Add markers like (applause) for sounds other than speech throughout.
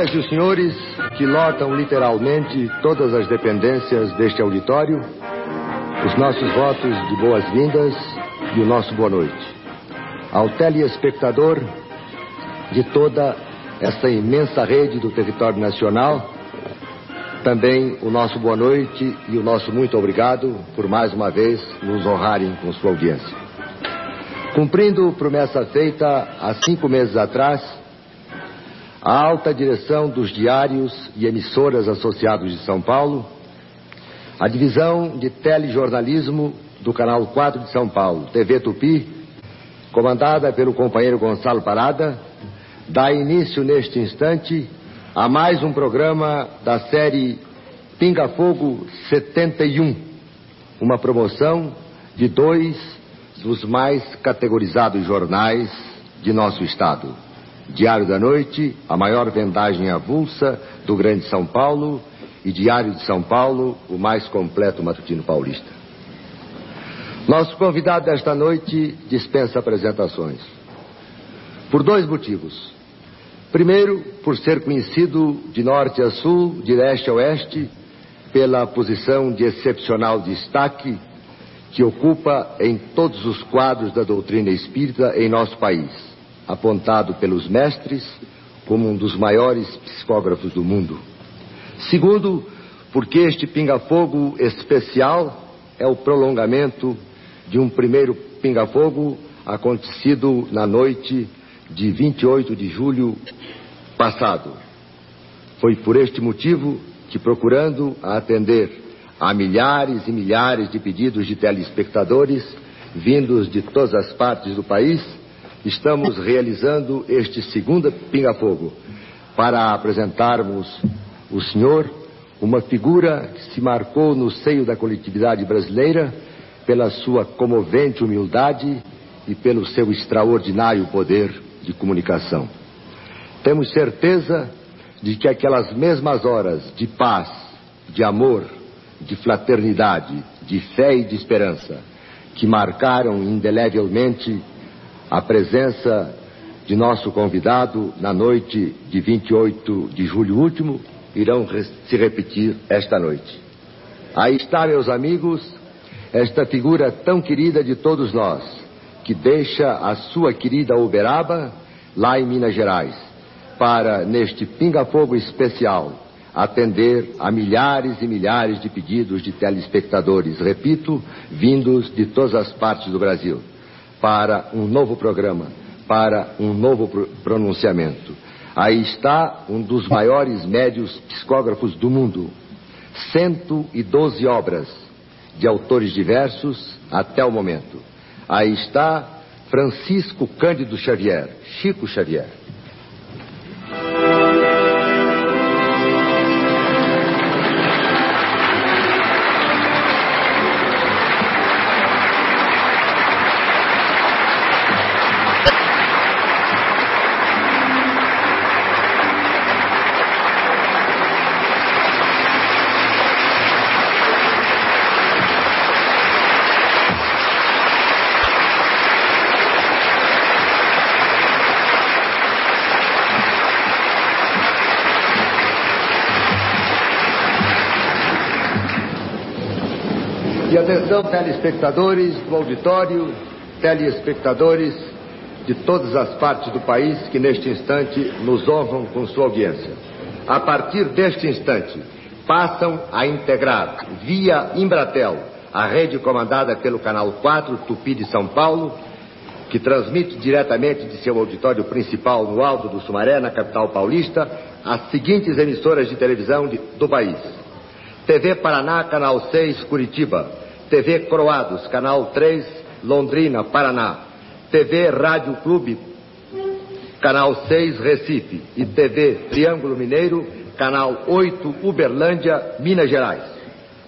As senhoras e senhores que lotam literalmente todas as dependências deste auditório, os nossos votos de boas-vindas e o nosso boa noite. Ao telespectador de toda essa imensa rede do território nacional, também o nosso boa noite e o nosso muito obrigado por mais uma vez nos honrarem com sua audiência. Cumprindo promessa feita há cinco meses atrás, a alta direção dos diários e emissoras associados de São Paulo, a divisão de telejornalismo do Canal 4 de São Paulo, TV Tupi, comandada pelo companheiro Gonçalo Parada, dá início neste instante a mais um programa da série Pinga Fogo 71, uma promoção de dois dos mais categorizados jornais de nosso estado. Diário da Noite, a maior vendagem avulsa do Grande São Paulo, e Diário de São Paulo, o mais completo matutino paulista. Nosso convidado desta noite dispensa apresentações. Por dois motivos. Primeiro, por ser conhecido de norte a sul, de leste a oeste, pela posição de excepcional destaque que ocupa em todos os quadros da doutrina espírita em nosso país, apontado pelos mestres como um dos maiores psicógrafos do mundo. Segundo, porque este pinga-fogo especial é o prolongamento de um primeiro pinga-fogo acontecido na noite de 28 de julho passado. Foi por este motivo que, procurando atender a milhares e milhares de pedidos de telespectadores vindos de todas as partes do país, estamos realizando este segundo pinga-fogo para apresentarmos o senhor, uma figura que se marcou no seio da coletividade brasileira pela sua comovente humildade e pelo seu extraordinário poder de comunicação. Temos certeza de que aquelas mesmas horas de paz, de amor, de fraternidade, de fé e de esperança que marcaram indelevelmente a presença de nosso convidado na noite de 28 de julho último irão se repetir esta noite. Aí está, meus amigos, esta figura tão querida de todos nós, que deixa a sua querida Uberaba, lá em Minas Gerais, para, neste pinga-fogo especial, atender a milhares e milhares de pedidos de telespectadores, repito, vindos de todas as partes do Brasil, para um novo programa, para um novo pronunciamento. Aí está um dos maiores médios psicógrafos do mundo. 112 obras de autores diversos até o momento. Aí está Francisco Cândido Xavier, Chico Xavier. Atenção, telespectadores do auditório, telespectadores de todas as partes do país que neste instante nos honram com sua audiência. A partir deste instante, passam a integrar, via Embratel, a rede comandada pelo Canal 4 Tupi de São Paulo, que transmite diretamente de seu auditório principal no Alto do Sumaré, na capital paulista, as seguintes emissoras de televisão de, do país: TV Paraná, Canal 6, Curitiba. TV Croados, Canal 3, Londrina, Paraná. TV Rádio Clube, Canal 6, Recife. E TV Triângulo Mineiro, Canal 8, Uberlândia, Minas Gerais.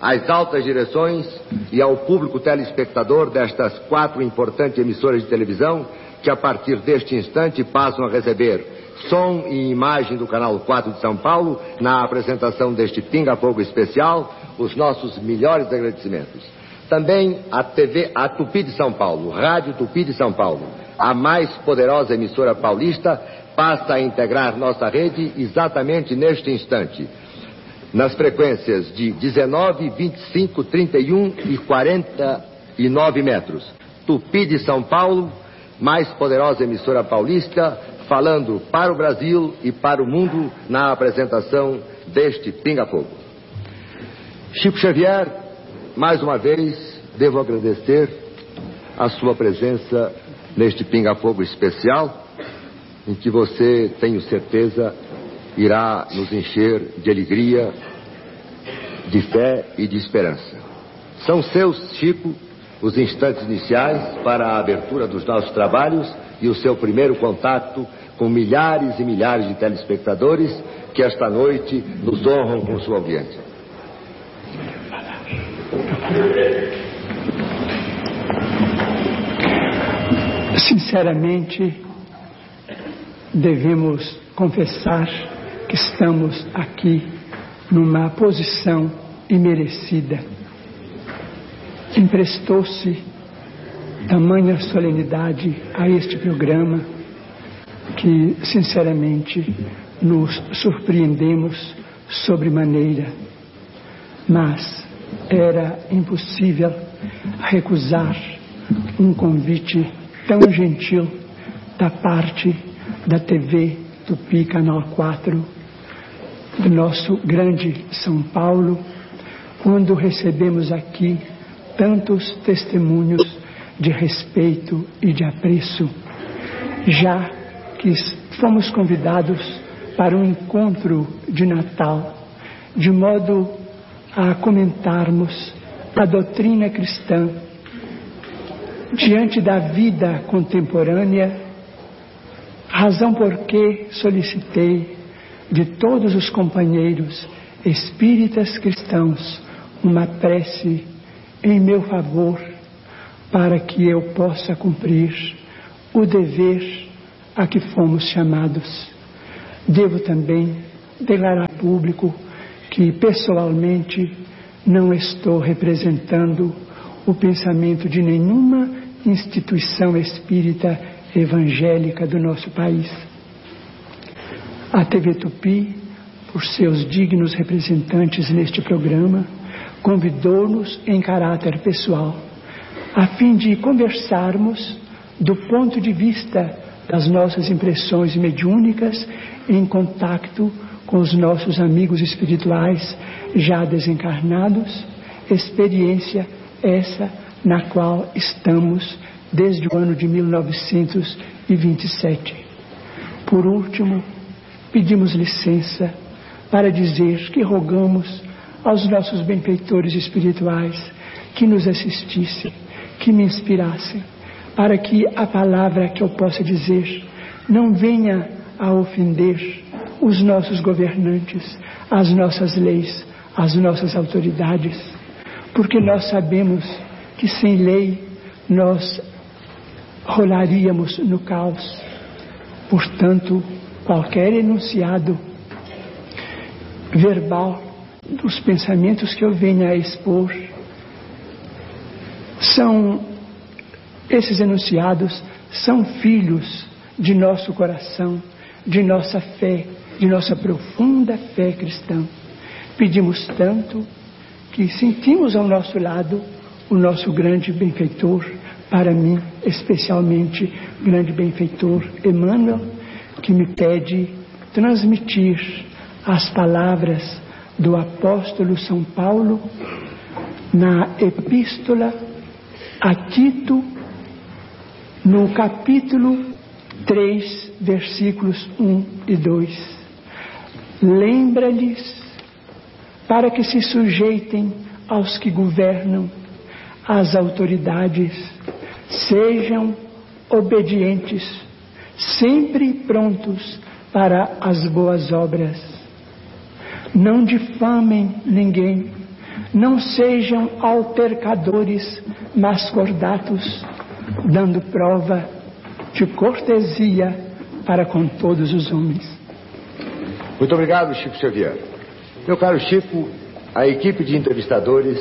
Às altas direções e ao público telespectador destas quatro importantes emissoras de televisão, que a partir deste instante passam a receber som e imagem do Canal 4 de São Paulo na apresentação deste Pinga Fogo especial, os nossos melhores agradecimentos. Também a TV, a Tupi de São Paulo, Rádio Tupi de São Paulo, a mais poderosa emissora paulista, passa a integrar nossa rede exatamente neste instante, nas frequências de 19, 25, 31 e 49 metros. Tupi de São Paulo, mais poderosa emissora paulista, falando para o Brasil e para o mundo na apresentação deste Pinga Fogo. Chico Xavier, mais uma vez, devo agradecer a sua presença neste Pinga Fogo especial, em que você, tenho certeza, irá nos encher de alegria, de fé e de esperança. São seus, Chico, os instantes iniciais para a abertura dos nossos trabalhos e o seu primeiro contato com milhares e milhares de telespectadores que esta noite nos honram com sua audiência. Sinceramente, devemos confessar que estamos aqui numa posição imerecida. Emprestou-se tamanha solenidade a este programa que, sinceramente, nos surpreendemos sobremaneira. Mas era impossível recusar um convite tão gentil da parte da TV Tupi Canal 4 do nosso grande São Paulo, quando recebemos aqui tantos testemunhos de respeito e de apreço, já que fomos convidados para um encontro de Natal, de modo a comentarmos a doutrina cristã diante da vida contemporânea, razão por que solicitei de todos os companheiros espíritas cristãos uma prece em meu favor para que eu possa cumprir o dever a que fomos chamados. Devo também declarar público que pessoalmente não estou representando o pensamento de nenhuma instituição espírita evangélica do nosso país. A TV Tupi, por seus dignos representantes neste programa, convidou-nos em caráter pessoal, a fim de conversarmos do ponto de vista das nossas impressões mediúnicas em contato com os nossos amigos espirituais já desencarnados, experiência essa na qual estamos desde o ano de 1927. Por último, pedimos licença para dizer que rogamos aos nossos benfeitores espirituais que nos assistissem, que me inspirassem, para que a palavra que eu possa dizer não venha a ofender os nossos governantes, as nossas leis, as nossas autoridades, porque nós sabemos que sem lei nós rolaríamos no caos. Portanto, qualquer enunciado verbal dos pensamentos que eu venha a expor são esses enunciados são filhos de nosso coração, de nossa fé, de nossa profunda fé cristã. Pedimos tanto que sentimos ao nosso lado o nosso grande benfeitor, para mim, especialmente, grande benfeitor Emmanuel, que me pede transmitir as palavras do apóstolo São Paulo na epístola a Tito, no capítulo 3, versículos 1 e 2. Lembra-lhes para que se sujeitem aos que governam, às autoridades, sejam obedientes, sempre prontos para as boas obras. Não difamem ninguém, não sejam altercadores, mas cordatos, dando prova de cortesia para com todos os homens. Muito obrigado, Chico Xavier. Meu caro Chico, a equipe de entrevistadores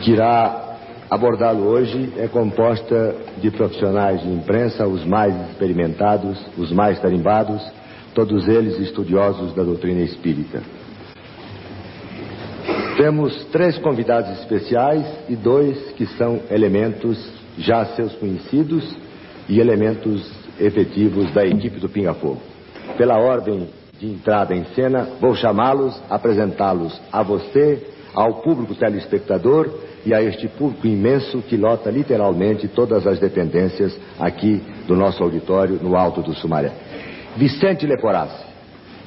que irá abordá-lo hoje é composta de profissionais de imprensa, os mais experimentados, os mais tarimbados, todos eles estudiosos da doutrina espírita. Temos três convidados especiais e dois que são elementos já seus conhecidos e elementos efetivos da equipe do Pinga Fogo. Pela ordem de entrada em cena, vou chamá-los, apresentá-los a você, ao público telespectador e a este público imenso que lota literalmente todas as dependências aqui do nosso auditório no Alto do Sumaré. Vicente Leporassi,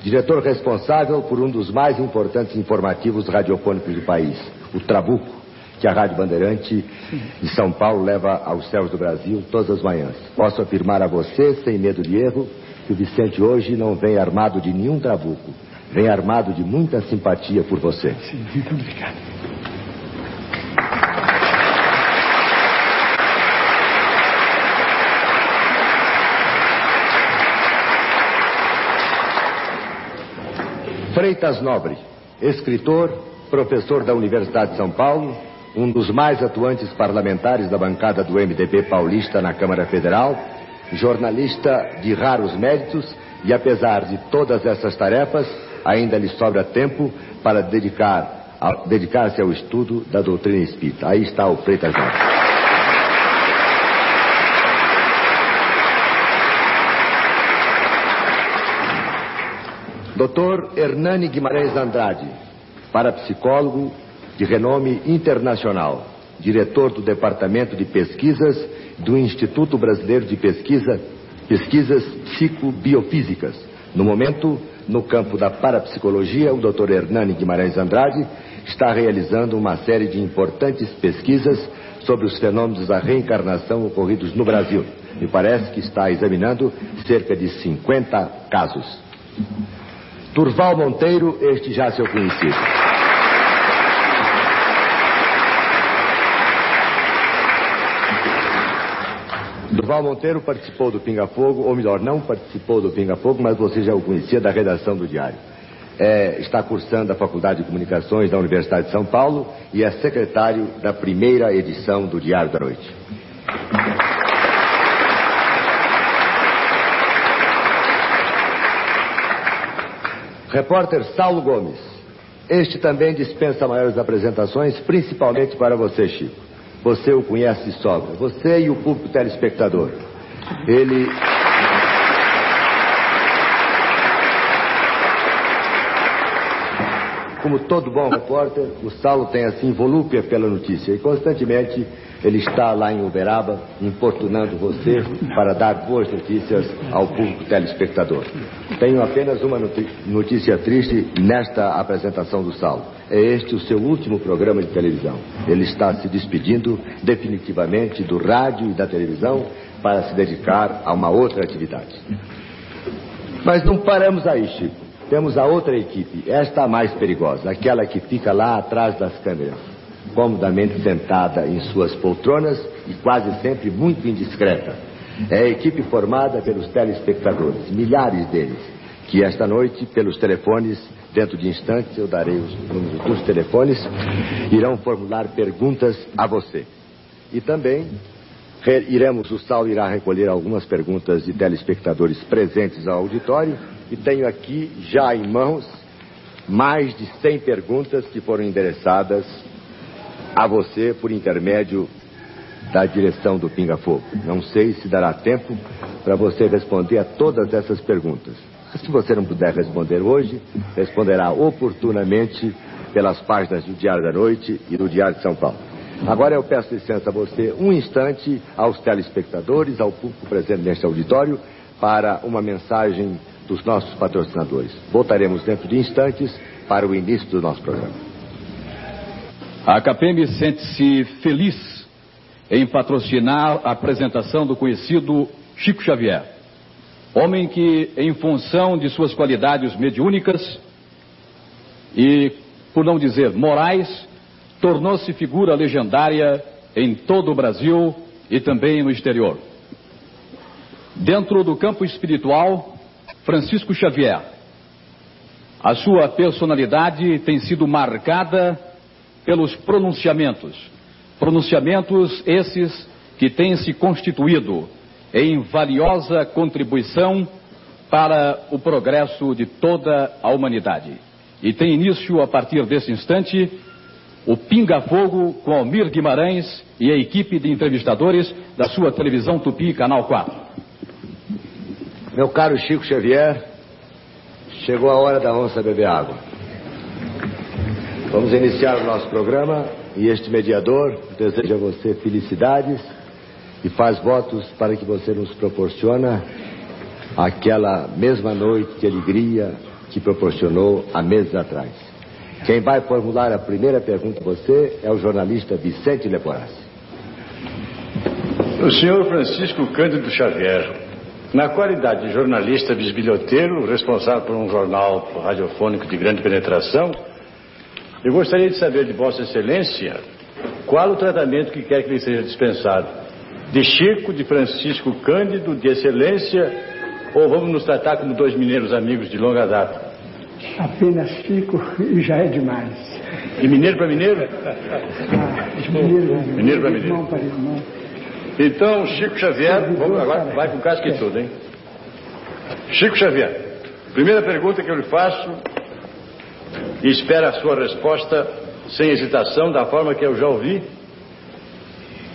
diretor responsável por um dos mais importantes informativos radiofônicos do país, o Trabuco, que a Rádio Bandeirante de São Paulo leva aos céus do Brasil todas as manhãs. Posso afirmar a você, sem medo de erro, que o Vicente hoje não vem armado de nenhum trabuco, vem armado de muita simpatia por você. Sim, muito obrigado. Freitas Nobre, escritor, professor da Universidade de São Paulo, um dos mais atuantes parlamentares da bancada do MDB paulista na Câmara Federal, jornalista de raros méritos e, apesar de todas essas tarefas, ainda lhe sobra tempo para dedicar, dedicar-se ao estudo da doutrina espírita. Aí está o Freitas Nobre. Dr. Hernani Guimarães Andrade, parapsicólogo de renome internacional, diretor do Departamento de Pesquisas do Instituto Brasileiro de Pesquisa, Pesquisas Psicobiofísicas. No momento, no campo da parapsicologia, o Dr. Hernani Guimarães Andrade está realizando uma série de importantes pesquisas sobre os fenômenos da reencarnação ocorridos no Brasil. Me parece que está examinando cerca de 50 casos. Turval Monteiro, este já seu conhecido. Durval Monteiro participou do Pinga Fogo, ou melhor, não participou do Pinga Fogo, mas você já o conhecia da redação do Diário. É, está cursando a Faculdade de Comunicações da Universidade de São Paulo e é secretário da primeira edição do Diário da Noite. Repórter Saulo Gomes. Este também dispensa maiores apresentações, principalmente para você, Chico. Você o conhece de sobra. Você e o público telespectador. Ele. Como todo bom repórter, o Saulo tem assim volúpia pela notícia e constantemente ele está lá em Uberaba importunando você para dar boas notícias ao público telespectador. Tenho apenas uma notícia triste nesta apresentação do Saulo. É este o seu último programa de televisão. Ele está se despedindo definitivamente do rádio e da televisão para se dedicar a uma outra atividade. Mas não paramos aí, Chico. Temos a outra equipe, esta mais perigosa, aquela que fica lá atrás das câmeras, comodamente sentada em suas poltronas e quase sempre muito indiscreta. É a equipe formada pelos telespectadores, milhares deles, que esta noite, pelos telefones, dentro de instantes eu darei os números dos telefones, irão formular perguntas a você. E também iremos, o Sal irá recolher algumas perguntas de telespectadores presentes ao auditório e tenho aqui já em mãos mais de 100 perguntas que foram endereçadas a você por intermédio da direção do Pinga Fogo. Não sei se dará tempo para você responder a todas essas perguntas. Se você não puder responder hoje, responderá oportunamente pelas páginas do Diário da Noite e do Diário de São Paulo. Agora eu peço licença a você um instante aos telespectadores, ao público presente neste auditório, para uma mensagem dos nossos patrocinadores. Voltaremos dentro de instantes para o início do nosso programa. A CAPEM sente-se feliz em patrocinar a apresentação do conhecido Chico Xavier, homem que, em função de suas qualidades mediúnicas e, por não dizer morais, tornou-se figura legendária em todo o Brasil e também no exterior. Dentro do campo espiritual, Francisco Xavier. A sua personalidade tem sido marcada pelos pronunciamentos, Pronunciamentos esses que têm se constituído em valiosa contribuição para o progresso de toda a humanidade. E tem início, a partir desse instante, o Pinga Fogo com Almir Guimarães e a equipe de entrevistadores da sua televisão Tupi, Canal 4. Meu caro Chico Xavier, chegou a hora da onça beber água. Vamos iniciar o nosso programa e este mediador deseja a você felicidades e faz votos para que você nos proporciona aquela mesma noite de alegria que proporcionou há meses atrás. Quem vai formular a primeira pergunta a você é o jornalista Vicente Leporassi. O senhor Francisco Cândido Xavier, na qualidade de jornalista bisbilhoteiro, responsável por um jornal radiofônico de grande penetração, eu gostaria de saber de Vossa Excelência qual o tratamento que quer que lhe seja dispensado. De Chico, de Francisco Cândido, de Excelência, ou vamos nos tratar como dois mineiros amigos de longa data? Apenas Chico e já é demais. De mineiro para mineiro? Ah, de mineiro, Mineiro para mineiro. Irmão para irmão. Então, Chico Xavier, vamos, agora vai com casca e tudo, hein? Chico Xavier, primeira pergunta que eu lhe faço e espero a sua resposta sem hesitação, da forma que eu já ouvi.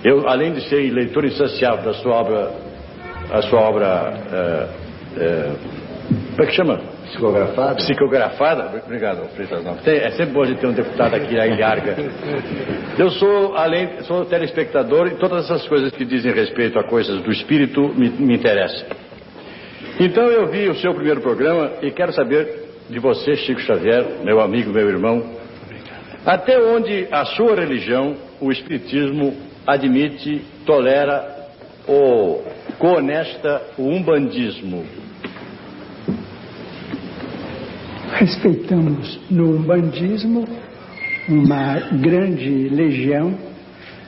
Eu, além de ser leitor insaciável da sua obra, a sua obra, é, é, como é que chama? Psicografado? Psicografada? Obrigado, Freitas Novas. É sempre bom de ter um deputado aqui aí larga. Eu sou, além, sou telespectador e todas essas coisas que dizem respeito a coisas do espírito me, me interessam. Então eu vi o seu primeiro programa e quero saber de você, Chico Xavier, meu amigo, meu irmão, até onde a sua religião, o espiritismo, admite, tolera ou coonesta o umbandismo. Respeitamos no umbandismo uma grande legião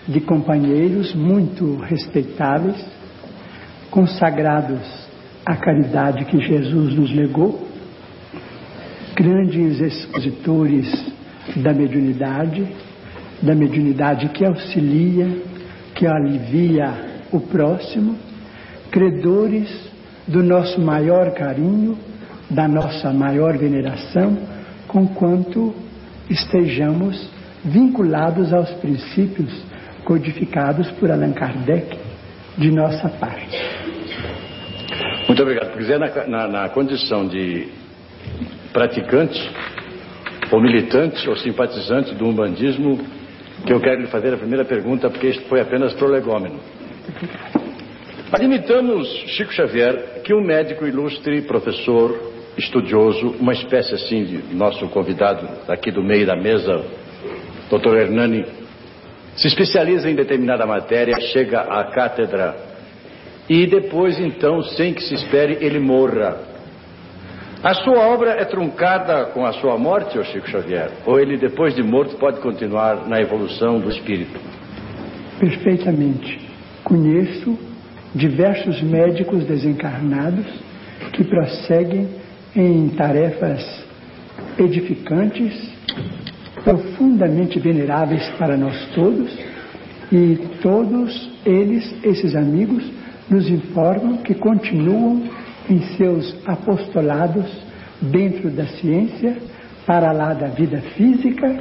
de companheiros muito respeitáveis, consagrados à caridade que Jesus nos legou, grandes expositores da mediunidade, da mediunidade que auxilia, que alivia o próximo, credores do nosso maior carinho, da nossa maior veneração, conquanto estejamos vinculados aos princípios codificados por Allan Kardec de nossa parte. Muito obrigado. Porque é na, na, na condição de praticante, ou militante, ou simpatizante do umbandismo, que eu quero lhe fazer a primeira pergunta, porque isto foi apenas prolegômeno. Admitamos, Chico Xavier, que um médico ilustre, professor, estudioso, uma espécie assim de nosso convidado aqui do meio da mesa, Dr. Hernani, se especializa em determinada matéria, chega à cátedra e depois, então, sem que se espere, ele morra. A sua obra é truncada com a sua morte, ô Chico Xavier? Ou ele, depois de morto, pode continuar na evolução do espírito? Perfeitamente. Conheço diversos médicos desencarnados que prosseguem em tarefas edificantes, profundamente veneráveis para nós todos, e todos eles, esses amigos, nos informam que continuam em seus apostolados dentro da ciência, para lá da vida física,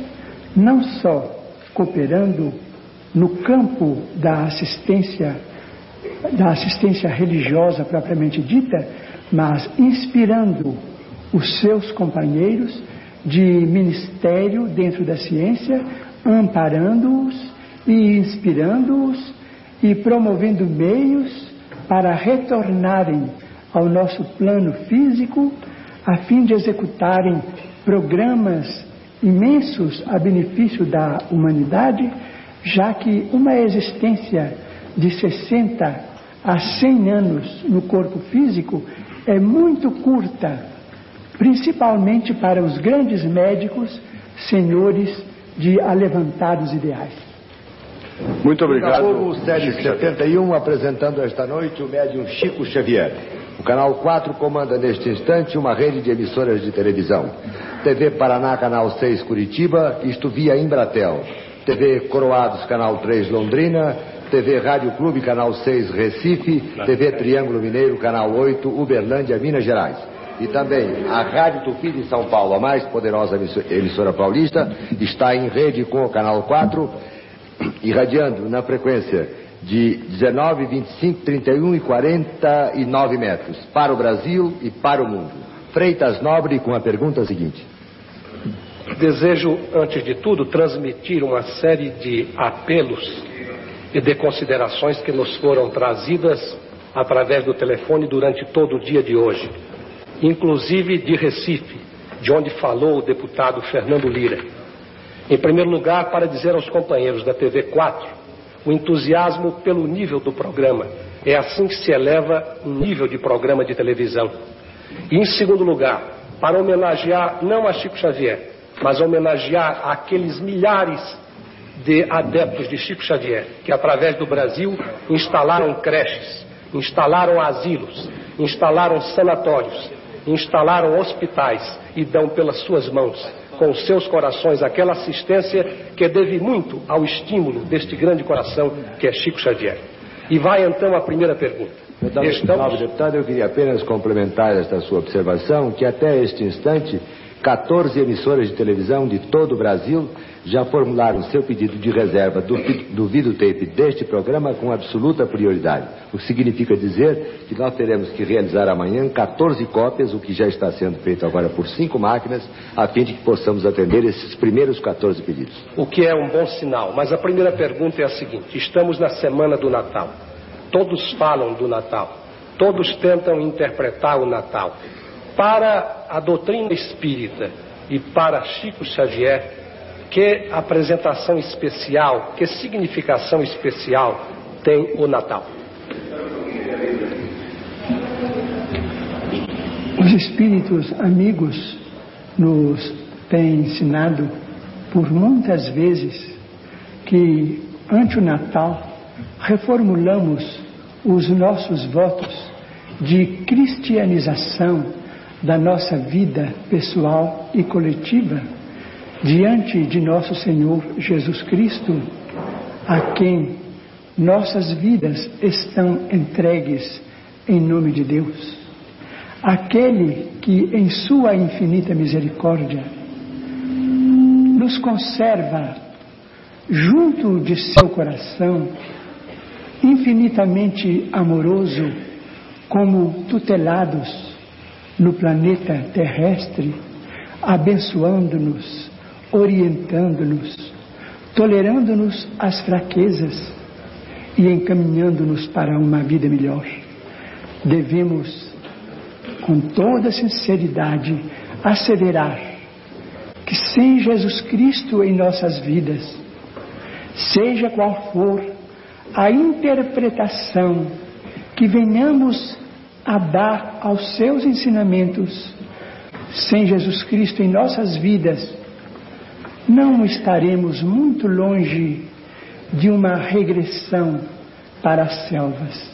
não só cooperando no campo da assistência da assistência religiosa propriamente dita, mas inspirando os seus companheiros de ministério dentro da ciência, amparando-os e inspirando-os e promovendo meios para retornarem ao nosso plano físico a fim de executarem programas imensos a benefício da humanidade, já que uma existência de 60 a 100 anos no corpo físico é muito curta, principalmente para os grandes médicos, senhores de alevantados ideais. Muito obrigado. Fogo, série Chico Xavier. 71, apresentando esta noite o médium Chico Xavier. O Canal 4 comanda neste instante uma rede de emissoras de televisão. TV Paraná, Canal 6 Curitiba, isto via Embratel. TV Coroados, canal 3 Londrina, TV Rádio Clube, canal 6 Recife, TV Triângulo Mineiro, canal 8 Uberlândia, Minas Gerais. E também a Rádio Tupi de São Paulo, a mais poderosa emissora paulista, está em rede com o canal 4, irradiando na frequência de 19, 25, 31 e 49 metros para o Brasil e para o mundo. Freitas Nobre com a pergunta seguinte. Desejo, antes de tudo, transmitir uma série de apelos e de considerações que nos foram trazidas através do telefone durante todo o dia de hoje, inclusive de Recife, de onde falou o deputado Fernando Lira. Em primeiro lugar, para dizer aos companheiros da TV 4 o entusiasmo pelo nível do programa. É assim que se eleva um nível de programa de televisão. E em segundo lugar, para homenagear não a Chico Xavier, mas homenagear aqueles milhares de adeptos de Chico Xavier que, através do Brasil, instalaram creches, instalaram asilos, instalaram sanatórios, instalaram hospitais e dão pelas suas mãos com seus corações aquela assistência que deve muito ao estímulo deste grande coração que é Chico Xavier. E vai então a primeira pergunta. Deputado, Estamos... deputado, eu queria apenas complementar esta sua observação, que até este instante 14 emissoras de televisão de todo o Brasil já formularam seu pedido de reserva do, do videotape deste programa com absoluta prioridade. O que significa dizer que nós teremos que realizar amanhã 14 cópias, o que já está sendo feito agora por cinco máquinas, a fim de que possamos atender esses primeiros 14 pedidos. O que é um bom sinal. Mas a primeira pergunta é a seguinte: estamos na semana do Natal. Todos falam do Natal. Todos tentam interpretar o Natal. Para a doutrina espírita e para Chico Xavier, que apresentação especial, que significação especial tem o Natal? Os espíritos amigos nos têm ensinado por muitas vezes que ante o Natal reformulamos os nossos votos de cristianização da nossa vida pessoal e coletiva diante de nosso Senhor Jesus Cristo, a quem nossas vidas estão entregues em nome de Deus. Aquele que, em Sua infinita misericórdia, nos conserva junto de seu coração, infinitamente amoroso, como tutelados no planeta terrestre, abençoando-nos orientando-nos, tolerando-nos as fraquezas e encaminhando-nos para uma vida melhor. Devemos, com toda sinceridade, asseverar que sem Jesus Cristo em nossas vidas, seja qual for a interpretação que venhamos a dar aos seus ensinamentos, sem Jesus Cristo em nossas vidas, não estaremos muito longe de uma regressão para as selvas.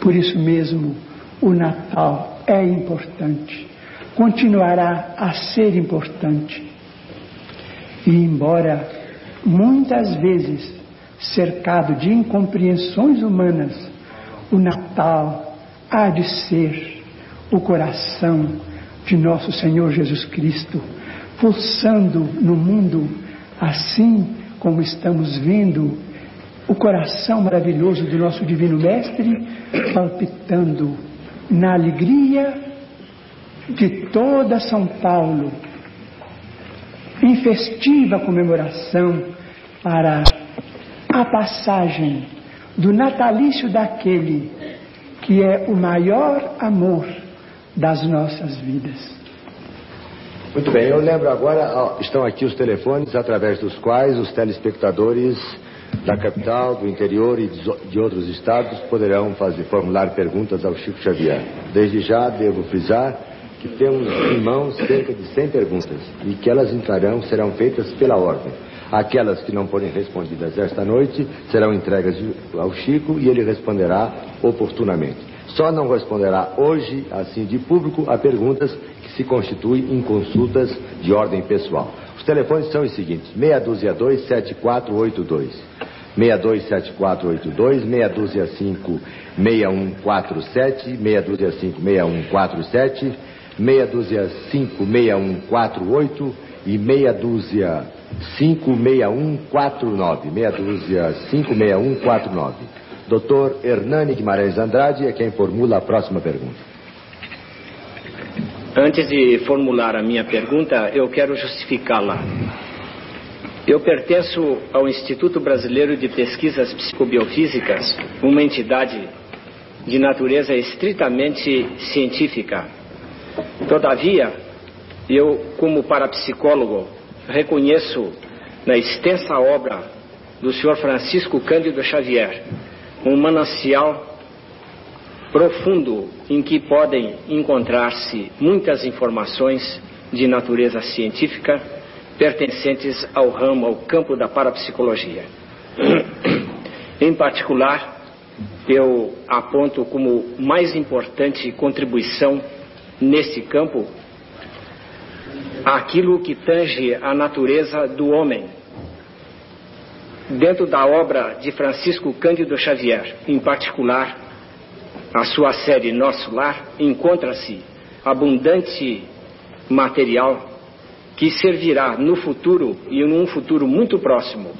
Por isso mesmo, o Natal é importante, continuará a ser importante. E embora muitas vezes cercado de incompreensões humanas, o Natal há de ser o coração de nosso Senhor Jesus Cristo pulsando no mundo, assim como estamos vendo o coração maravilhoso do nosso Divino Mestre palpitando na alegria de toda São Paulo, em festiva comemoração para a passagem do natalício daquele que é o maior amor das nossas vidas. Muito bem, eu lembro agora, estão aqui os telefones através dos quais os telespectadores da capital, do interior e de outros estados poderão fazer, formular perguntas ao Chico Xavier. Desde já devo frisar que temos em mãos cerca de 100 perguntas e que elas entrarão, serão feitas pela ordem. Aquelas que não forem respondidas esta noite serão entregas ao Chico e ele responderá oportunamente. Só não responderá hoje, assim de público, a perguntas se constitui em consultas de ordem pessoal. Os telefones são os seguintes: 612 7482. 627482, 625 6147, 625 6147, 625 6148 e 625 6149. 625 6149. Doutor Hernani Guimarães Andrade é quem formula a próxima pergunta. Antes de formular a minha pergunta, eu quero justificá-la. Eu pertenço ao Instituto Brasileiro de Pesquisas Psicobiofísicas, uma entidade de natureza estritamente científica. Todavia, eu, como parapsicólogo, reconheço na extensa obra do Sr. Francisco Cândido Xavier um manancial profundo em que podem encontrar-se muitas informações de natureza científica pertencentes ao ramo, ao campo da parapsicologia. (clears throat) Em particular, eu aponto como mais importante contribuição nesse campo aquilo que tange a natureza do homem. Dentro da obra de Francisco Cândido Xavier, em particular, a sua série Nosso Lar, encontra-se abundante material que servirá no futuro e num futuro muito próximo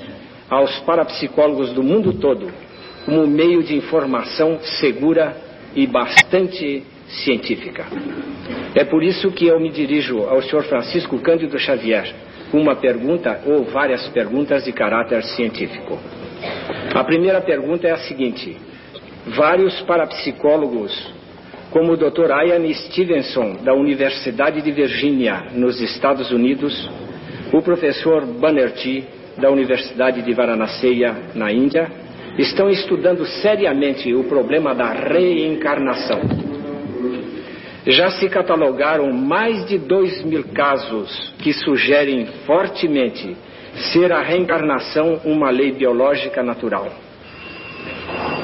aos parapsicólogos do mundo todo como meio de informação segura e bastante científica. É por isso que eu me dirijo ao Sr. Francisco Cândido Xavier uma pergunta ou várias perguntas de caráter científico. A primeira pergunta é a seguinte: vários parapsicólogos como o Dr. Ian Stevenson, da Universidade de Virgínia, nos Estados Unidos, o professor Banerjee, da Universidade de Varanasi, na Índia, estão estudando seriamente o problema da reencarnação. Já se catalogaram mais de dois mil casos que sugerem fortemente ser a reencarnação uma lei biológica natural.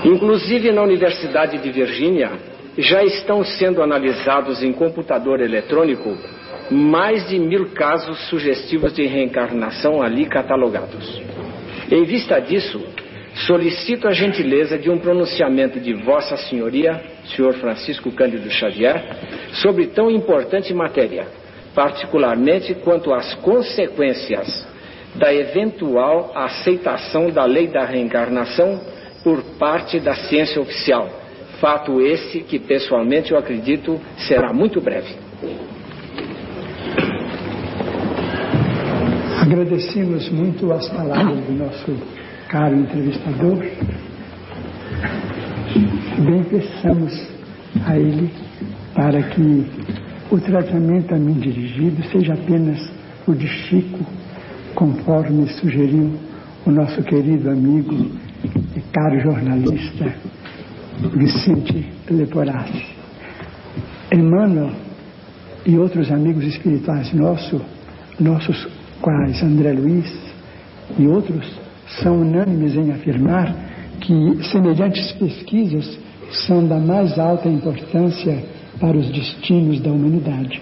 Inclusive na Universidade de Virgínia, já estão sendo analisados em computador eletrônico mais de mil casos sugestivos de reencarnação ali catalogados. Em vista disso, solicito a gentileza de um pronunciamento de Vossa Senhoria, Senhor Francisco Cândido Xavier, sobre tão importante matéria, particularmente quanto às consequências da eventual aceitação da lei da reencarnação por parte da ciência oficial Fato esse que, pessoalmente, eu acredito será muito breve. Agradecemos muito as palavras do nosso caro entrevistador. Bem pensamos a ele para que o tratamento a mim dirigido seja apenas o de Chico, conforme sugeriu o nosso querido amigo e caro jornalista Vicente Leporati. Emmanuel e outros amigos espirituais nossos, nossos quais André Luiz e outros, são unânimes em afirmar que semelhantes pesquisas são da mais alta importância para os destinos da humanidade.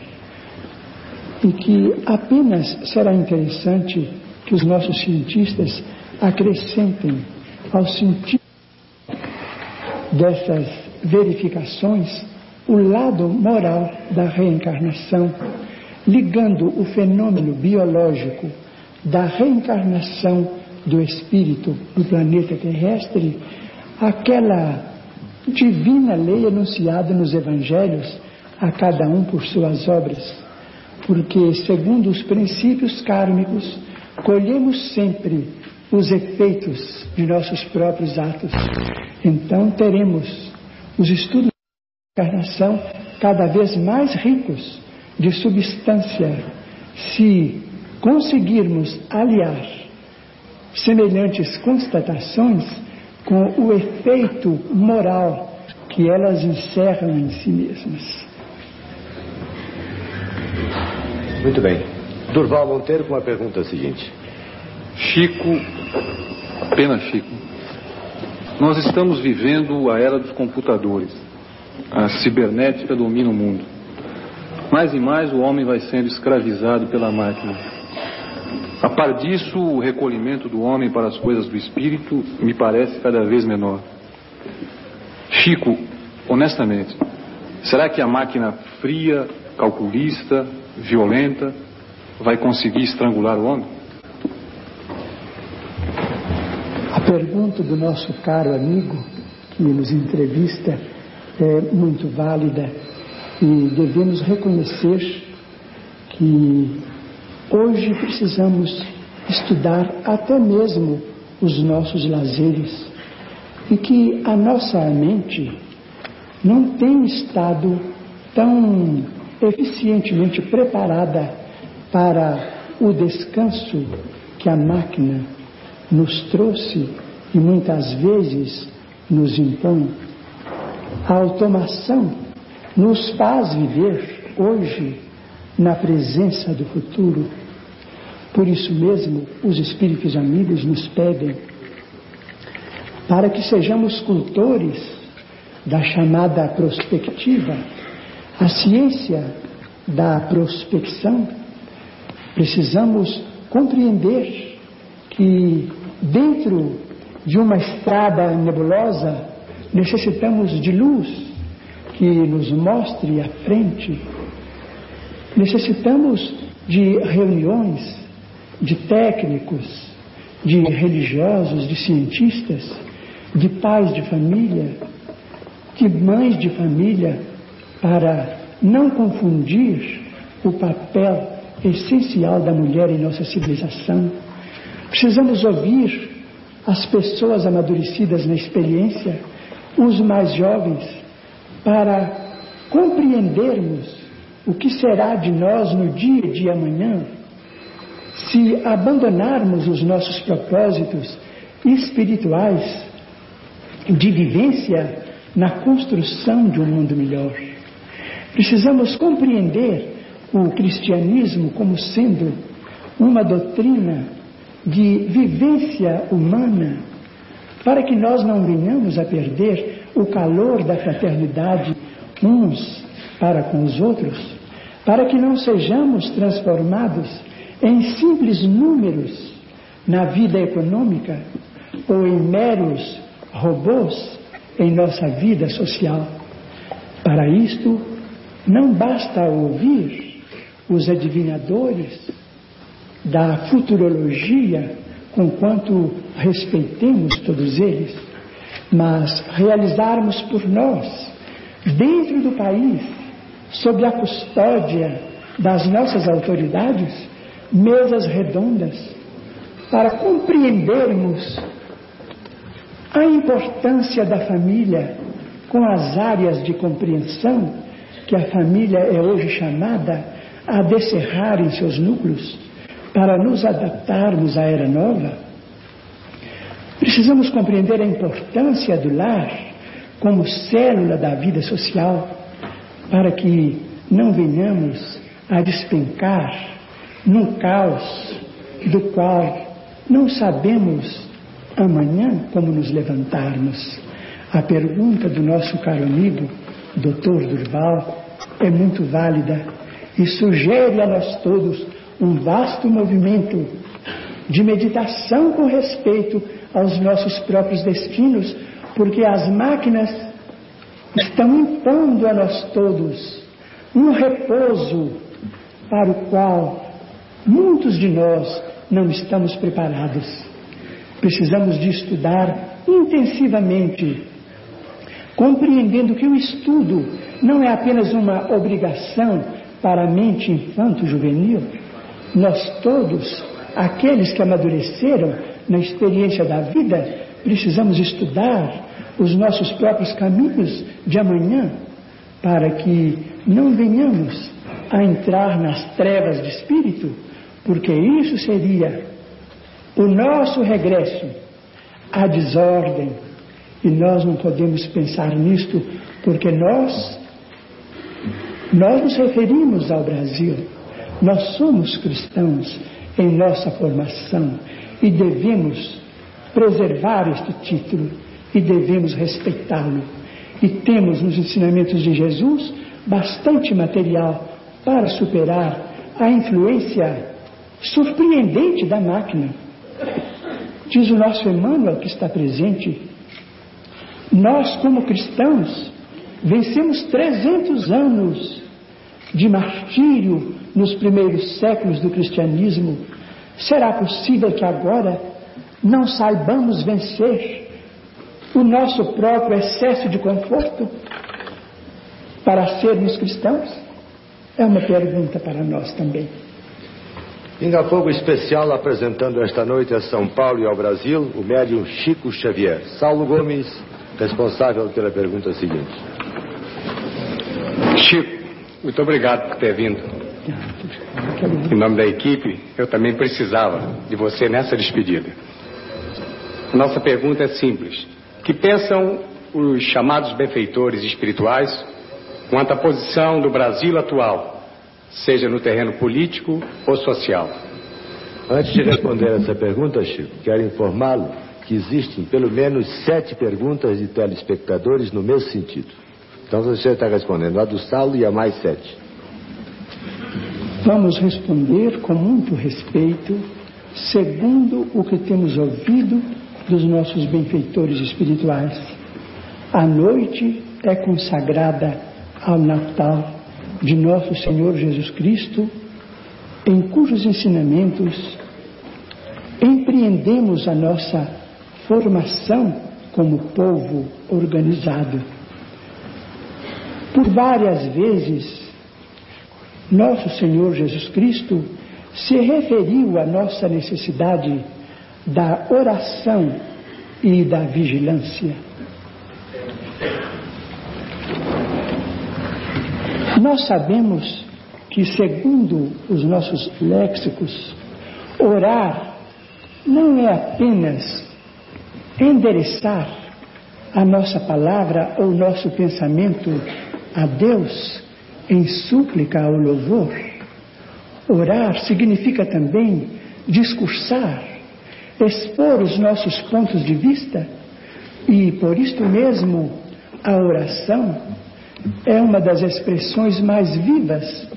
E que apenas será interessante que os nossos cientistas acrescentem ao sentido dessas verificações o lado moral da reencarnação, ligando o fenômeno biológico da reencarnação do espírito do planeta terrestre àquela divina lei anunciada nos evangelhos a cada um por suas obras. Porque, segundo os princípios kármicos, colhemos sempre os efeitos de nossos próprios atos. Então teremos os estudos da encarnação cada vez mais ricos de substância se conseguirmos aliar semelhantes constatações com o efeito moral que elas encerram em si mesmas. Muito bem. Durval Monteiro com a pergunta seguinte. Chico, apenas Chico, nós estamos vivendo a era dos computadores. A cibernética domina o mundo. Mais e mais o homem vai sendo escravizado pela máquina. Par disso, o recolhimento do homem para as coisas do espírito me parece cada vez menor. Chico, honestamente, será que a máquina fria, calculista, violenta, vai conseguir estrangular o homem? A pergunta do nosso caro amigo que nos entrevista é muito válida e devemos reconhecer que hoje precisamos estudar até mesmo os nossos lazeres e que a nossa mente não tem estado tão eficientemente preparada para o descanso que a máquina nos trouxe e muitas vezes nos impõe. A automação nos faz viver hoje na presença do futuro. Por isso mesmo, os espíritos amigos nos pedem para que sejamos cultores da chamada prospectiva, a ciência da prospecção, precisamos compreender que dentro de uma estrada nebulosa necessitamos de luz que nos mostre a frente. Necessitamos de reuniões de técnicos, de religiosos, de cientistas, de pais de família, de mães de família, para não confundir o papel essencial da mulher em nossa civilização. Precisamos ouvir as pessoas amadurecidas na experiência, os mais jovens, para compreendermos o que será de nós no dia de amanhã se abandonarmos os nossos propósitos espirituais de vivência na construção de um mundo melhor. Precisamos compreender o cristianismo como sendo uma doutrina de vivência humana, para que nós não venhamos a perder o calor da fraternidade uns para com os outros, para que não sejamos transformados em simples números na vida econômica ou em meros robôs em nossa vida social. Para isto, não basta ouvir os adivinhadores da futurologia, conquanto respeitemos todos eles, mas realizarmos por nós, dentro do país, sob a custódia das nossas autoridades, mesas redondas para compreendermos a importância da família com as áreas de compreensão que a família é hoje chamada a descerrar em seus núcleos para nos adaptarmos à era nova, precisamos compreender a importância do lar como célula da vida social para que não venhamos a despencar num caos do qual não sabemos amanhã como nos levantarmos. A pergunta do nosso caro amigo, Dr. Durval, é muito válida e sugere a nós todos um vasto movimento de meditação com respeito aos nossos próprios destinos, porque as máquinas estão impondo a nós todos um repouso para o qual muitos de nós não estamos preparados. Precisamos de estudar intensivamente, compreendendo que o estudo não é apenas uma obrigação para a mente infanto-juvenil, nós todos, aqueles que amadureceram na experiência da vida, precisamos estudar os nossos próprios caminhos de amanhã, para que não venhamos a entrar nas trevas de espírito, porque isso seria o nosso regresso à desordem. E nós não podemos pensar nisto, porque nós, nós nos referimos ao Brasil. Nós somos cristãos em nossa formação e devemos preservar este título e devemos respeitá-lo. E temos nos ensinamentos de Jesus bastante material para superar a influência surpreendente da máquina. Diz o nosso Emmanuel que está presente, nós, como cristãos, vencemos 300 anos de martírio nos primeiros séculos do cristianismo. Será possível que agora não saibamos vencer o nosso próprio excesso de conforto para sermos cristãos? É uma pergunta para nós também. Pinga Fogo Especial apresentando esta noite a São Paulo e ao Brasil o médium Chico Xavier. Saulo Gomes, responsável pela pergunta seguinte. Chico, muito obrigado por ter vindo. Em nome da equipe, eu também precisava de você nessa despedida. A nossa pergunta é simples. O que pensam os chamados benfeitores espirituais quanto à posição do Brasil atual, seja no terreno político ou social. Antes de responder essa pergunta, Chico, quero informá-lo que existem pelo menos sete perguntas de telespectadores no mesmo sentido. Então você está respondendo a do Saulo e a mais sete. Vamos responder com muito respeito, segundo o que temos ouvido dos nossos benfeitores espirituais. A noite é consagrada ao Natal de nosso Senhor Jesus Cristo, em cujos ensinamentos empreendemos a nossa formação como povo organizado. Por várias vezes, nosso Senhor Jesus Cristo se referiu à nossa necessidade da oração e da vigilância. Nós sabemos que, segundo os nossos léxicos, orar não é apenas endereçar a nossa palavra ou nosso pensamento a Deus em súplica ou louvor. Orar significa também discursar, expor os nossos pontos de vista e, por isto mesmo, a oração é uma das expressões mais vivas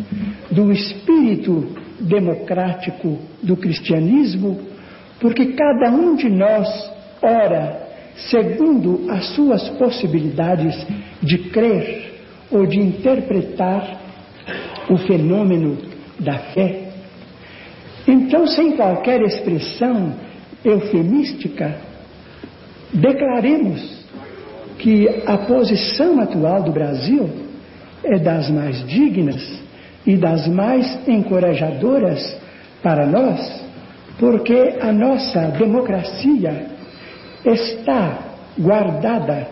do espírito democrático do cristianismo, porque cada um de nós ora segundo as suas possibilidades de crer ou de interpretar o fenômeno da fé. Então, sem qualquer expressão eufemística, declaremos que a posição atual do Brasil é das mais dignas e das mais encorajadoras para nós, porque a nossa democracia está guardada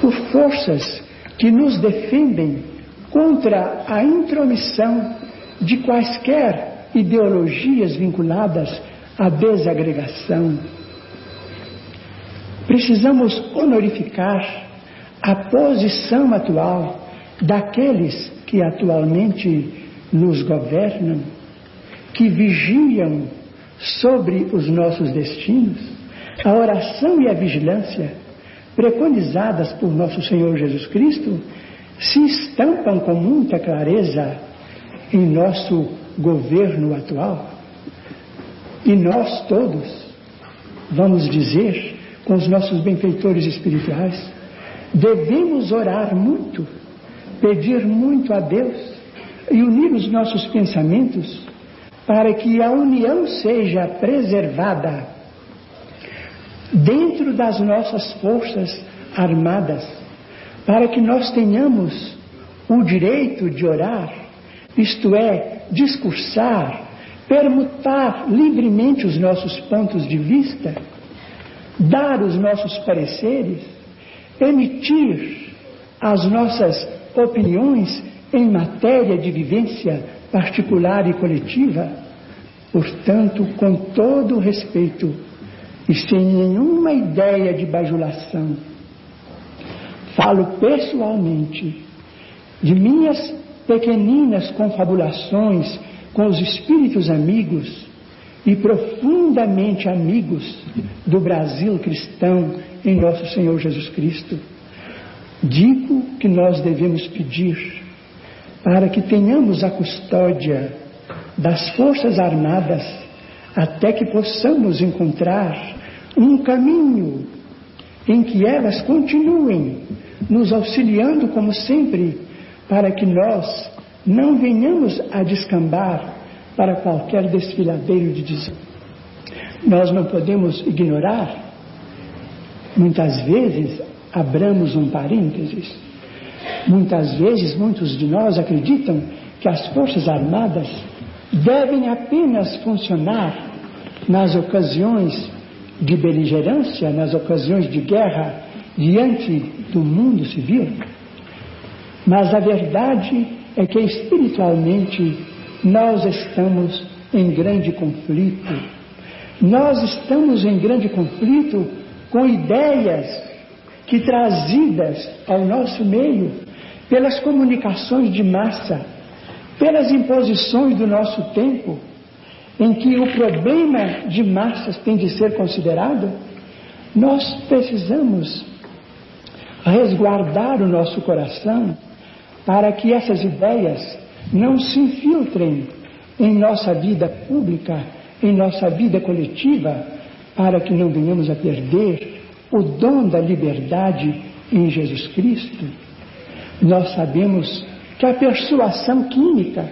por forças que nos defendem contra a intromissão de quaisquer ideologias vinculadas à desagregação Precisamos honorificar a posição atual daqueles que atualmente nos governam, que vigiam sobre os nossos destinos, a oração e a vigilância preconizadas por nosso Senhor Jesus Cristo se estampam com muita clareza em nosso governo atual. E nós todos vamos dizer com os nossos benfeitores espirituais, devemos orar muito, pedir muito a Deus e unir os nossos pensamentos para que a união seja preservada dentro das nossas forças armadas, para que nós tenhamos o direito de orar, isto é, discursar, permutar livremente os nossos pontos de vista dar os nossos pareceres, emitir as nossas opiniões em matéria de vivência particular e coletiva, portanto, com todo respeito e sem nenhuma ideia de bajulação. Falo pessoalmente de minhas pequeninas confabulações com os espíritos amigos e profundamente amigos do Brasil cristão em nosso Senhor Jesus Cristo, digo que nós devemos pedir para que tenhamos a custódia das Forças Armadas até que possamos encontrar um caminho em que elas continuem nos auxiliando como sempre, para que nós não venhamos a descambar para qualquer desfiladeiro de dizer. Nós não podemos ignorar, muitas vezes, abramos um parênteses, muitas vezes muitos de nós acreditam que as Forças Armadas devem apenas funcionar nas ocasiões de beligerância, nas ocasiões de guerra diante do mundo civil. Mas a verdade é que espiritualmente nós estamos em grande conflito. Nós estamos em grande conflito com ideias que trazidas ao nosso meio pelas comunicações de massa, pelas imposições do nosso tempo, em que o problema de massas tem de ser considerado, nós precisamos resguardar o nosso coração para que essas ideias não se infiltrem em nossa vida pública, em nossa vida coletiva, para que não venhamos a perder o dom da liberdade em Jesus Cristo. Nós sabemos que a persuasão química,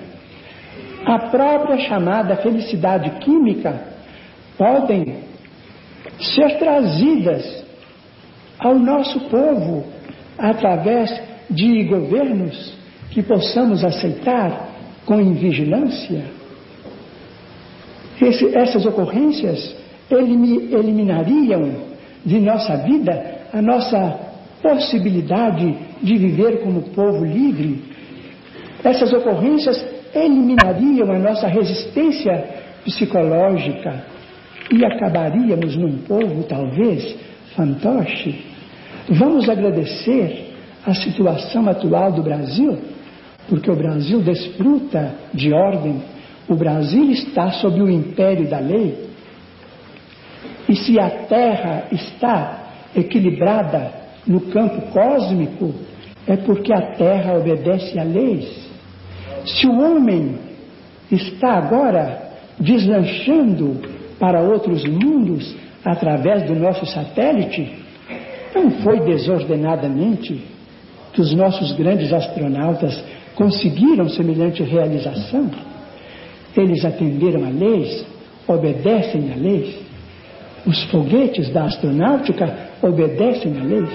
a própria chamada felicidade química, podem ser trazidas ao nosso povo através de governos que possamos aceitar com invigilância. Esse, essas ocorrências eliminariam de nossa vida a nossa possibilidade de viver como povo livre. Essas ocorrências eliminariam a nossa resistência psicológica e acabaríamos num povo, talvez, fantoche. Vamos agradecer a situação atual do Brasil, porque o Brasil desfruta de ordem, o Brasil está sob o império da lei. E se a Terra está equilibrada no campo cósmico, é porque a Terra obedece a leis. Se o homem está agora deslanchando para outros mundos através do nosso satélite, não foi desordenadamente que os nossos grandes astronautas conseguiram semelhante realização. Eles atenderam a leis, obedecem a leis. Os foguetes da astronáutica obedecem a leis.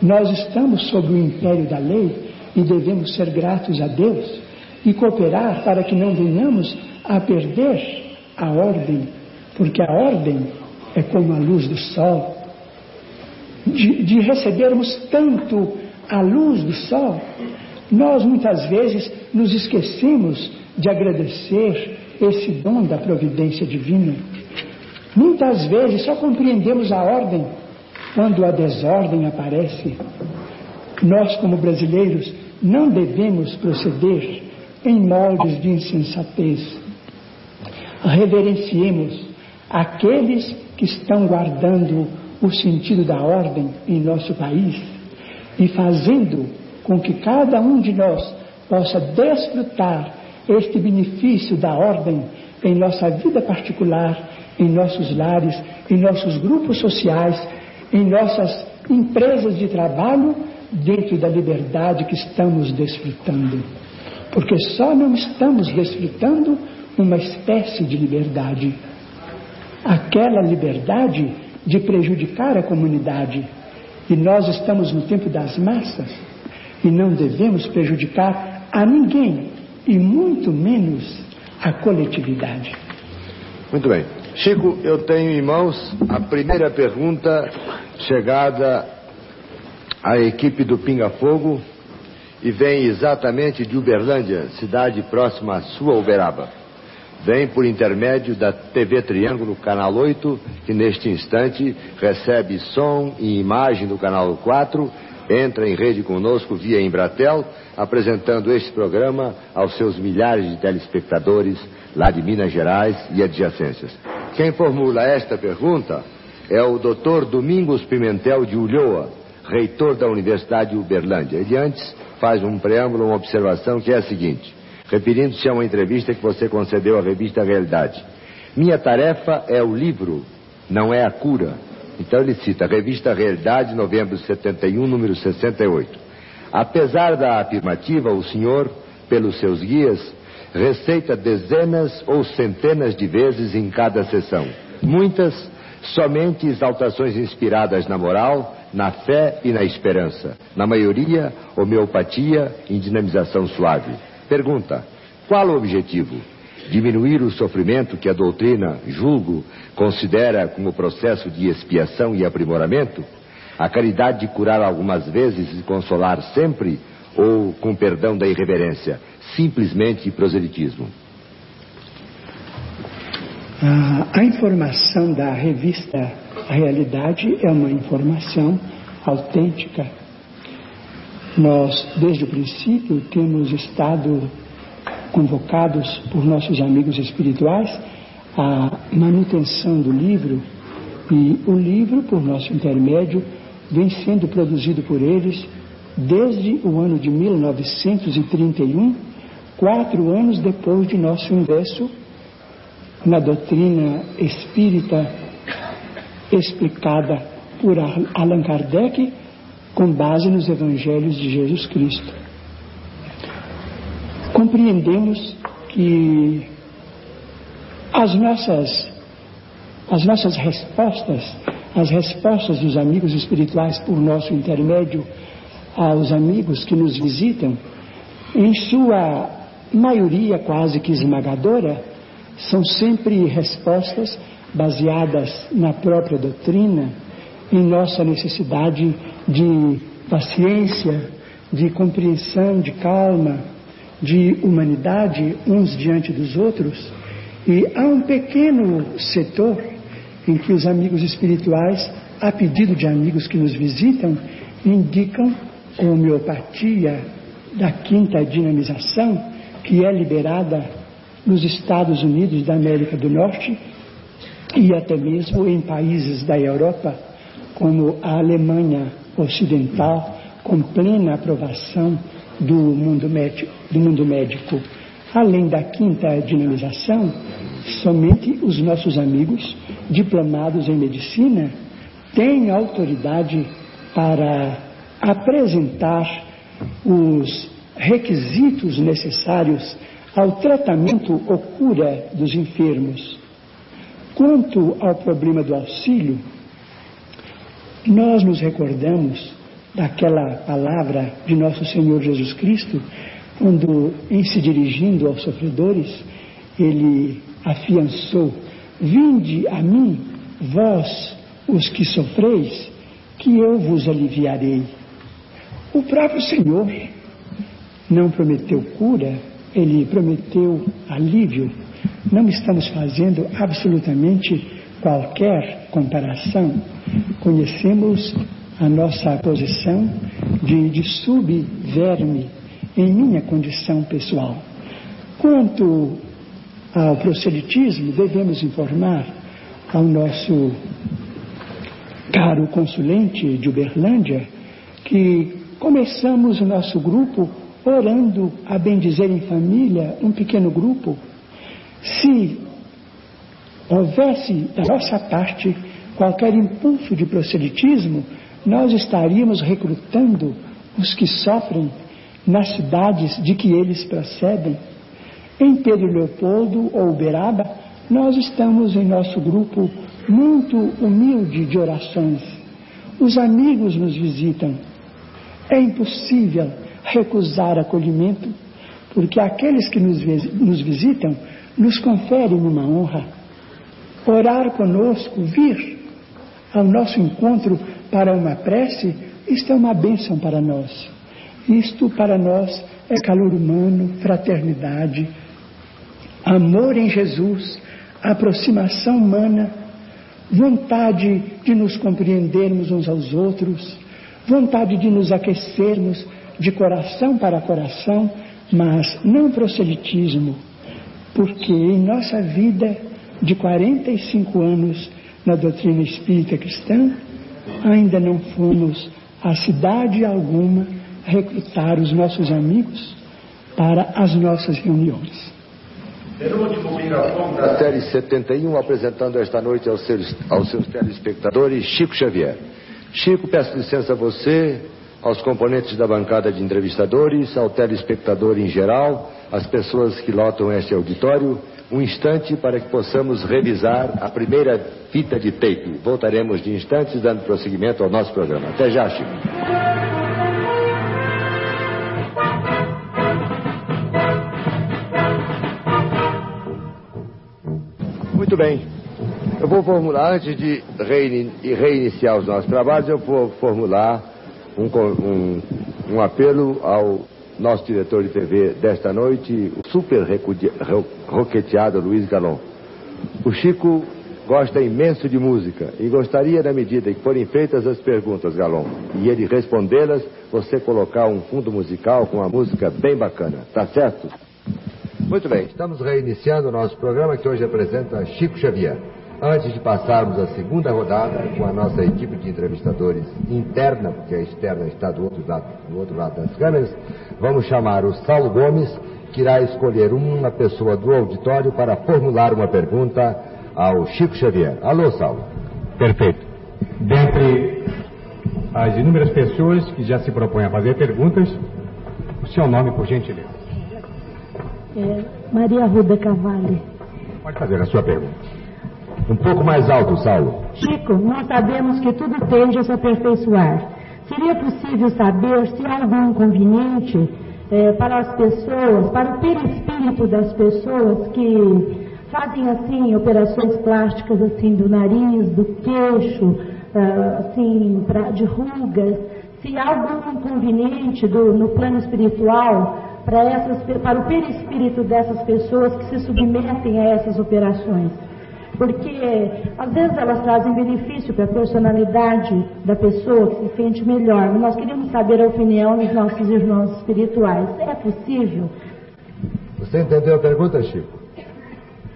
Nós estamos sob o império da lei e devemos ser gratos a Deus e cooperar para que não venhamos a perder a ordem, porque a ordem é como a luz do sol, de, de recebermos tanto a luz do sol, nós muitas vezes nos esquecemos de agradecer esse dom da providência divina. Muitas vezes só compreendemos a ordem quando a desordem aparece. Nós, como brasileiros, não devemos proceder em moldes de insensatez. Reverenciemos aqueles que estão guardando o sentido da ordem em nosso país e fazendo com que cada um de nós possa desfrutar este benefício da ordem em nossa vida particular, em nossos lares, em nossos grupos sociais, em nossas empresas de trabalho, dentro da liberdade que estamos desfrutando. Porque só não estamos desfrutando uma espécie de liberdade. Aquela liberdade de prejudicar a comunidade. E nós estamos no tempo das massas e não devemos prejudicar a ninguém e muito menos a coletividade. Muito bem. Chico, eu tenho em mãos a primeira pergunta chegada à equipe do Pinga Fogo e vem exatamente de Uberlândia, cidade próxima à sua Uberaba vem por intermédio da TV Triângulo Canal 8, que neste instante recebe som e imagem do Canal 4, entra em rede conosco via Embratel, apresentando este programa aos seus milhares de telespectadores lá de Minas Gerais e adjacências. Quem formula esta pergunta é o Dr. Domingos Pimentel de Ulloa, reitor da Universidade de Uberlândia. Ele antes faz um preâmbulo, uma observação que é a seguinte. Referindo-se a uma entrevista que você concedeu à revista Realidade. Minha tarefa é o livro, não é a cura. Então ele cita revista Realidade, novembro de 71, número 68. Apesar da afirmativa, o senhor, pelos seus guias, receita dezenas ou centenas de vezes em cada sessão. Muitas somente exaltações inspiradas na moral, na fé e na esperança. Na maioria, homeopatia em dinamização suave. Pergunta: qual o objetivo? Diminuir o sofrimento que a doutrina, julgo, considera como processo de expiação e aprimoramento? A caridade de curar algumas vezes e consolar sempre? Ou, com perdão da irreverência, simplesmente proselitismo? A informação da revista Realidade é uma informação autêntica. Nós, desde o princípio, temos estado convocados por nossos amigos espirituais à manutenção do livro e o livro, por nosso intermédio, vem sendo produzido por eles desde o ano de 1931, quatro anos depois de nosso ingresso na doutrina espírita explicada por Allan Kardec com base nos evangelhos de Jesus Cristo. Compreendemos que as nossas as nossas respostas, as respostas dos amigos espirituais por nosso intermédio aos amigos que nos visitam, em sua maioria quase que esmagadora, são sempre respostas baseadas na própria doutrina, em nossa necessidade de paciência, de compreensão, de calma, de humanidade uns diante dos outros. E há um pequeno setor em que os amigos espirituais, a pedido de amigos que nos visitam, indicam homeopatia da quinta dinamização, que é liberada nos Estados Unidos da América do Norte e até mesmo em países da Europa, como a Alemanha Ocidental, com plena aprovação do mundo médico. Do mundo médico. Além da quinta dinamização, somente os nossos amigos diplomados em medicina têm autoridade para apresentar os requisitos necessários ao tratamento ou cura dos enfermos. Quanto ao problema do auxílio, nós nos recordamos daquela palavra de nosso Senhor Jesus Cristo, quando, em se dirigindo aos sofredores, ele afiançou: Vinde a mim, vós, os que sofreis, que eu vos aliviarei. O próprio Senhor não prometeu cura, ele prometeu alívio. Não estamos fazendo absolutamente qualquer comparação. Conhecemos a nossa posição de, de subverme em minha condição pessoal. Quanto ao proselitismo, devemos informar ao nosso caro consulente de Uberlândia que começamos o nosso grupo orando a bem dizer em família, um pequeno grupo. Se houvesse da nossa parte qualquer impulso de proselitismo, nós estaríamos recrutando os que sofrem nas cidades de que eles procedem. Em Pedro Leopoldo ou Uberaba, nós estamos em nosso grupo muito humilde de orações. Os amigos nos visitam. É impossível recusar acolhimento, porque aqueles que nos, nos visitam nos conferem uma honra. Orar conosco, vir ao nosso encontro para uma prece, isto é uma bênção para nós. Isto para nós é calor humano, fraternidade, amor em Jesus, aproximação humana, vontade de nos compreendermos uns aos outros, vontade de nos aquecermos de coração para coração, mas não proselitismo, porque em nossa vida de 45 anos na doutrina espírita cristã, ainda não fomos a cidade alguma recrutar os nossos amigos, para as nossas reuniões. Microfone da série 71, apresentando esta noite aos seus, aos seus telespectadores, Chico Xavier. Chico, peço licença a você, aos componentes da bancada de entrevistadores, ao telespectador em geral, às pessoas que lotam este auditório, um instante para que possamos revisar a primeira fita de tape. Voltaremos de instantes dando prosseguimento ao nosso programa. Até já, Chico. Muito bem. Eu vou formular, antes de reiniciar os nossos trabalhos, eu vou formular um, um, um apelo ao nosso diretor de TV desta noite, o super roqueteado Luiz Galon. O Chico gosta imenso de música e gostaria, na medida que forem feitas as perguntas, Galon, e ele respondê-las, você colocar um fundo musical com uma música bem bacana. Tá certo? Muito bem, estamos reiniciando o nosso programa que hoje apresenta Chico Xavier. Antes de passarmos à segunda rodada com a nossa equipe de entrevistadores interna, porque a externa está do outro lado, do outro lado das câmeras, vamos chamar o Saulo Gomes, que irá escolher uma pessoa do auditório para formular uma pergunta ao Chico Xavier. Alô, Saulo. Perfeito. Dentre as inúmeras pessoas que já se propõem a fazer perguntas, o seu nome, por gentileza. É, Maria Ruda Cavalli. Pode fazer a sua pergunta. Um pouco mais alto, Saulo. Chico, nós sabemos que tudo tende a se aperfeiçoar. Seria possível saber se há algum inconveniente é, para as pessoas, para o perispírito das pessoas que fazem assim operações plásticas assim do nariz, do queixo, ah, assim pra, de rugas, se há algum inconveniente do, no plano espiritual para, essas, para o perispírito dessas pessoas que se submetem a essas operações. Porque às vezes elas trazem benefício para a personalidade da pessoa que se sente melhor. Mas nós queríamos saber a opinião dos nossos irmãos espirituais. É possível? Você entendeu a pergunta, Chico?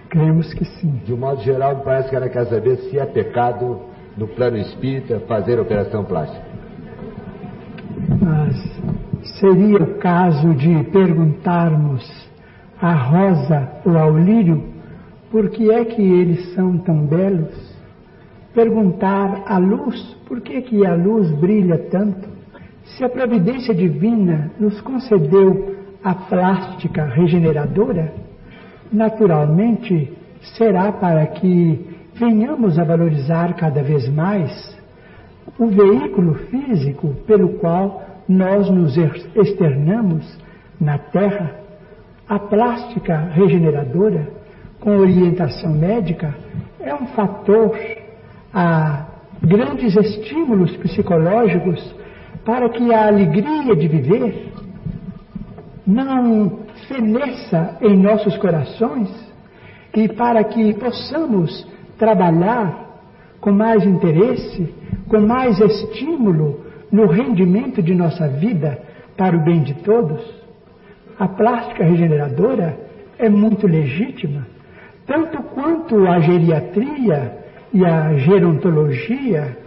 Cremos que sim. De um modo geral, me parece que ela quer saber se é pecado no plano espírita fazer operação plástica. Mas seria o caso de perguntarmos à rosa ou ao lírio por que é que eles são tão belos? Perguntar à luz por que, que a luz brilha tanto? Se a providência divina nos concedeu a plástica regeneradora, naturalmente será para que venhamos a valorizar cada vez mais o veículo físico pelo qual nós nos externamos na Terra, a plástica regeneradora, com orientação médica, é um fator a grandes estímulos psicológicos para que a alegria de viver não feneça em nossos corações e para que possamos trabalhar com mais interesse, com mais estímulo no rendimento de nossa vida para o bem de todos. A plástica regeneradora é muito legítima, tanto quanto a geriatria e a gerontologia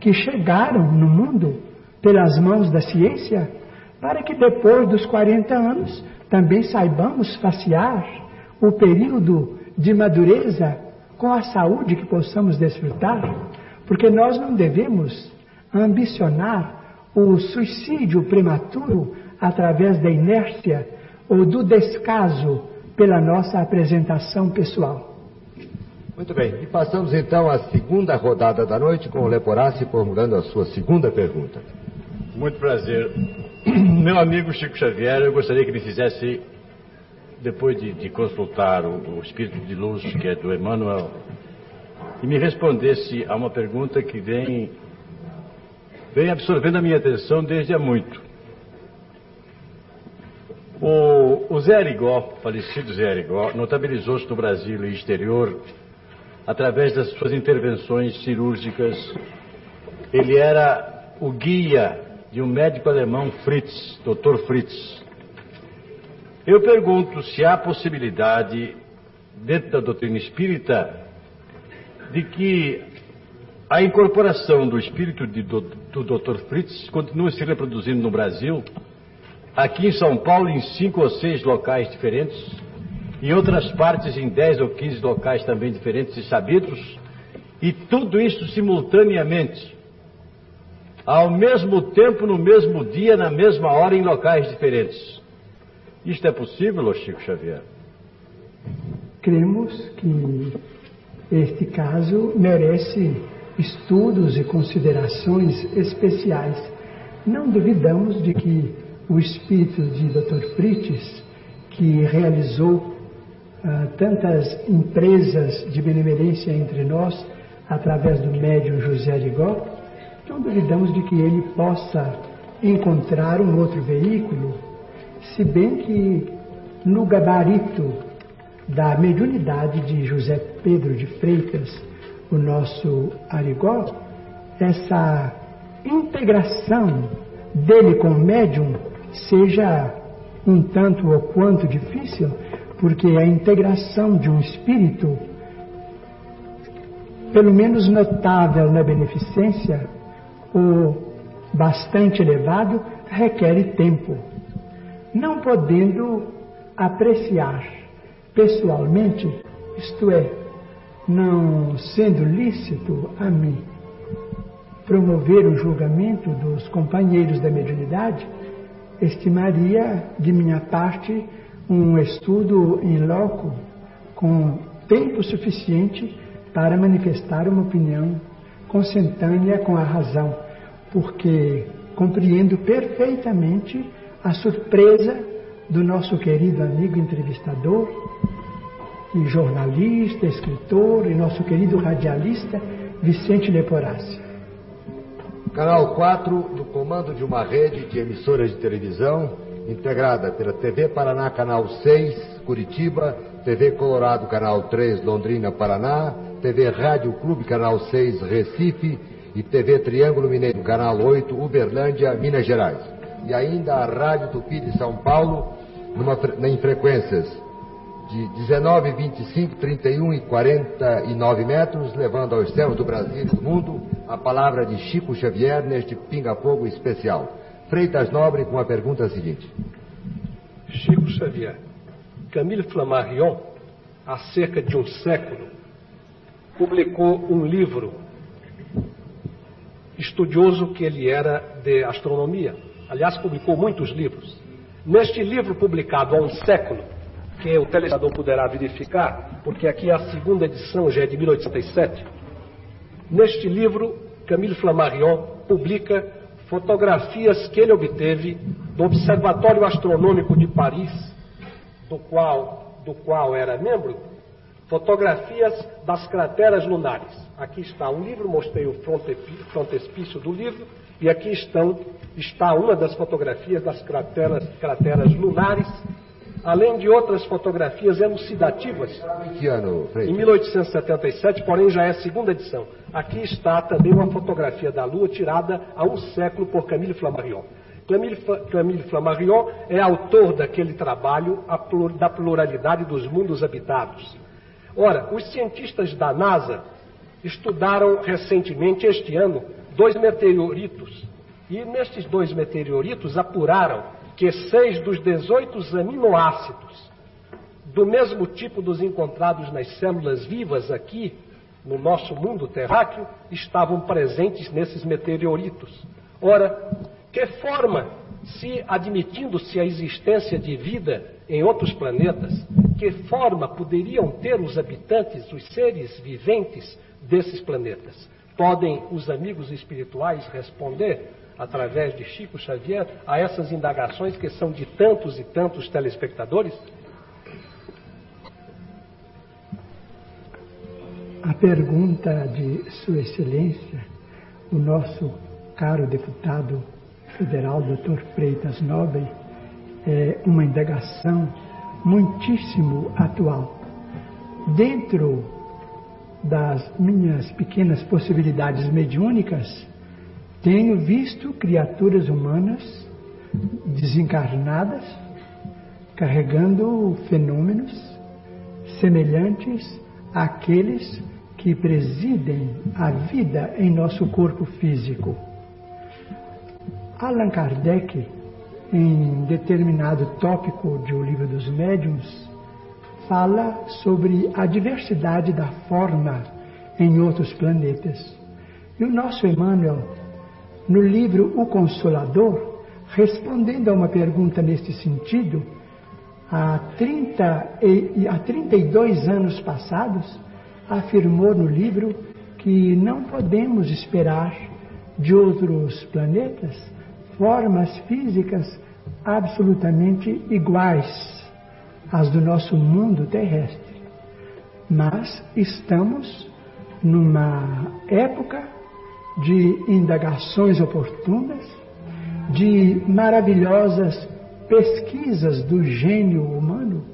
que chegaram no mundo pelas mãos da ciência, para que depois dos 40 anos também saibamos facear o período de madureza com a saúde que possamos desfrutar, porque nós não devemos ambicionar o suicídio prematuro através da inércia ou do descaso pela nossa apresentação pessoal. Muito bem, e passamos então à segunda rodada da noite com o Leporassi formulando a sua segunda pergunta. Muito prazer. (clears throat) Meu amigo Chico Xavier, eu gostaria que me fizesse depois de, de consultar o, o, espírito de luz que é do Emmanuel, e me respondesse a uma pergunta que vem, vem absorvendo a minha atenção desde há muito. O, o Zé Arigó, falecido Zé Arigó, notabilizou-se no Brasil e exterior através das suas intervenções cirúrgicas. Ele era o guia de um médico alemão, Fritz, Dr. Fritz, eu pergunto se há possibilidade, dentro da doutrina espírita, de que a incorporação do espírito de, do, do Dr. Fritz continue se reproduzindo no Brasil aqui em São Paulo em cinco ou seis locais diferentes, em outras partes em dez ou quinze locais também diferentes e sabidos, e tudo isso simultaneamente, ao mesmo tempo, no mesmo dia, na mesma hora, em locais diferentes. Isto é possível, Chico Xavier? Cremos que este caso merece estudos e considerações especiais. Não duvidamos de que o espírito de Dr. Frites, que realizou ah, tantas empresas de benemerência entre nós, através do médium José Arigó, não duvidamos de que ele possa encontrar um outro veículo, se bem que no gabarito da mediunidade de José Pedro de Freitas, o nosso Arigó, essa integração dele com o médium seja um tanto ou quanto difícil, porque a integração de um espírito, pelo menos notável na beneficência, ou bastante elevado, requer tempo. Não podendo apreciar pessoalmente, isto é, não sendo lícito a mim promover o julgamento dos companheiros da mediunidade, estimaria de minha parte um estudo em loco com tempo suficiente para manifestar uma opinião consentânea com a razão, porque compreendo perfeitamente a surpresa do nosso querido amigo entrevistador, e jornalista, escritor, e nosso querido radialista Vicente Leporace. Canal 4, do comando de uma rede de emissoras de televisão, integrada pela TV Paraná, Canal 6, Curitiba, TV Colorado, Canal 3, Londrina, Paraná, TV Rádio Clube, Canal 6, Recife e TV Triângulo Mineiro, Canal 8, Uberlândia, Minas Gerais. E ainda a Rádio Tupi de São Paulo, numa, em frequências de 19, 25, 31 e 49 metros, levando aos céus do Brasil e do mundo a palavra de Chico Xavier neste pinga-fogo especial. Freitas Nobre com a pergunta seguinte. Chico Xavier, Camille Flammarion, há cerca de um século, publicou um livro estudioso que ele era de astronomia. Aliás, publicou muitos livros. Neste livro publicado há um século, que o telespectador poderá verificar, porque aqui é a segunda edição, já é de 1807. Neste livro, Camille Flammarion publica fotografias que ele obteve do Observatório Astronômico de Paris, do qual, do qual era membro, fotografias das crateras lunares. Aqui está um livro, mostrei o frontespício do livro, e aqui estão, está uma das fotografias das crateras, crateras lunares além de outras fotografias elucidativas. Que ano, Em 1877, porém já é a segunda edição. Aqui está também uma fotografia da Lua tirada há um século por Camille Flammarion. Camille, Camille Flammarion é autor daquele trabalho da pluralidade dos mundos habitados. Ora, os cientistas da NASA estudaram recentemente, este ano, dois meteoritos. E nestes dois meteoritos apuraram que seis dos 18 aminoácidos do mesmo tipo dos encontrados nas células vivas aqui no nosso mundo terráqueo estavam presentes nesses meteoritos. Ora, que forma, se admitindo-se a existência de vida em outros planetas, que forma poderiam ter os habitantes, os seres viventes desses planetas? Podem os amigos espirituais responder? Através de Chico Xavier, a essas indagações que são de tantos e tantos telespectadores? A pergunta de Sua Excelência, o nosso caro deputado federal, Dr. Freitas Nobre, é uma indagação muitíssimo atual. Dentro das minhas pequenas possibilidades mediúnicas, tenho visto criaturas humanas desencarnadas carregando fenômenos semelhantes àqueles que presidem a vida em nosso corpo físico. Allan Kardec em determinado tópico de O Livro dos Médiuns, fala sobre a diversidade da forma em outros planetas. E o nosso Emmanuel, no livro O Consolador, respondendo a uma pergunta neste sentido, há, 30 e, há 32 anos passados, afirmou no livro que não podemos esperar de outros planetas formas físicas absolutamente iguais às do nosso mundo terrestre. Mas estamos numa época de indagações oportunas, de maravilhosas pesquisas do gênio humano,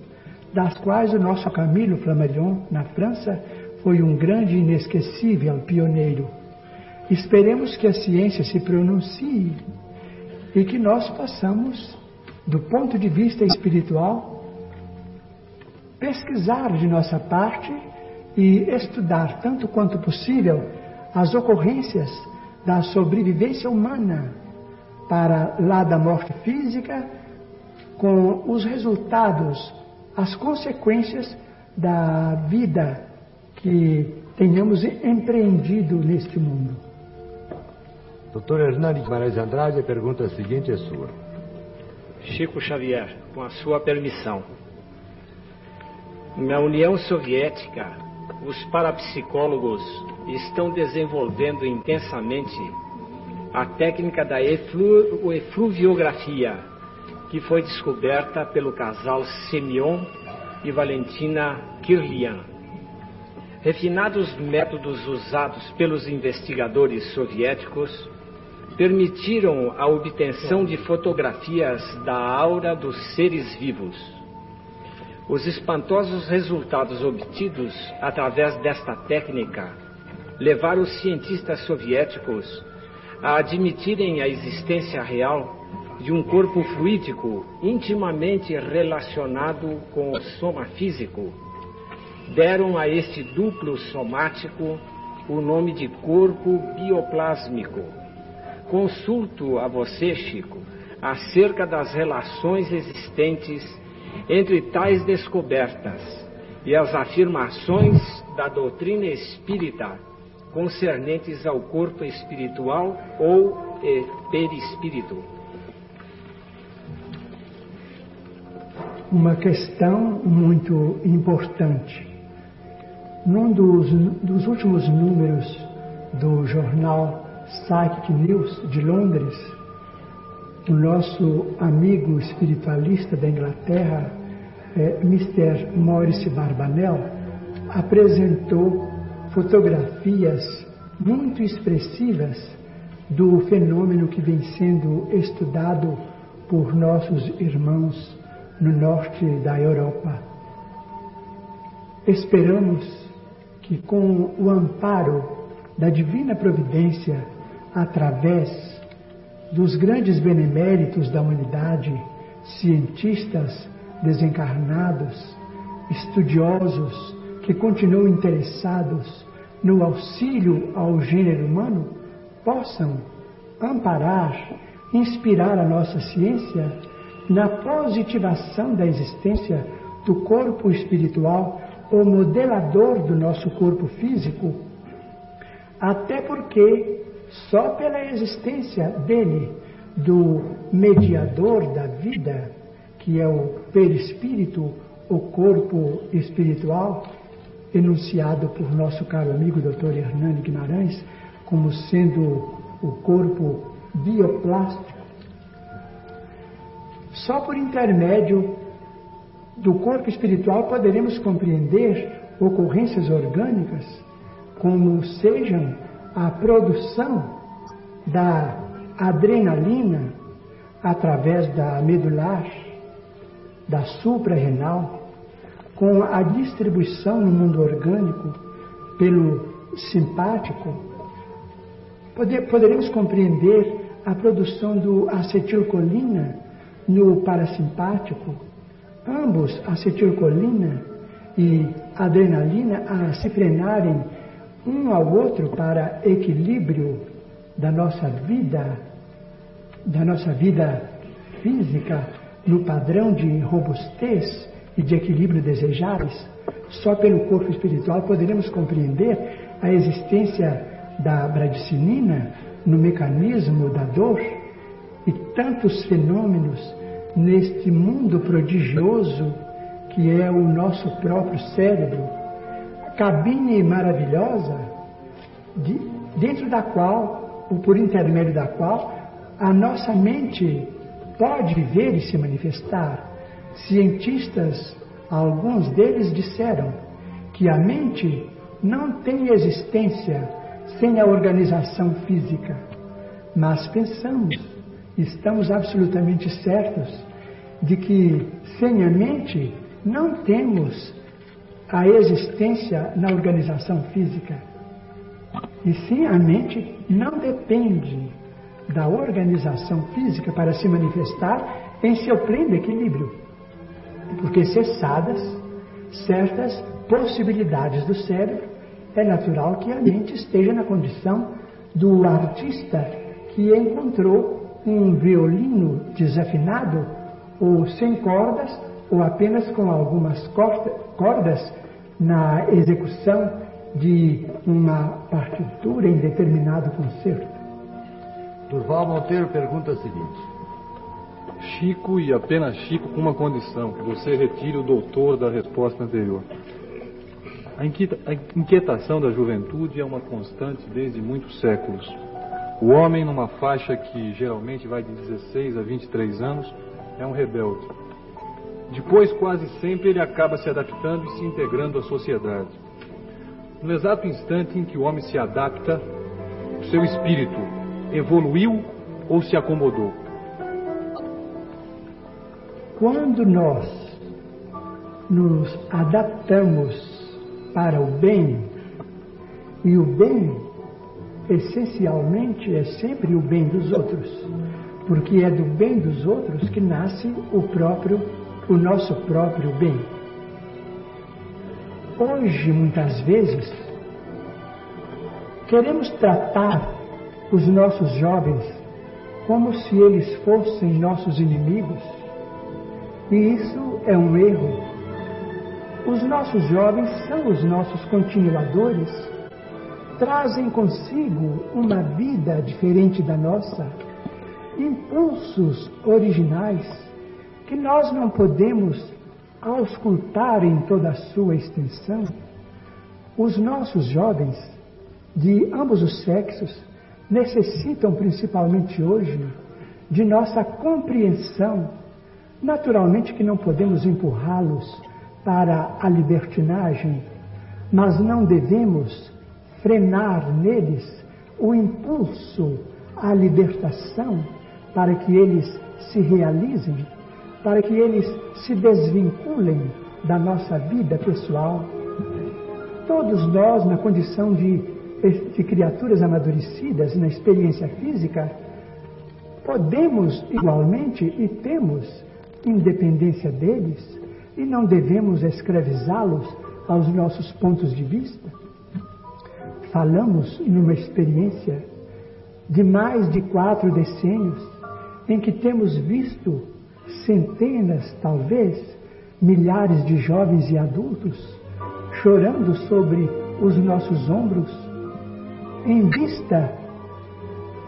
das quais o nosso Camilo Flammarion, na França, foi um grande e inesquecível pioneiro. Esperemos que a ciência se pronuncie e que nós possamos, do ponto de vista espiritual, pesquisar de nossa parte e estudar tanto quanto possível as ocorrências da sobrevivência humana para lá da morte física, com os resultados, as consequências da vida que tenhamos empreendido neste mundo. Doutor Hernani Guimarães Andrade, a pergunta seguinte é sua. Chico Xavier, com a sua permissão. Na União Soviética, os parapsicólogos estão desenvolvendo intensamente a técnica da eflu efluviografia, que foi descoberta pelo casal Semyon e Valentina Kirlian. Refinados métodos usados pelos investigadores soviéticos permitiram a obtenção de fotografias da aura dos seres vivos. Os espantosos resultados obtidos através desta técnica levaram os cientistas soviéticos a admitirem a existência real de um corpo fluídico intimamente relacionado com o soma físico. Deram a este duplo somático o nome de corpo bioplásmico consulto a você, Chico, acerca das relações existentes entre tais descobertas e as afirmações da doutrina espírita concernentes ao corpo espiritual ou perispírito. Uma questão muito importante. Num dos, dos últimos números do jornal Psychic News de Londres, o nosso amigo espiritualista da Inglaterra, é, Mr. Maurice Barbanel, apresentou fotografias muito expressivas do fenômeno que vem sendo estudado por nossos irmãos no norte da Europa. Esperamos que, com o amparo da divina providência através dos grandes beneméritos da humanidade, cientistas desencarnados, estudiosos que continuam interessados no auxílio ao gênero humano, possam amparar, inspirar a nossa ciência na positivação da existência do corpo espiritual, o modelador do nosso corpo físico, até porque só pela existência dele, do mediador da vida, que é o perispírito, o corpo espiritual, enunciado por nosso caro amigo Dr. Hernani Guimarães como sendo o corpo bioplástico. Só por intermédio do corpo espiritual poderemos compreender ocorrências orgânicas como sejam a produção da adrenalina através da medular, da suprarrenal, com a distribuição no mundo orgânico pelo simpático, poderemos compreender a produção do acetilcolina no parasimpático, ambos acetilcolina e adrenalina a se frenarem um ao outro para equilíbrio da nossa vida, da nossa vida física no padrão de robustez e de equilíbrio desejáveis, só pelo corpo espiritual poderemos compreender a existência da bradicinina no mecanismo da dor e tantos fenômenos neste mundo prodigioso que é o nosso próprio cérebro, cabine maravilhosa de, dentro da qual, ou por intermédio da qual, a nossa mente pode viver e se manifestar. Cientistas, alguns deles disseram que a mente não tem existência sem a organização física. Mas pensamos, estamos absolutamente certos de que sem a mente não temos a existência na organização física. E sim, a mente não depende da organização física para se manifestar em seu pleno equilíbrio. Porque cessadas certas possibilidades do cérebro, é natural que a mente esteja na condição do artista que encontrou um violino desafinado ou sem cordas ou apenas com algumas cordas na execução de uma partitura em determinado concerto. Durval Monteiro pergunta o seguinte: Chico e apenas Chico com uma condição, que você retire o doutor da resposta anterior. A inquietação da juventude é uma constante desde muitos séculos. O homem, numa faixa que geralmente vai de 16 a 23 anos, é um rebelde. Depois, quase sempre, ele acaba se adaptando e se integrando à sociedade. No exato instante em que o homem se adapta, o seu espírito evoluiu ou se acomodou? Quando nós nos adaptamos para o bem, e o bem essencialmente é sempre o bem dos outros, porque é do bem dos outros que nasce o próprio o nosso próprio bem. Hoje, muitas vezes, queremos tratar os nossos jovens como se eles fossem nossos inimigos, e isso é um erro. Os nossos jovens são os nossos continuadores, trazem consigo uma vida diferente da nossa, impulsos originais que nós não podemos auscultar em toda a sua extensão, os nossos jovens de ambos os sexos necessitam, principalmente hoje, de nossa compreensão. Naturalmente que não podemos empurrá-los para a libertinagem, mas não devemos frenar neles o impulso à libertação para que eles se realizem para que eles se desvinculem da nossa vida pessoal. Todos nós, na condição de, de criaturas amadurecidas na experiência física, podemos igualmente e temos independência deles e não devemos escravizá-los aos nossos pontos de vista. Falamos numa experiência de mais de quatro decênios em que temos visto centenas, talvez, milhares de jovens e adultos chorando sobre os nossos ombros, em vista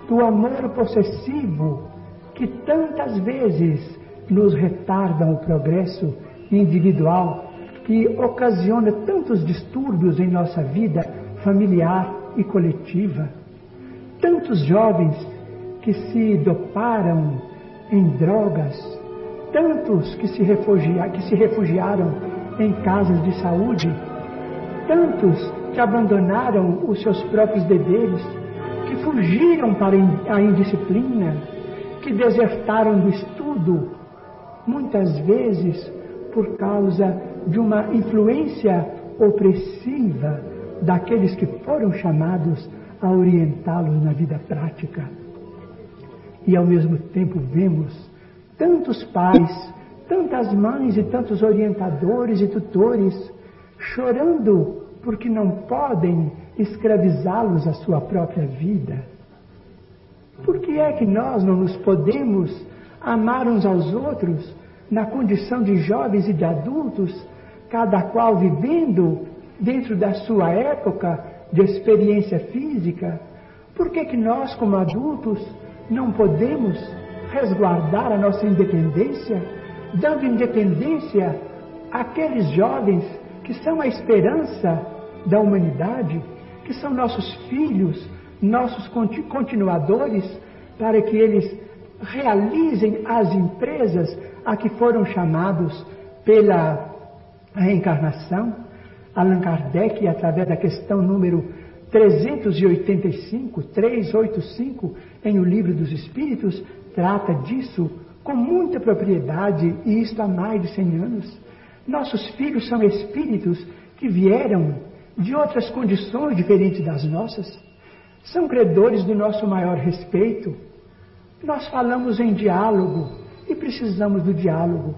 do amor possessivo que tantas vezes nos retarda o progresso individual e ocasiona tantos distúrbios em nossa vida familiar e coletiva. Tantos jovens que se doparam em drogas, tantos que se, refugia, que se refugiaram em casas de saúde, tantos que abandonaram os seus próprios deveres, que fugiram para a indisciplina, que desertaram do estudo, muitas vezes por causa de uma influência opressiva daqueles que foram chamados a orientá-los na vida prática. E ao mesmo tempo vemos tantos pais, tantas mães e tantos orientadores e tutores chorando porque não podem escravizá-los à sua própria vida. Por que é que nós não nos podemos amar uns aos outros na condição de jovens e de adultos, cada qual vivendo dentro da sua época de experiência física, por que, que nós, como adultos, não podemos resguardar a nossa independência, dando independência àqueles jovens que são a esperança da humanidade, que são nossos filhos, nossos continuadores, para que eles realizem as empresas a que foram chamados pela reencarnação? Allan Kardec, através da questão número 385, 385, em O Livro dos Espíritos, trata disso com muita propriedade, e isto há mais de 100 anos. Nossos filhos são espíritos que vieram de outras condições diferentes das nossas, são credores do nosso maior respeito. Nós falamos em diálogo e precisamos do diálogo.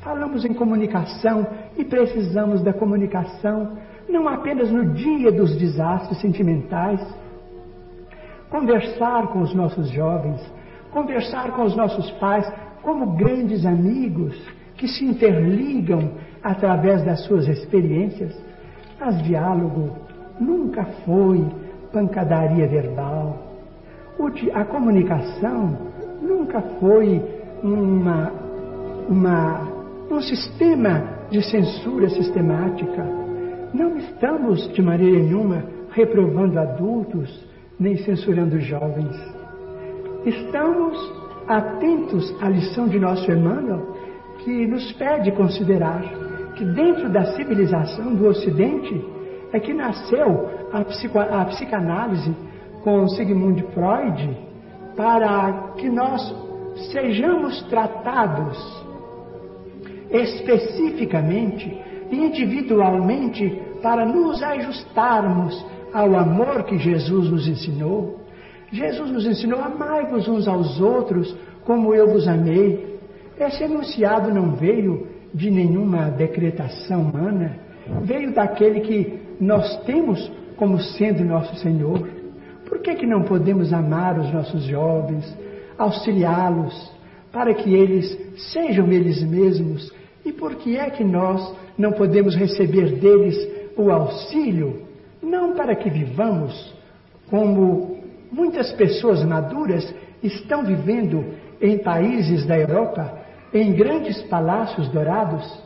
Falamos em comunicação e precisamos da comunicação, não apenas no dia dos desastres sentimentais. Conversar com os nossos jovens, conversar com os nossos pais como grandes amigos que se interligam através das suas experiências. Mas diálogo nunca foi pancadaria verbal. A comunicação nunca foi uma, uma um sistema de censura sistemática. Não estamos, de maneira nenhuma, reprovando adultos nem censurando jovens. Estamos atentos à lição de nosso Emmanuel, que nos pede considerar que dentro da civilização do Ocidente é que nasceu a, psico, a psicanálise com Sigmund Freud para que nós sejamos tratados especificamente individualmente para nos ajustarmos ao amor que Jesus nos ensinou. Jesus nos ensinou: amai-vos uns aos outros como eu vos amei. Esse enunciado não veio de nenhuma decretação humana, veio daquele que nós temos como sendo nosso Senhor. Por que, que não podemos amar os nossos jovens, auxiliá-los, para que eles sejam eles mesmos e por que é que nós não podemos receber deles o auxílio? Não para que vivamos como muitas pessoas maduras estão vivendo em países da Europa, em grandes palácios dourados,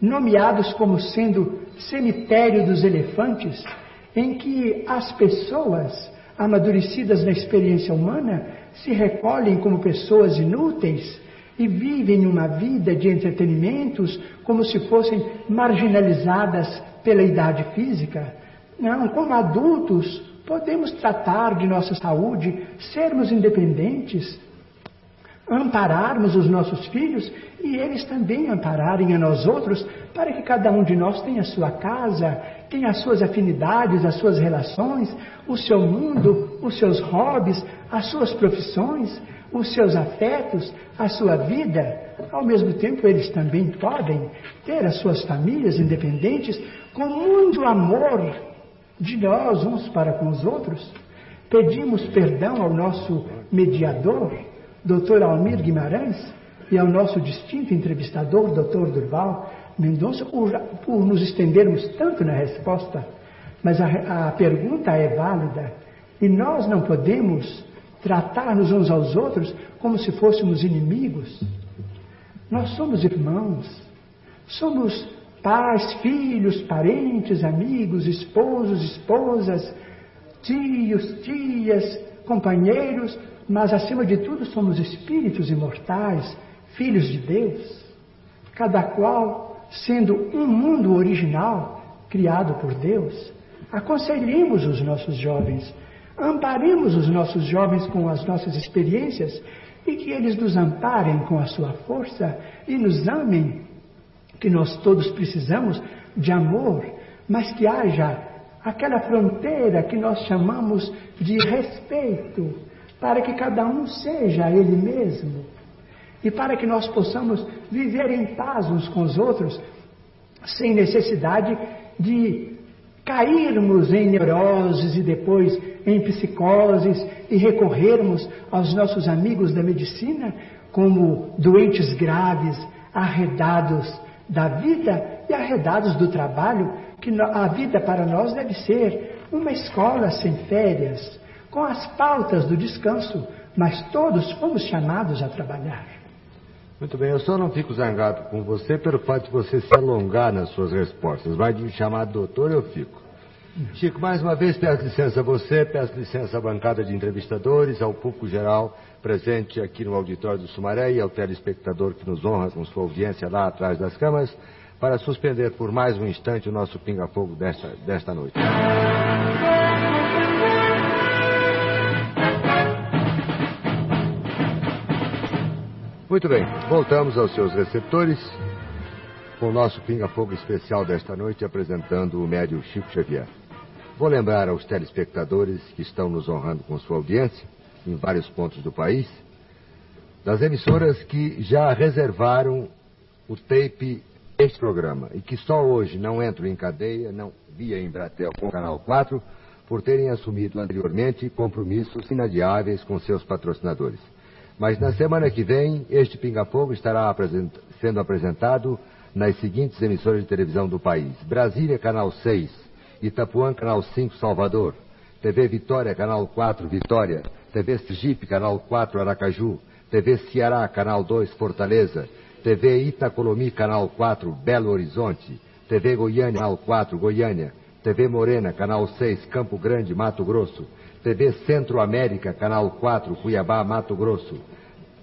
nomeados como sendo cemitério dos elefantes, em que as pessoas amadurecidas na experiência humana se recolhem como pessoas inúteis e vivem uma vida de entretenimentos como se fossem marginalizadas pela idade física. Não, como adultos, podemos tratar de nossa saúde, sermos independentes, ampararmos os nossos filhos e eles também ampararem a nós outros, para que cada um de nós tenha sua casa, tenha as suas afinidades, as suas relações, o seu mundo, os seus hobbies, as suas profissões, os seus afetos, a sua vida, ao mesmo tempo eles também podem ter as suas famílias independentes com muito amor de nós uns para com os outros. Pedimos perdão ao nosso mediador, Dr. Almir Guimarães, e ao nosso distinto entrevistador, Dr. Durval Mendonça, por, por nos estendermos tanto na resposta. Mas a, a pergunta é válida e nós não podemos tratar-nos uns aos outros como se fôssemos inimigos. Nós somos irmãos, somos pais, filhos, parentes, amigos, esposos, esposas, tios, tias, companheiros, mas acima de tudo somos espíritos imortais, filhos de Deus, cada qual sendo um mundo original criado por Deus. Aconselhemos os nossos jovens amparemos os nossos jovens com as nossas experiências e que eles nos amparem com a sua força e nos amem, que nós todos precisamos de amor, mas que haja aquela fronteira que nós chamamos de respeito, para que cada um seja ele mesmo e para que nós possamos viver em paz uns com os outros, sem necessidade de cairmos em neuroses e depois em psicoses e recorrermos aos nossos amigos da medicina como doentes graves, arredados da vida e arredados do trabalho, que a vida para nós deve ser uma escola sem férias, com as pautas do descanso, mas todos fomos chamados a trabalhar. Muito bem, eu só não fico zangado com você pelo fato de você se alongar nas suas respostas, mas de me chamar doutor eu fico. Chico, mais uma vez peço licença a você, peço licença à bancada de entrevistadores, ao público geral presente aqui no auditório do Sumaré e ao telespectador que nos honra com sua audiência lá atrás das câmaras, para suspender por mais um instante o nosso pinga-fogo desta, desta noite. Muito bem, voltamos aos seus receptores com o nosso pinga-fogo especial desta noite apresentando o médio Chico Xavier. Vou lembrar aos telespectadores que estão nos honrando com sua audiência em vários pontos do país das emissoras que já reservaram o tape deste programa e que só hoje não entram em cadeia, não via Embratel com o Canal 4, por terem assumido anteriormente compromissos inadiáveis com seus patrocinadores. Mas na semana que vem, este pinga-fogo estará apresent sendo apresentado nas seguintes emissoras de televisão do país: Brasília, Canal 6, Itapuã, Canal 5, Salvador, TV Vitória, Canal 4, Vitória, TV Sergipe, Canal 4, Aracaju, TV Ceará, Canal 2, Fortaleza, TV Itacolomi, Canal 4, Belo Horizonte, TV Goiânia, Canal 4, Goiânia, TV Morena, Canal 6, Campo Grande, Mato Grosso, TV Centro América, Canal 4, Cuiabá, Mato Grosso,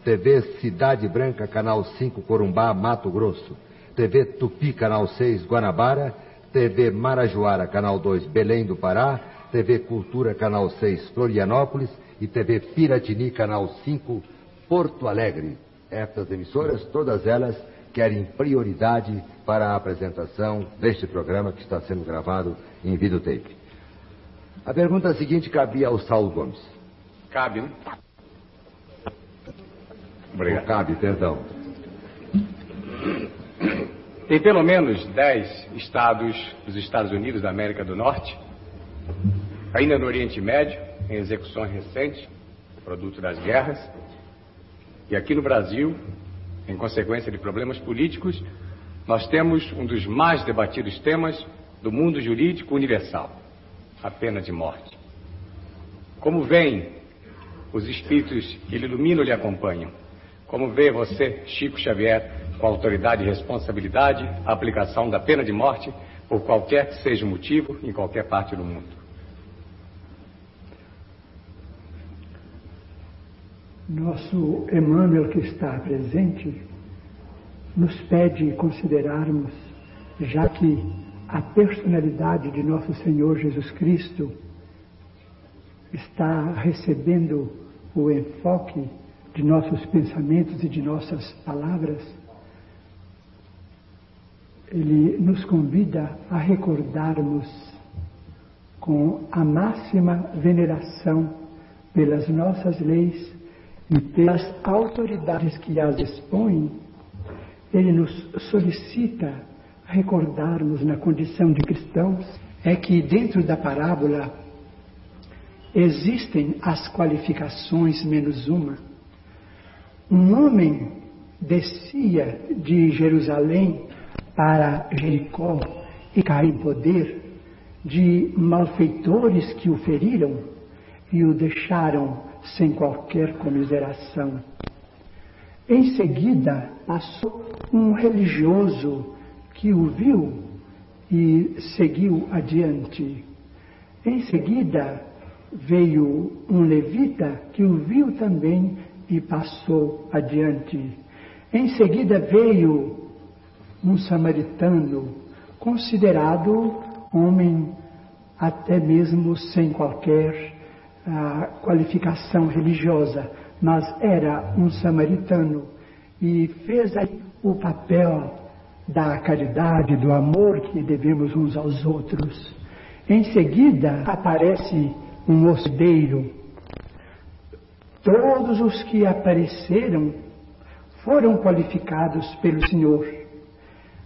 TV Cidade Branca, Canal 5, Corumbá, Mato Grosso, TV Tupi, Canal 6, Guanabara, TV Marajoara, Canal 2, Belém do Pará, TV Cultura, Canal 6, Florianópolis. E TV Piratini, Canal 5, Porto Alegre. Estas emissoras, todas elas, querem prioridade para a apresentação deste programa que está sendo gravado em videotape. A pergunta seguinte cabia ao Saulo Gomes. Cabe, né? Obrigado. Cabe, perdão. Tem pelo menos dez estados dos Estados Unidos da América do Norte, ainda no Oriente Médio, em execuções recentes, produto das guerras, e aqui no Brasil, em consequência de problemas políticos, nós temos um dos mais debatidos temas do mundo jurídico universal a pena de morte. Como vem os espíritos que lhe iluminam lhe acompanham? Como vê você, Chico Xavier, com autoridade e responsabilidade, a aplicação da pena de morte por qualquer que seja o motivo em qualquer parte do mundo? Nosso Emmanuel que está presente nos pede considerarmos, já que a personalidade de nosso Senhor Jesus Cristo está recebendo o enfoque de nossos pensamentos e de nossas palavras, ele nos convida a recordarmos com a máxima veneração pelas nossas leis e pelas autoridades que as expõem, ele nos solicita recordarmos na condição de cristãos é que dentro da parábola existem as qualificações menos uma. Um homem descia de Jerusalém para Jericó e caiu em poder de malfeitores que o feriram e o deixaram sem qualquer comiseração. Em seguida, passou um religioso que o viu e seguiu adiante. Em seguida, veio um levita que o viu também e passou adiante. Em seguida veio um samaritano, considerado homem até mesmo sem qualquer ah, qualificação religiosa, mas era um samaritano e fez aí o papel da caridade, do amor que devemos uns aos outros. Em seguida aparece um hospedeiro. Todos os que apareceram foram qualificados pelo Senhor,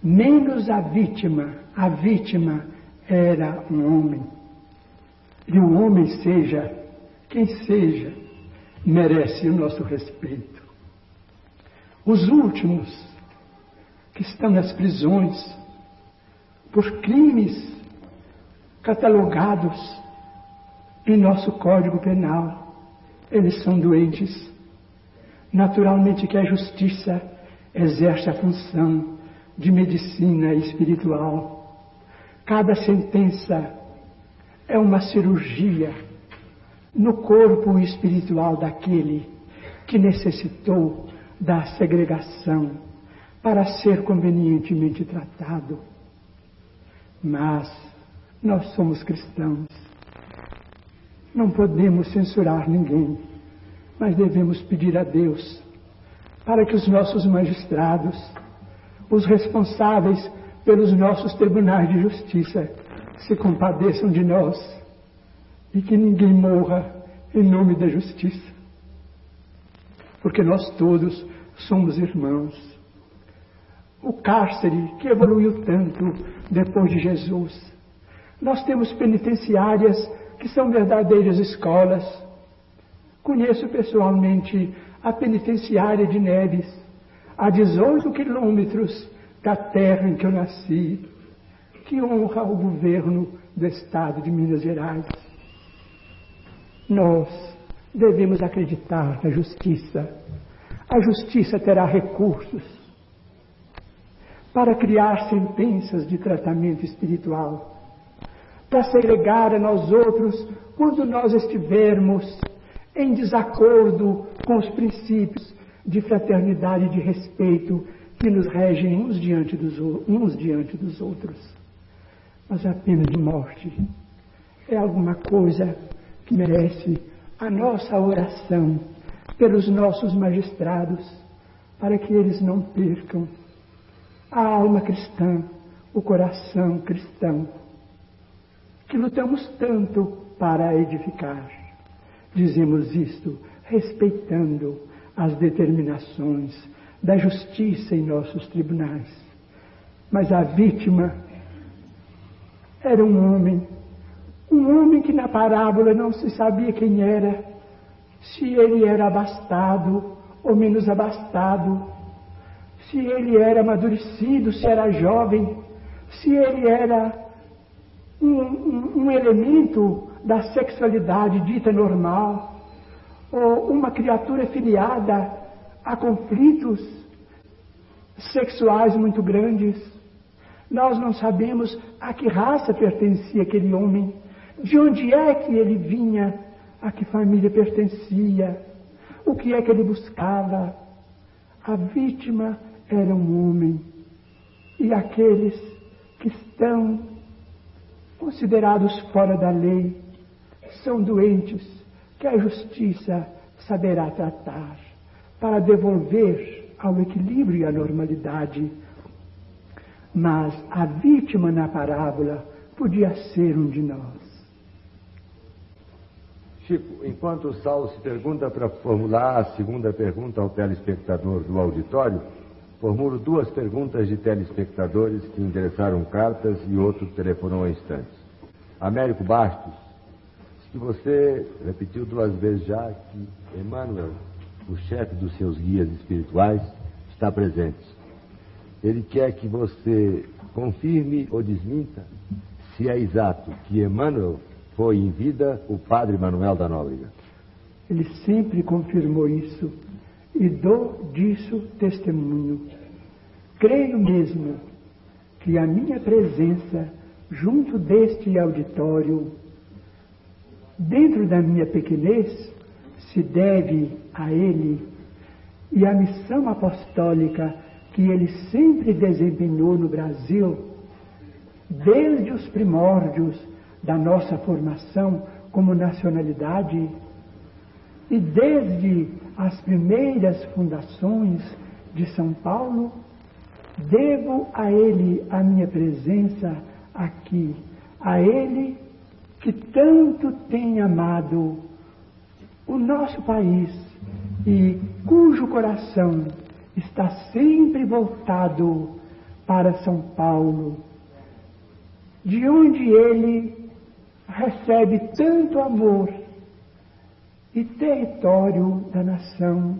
menos a vítima. A vítima era um homem. E o um homem seja quem seja, merece o nosso respeito. os últimos que estão nas prisões por crimes catalogados em nosso Código Penal. Eles são doentes. Naturalmente que a justiça exerce a função de medicina espiritual. Cada sentença é uma cirurgia no corpo espiritual daquele que necessitou da segregação para ser convenientemente tratado. Mas nós somos cristãos. Não podemos censurar ninguém, mas devemos pedir a Deus para que os nossos magistrados, os responsáveis pelos nossos tribunais de justiça, se compadeçam de nós e que ninguém morra em nome da justiça. Porque nós todos somos irmãos. O cárcere que evoluiu tanto depois de Jesus. Nós temos penitenciárias que são verdadeiras escolas. Conheço pessoalmente a penitenciária de Neves, a 18 quilômetros da terra em que eu nasci, que honra o governo do estado de Minas Gerais. Nós devemos acreditar na justiça. A justiça terá recursos para criar sentenças de tratamento espiritual, para segregar a nós outros quando nós estivermos em desacordo com os princípios de fraternidade e de respeito que nos regem uns diante dos, uns diante dos outros. Mas a pena de morte é alguma coisa que merece a nossa oração pelos nossos magistrados, para que eles não percam a alma cristã, o coração cristão, que lutamos tanto para edificar. Dizemos isto respeitando as determinações da justiça em nossos tribunais. Mas a vítima era um homem um homem que na parábola não se sabia quem era, se ele era abastado ou menos abastado, se ele era amadurecido, se era jovem, se ele era um, um, um elemento da sexualidade dita normal, ou uma criatura filiada a conflitos sexuais muito grandes. Nós não sabemos a que raça pertencia aquele homem de onde é que ele vinha, a que família pertencia, o que é que ele buscava. A vítima era um homem e aqueles que estão considerados fora da lei são doentes que a justiça saberá tratar para devolver ao equilíbrio e à normalidade. Mas a vítima na parábola podia ser um de nós. Chico, enquanto o Saulo se pergunta para formular a segunda pergunta ao telespectador do auditório, formulo duas perguntas de telespectadores que endereçaram cartas e outro telefonou há instantes. Américo Bastos, que você repetiu duas vezes já que Emmanuel, o chefe dos seus guias espirituais, está presente. Ele quer que você confirme ou desminta se é exato que Emmanuel foi em vida o padre Manuel da Nóbrega. Ele sempre confirmou isso e dou disso testemunho. Creio mesmo que a minha presença junto deste auditório, dentro da minha pequenez, se deve a ele e à missão apostólica que ele sempre desempenhou no Brasil, desde os primórdios da nossa formação como nacionalidade e desde as primeiras fundações de São Paulo, devo a ele a minha presença aqui, a ele que tanto tem amado o nosso país e cujo coração está sempre voltado para São Paulo, de onde ele recebe tanto amor e território da nação,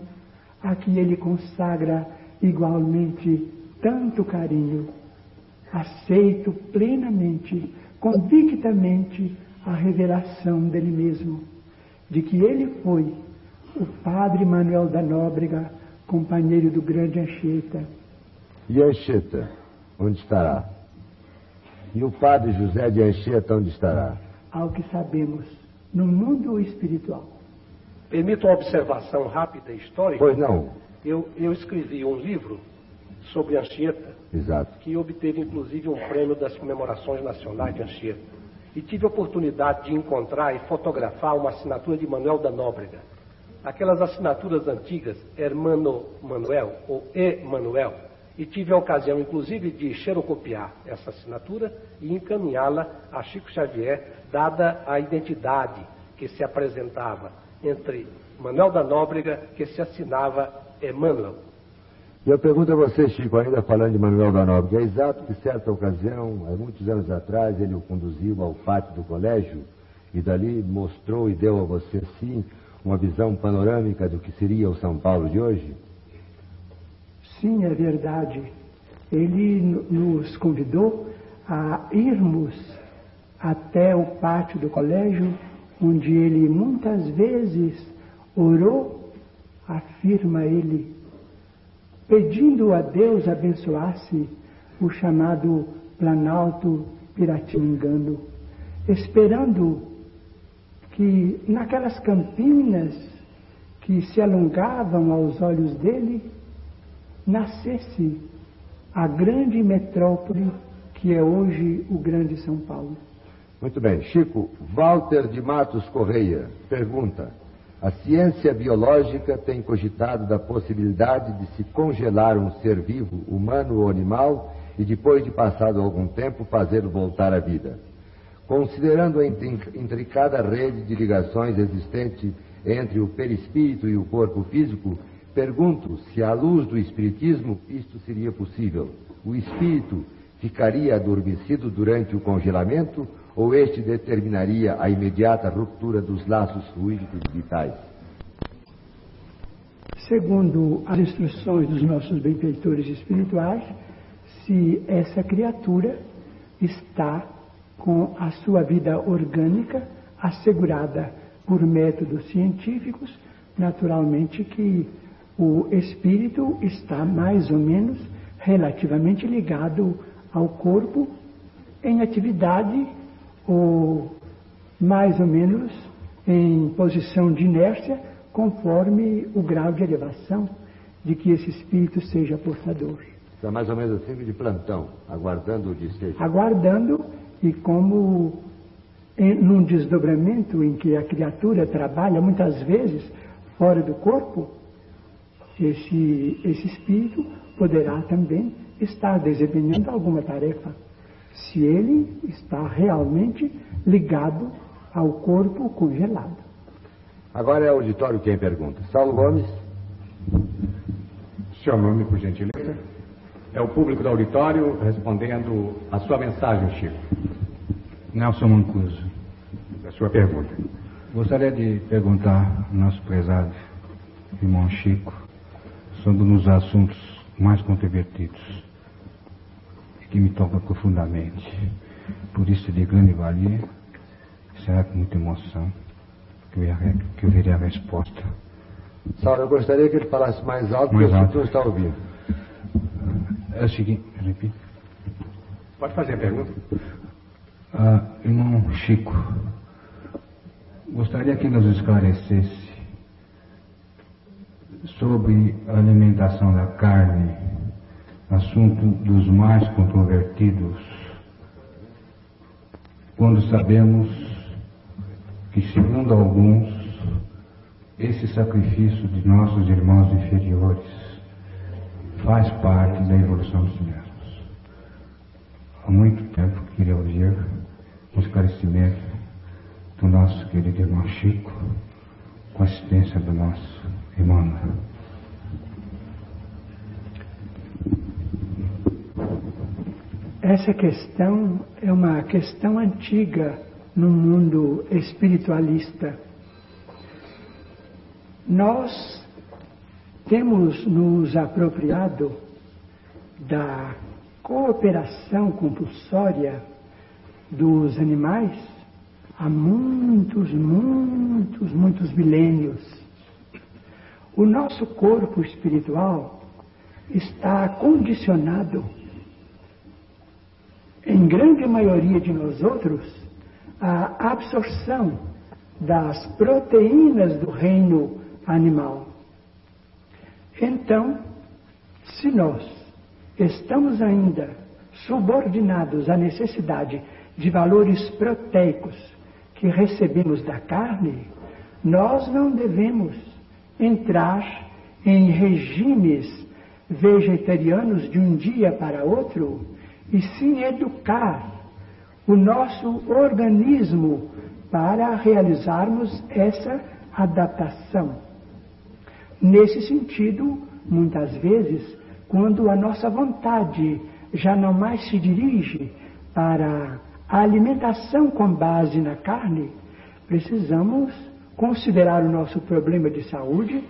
a que ele consagra igualmente tanto carinho. Aceito plenamente, convictamente, a revelação dele mesmo, de que ele foi o padre Manuel da Nóbrega, companheiro do grande Anchieta. E Anchieta, onde estará? E o padre José de Anchieta, onde estará? Ao que sabemos, no mundo espiritual. Permito uma observação rápida e histórica? Pois não. Eu, eu escrevi um livro sobre Anchieta, Exato. que obteve inclusive um prêmio das comemorações nacionais de Anchieta. E tive a oportunidade de encontrar e fotografar uma assinatura de Manuel da Nóbrega. Aquelas assinaturas antigas, Hermano Manuel ou Emanuel. E tive a ocasião, inclusive, de xerocopiar essa assinatura e encaminhá-la a Chico Xavier, dada a identidade que se apresentava entre Manuel da Nóbrega, que se assinava Emmanuel. E eu pergunto a você, Chico, ainda falando de Manuel da Nóbrega, é exato que certa ocasião, há muitos anos atrás, ele o conduziu ao pátio do colégio e dali mostrou e deu a você, sim, uma visão panorâmica do que seria o São Paulo de hoje? Sim, é verdade. Ele nos convidou a irmos até o pátio do colégio, onde ele muitas vezes orou, afirma ele, pedindo a Deus abençoasse o chamado Planalto Piratimingano, esperando que naquelas campinas que se alongavam aos olhos dele, nascesse a grande metrópole que é hoje o grande São Paulo. Muito bem. Chico, Walter de Matos Correia pergunta: A ciência biológica tem cogitado da possibilidade de se congelar um ser vivo, humano ou animal, e depois de passado algum tempo fazê-lo voltar à vida. Considerando a intricada rede de ligações existente entre o perispírito e o corpo físico, pergunto se, à luz do Espiritismo, isto seria possível. O espírito ficaria adormecido durante o congelamento ou este determinaria a imediata ruptura dos laços fluídicos vitais? Segundo as instruções dos nossos benfeitores espirituais, se essa criatura está com a sua vida orgânica assegurada por métodos científicos, naturalmente que o espírito está mais ou menos relativamente ligado ao corpo em atividade ou mais ou menos em posição de inércia, conforme o grau de elevação de que esse espírito seja portador. Está mais ou menos assim de plantão, aguardando o desfecho. Aguardando e como em, num desdobramento em que a criatura trabalha muitas vezes fora do corpo, esse, esse espírito poderá também estar desempenhando alguma tarefa, se ele está realmente ligado ao corpo congelado. Agora é o auditório quem pergunta. Saulo Gomes. Seu nome, por gentileza? É o público do auditório respondendo a sua mensagem, Chico. Nelson Mancuso. A sua pergunta. Gostaria de perguntar ao nosso prezado irmão Chico sobre um dos assuntos mais controvertidos que me toca profundamente. Por isso, de grande valia, será com muita emoção que eu, irei, que eu verei a resposta. Saulo, eu gostaria que ele falasse mais alto, Mais porque alto. o senhor está ouvindo. É o seguinte, repito. Pode fazer a pergunta. Ah, irmão Chico, gostaria que nos esclarecesse sobre a alimentação da carne, assunto dos mais controvertidos, quando sabemos que, segundo alguns, esse sacrifício de nossos irmãos inferiores faz parte da evolução dos mesmos. Há muito tempo que queria ouvir um esclarecimento do nosso querido irmão Chico, com assistência do nosso irmão. Essa questão é uma questão antiga no mundo espiritualista. Nós temos nos apropriado da cooperação compulsória dos animais há muitos, muitos, muitos milênios. O nosso corpo espiritual está condicionado, em grande maioria de nós outros, à absorção das proteínas do reino animal. Então, se nós estamos ainda subordinados à necessidade de valores proteicos que recebemos da carne, nós não devemos entrar em regimes vegetarianos de um dia para outro, e sim educar o nosso organismo para realizarmos essa adaptação. Nesse sentido, muitas vezes, quando a nossa vontade já não mais se dirige para a alimentação com base na carne, precisamos considerar o nosso problema de saúde,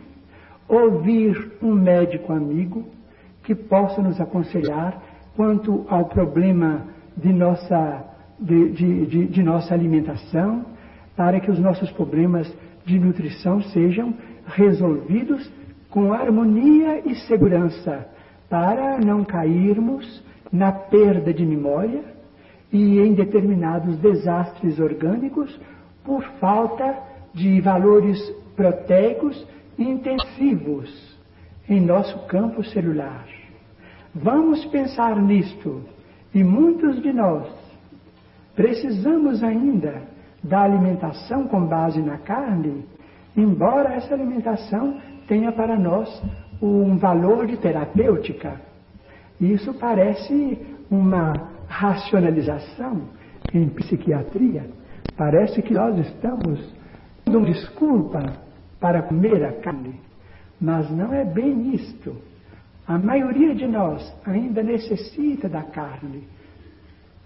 ouvir um médico amigo que possa nos aconselhar quanto ao problema de nossa, de, de, de, de nossa alimentação, para que os nossos problemas de nutrição sejam resolvidos com harmonia e segurança, para não cairmos na perda de memória e em determinados desastres orgânicos por falta de valores proteicos intensivos em nosso campo celular. Vamos pensar nisto e muitos de nós precisamos ainda da alimentação com base na carne, embora essa alimentação tenha para nós um valor de terapêutica. Isso parece uma racionalização em psiquiatria, parece que nós estamos dando desculpa para comer a carne, mas não é bem isto. A maioria de nós ainda necessita da carne.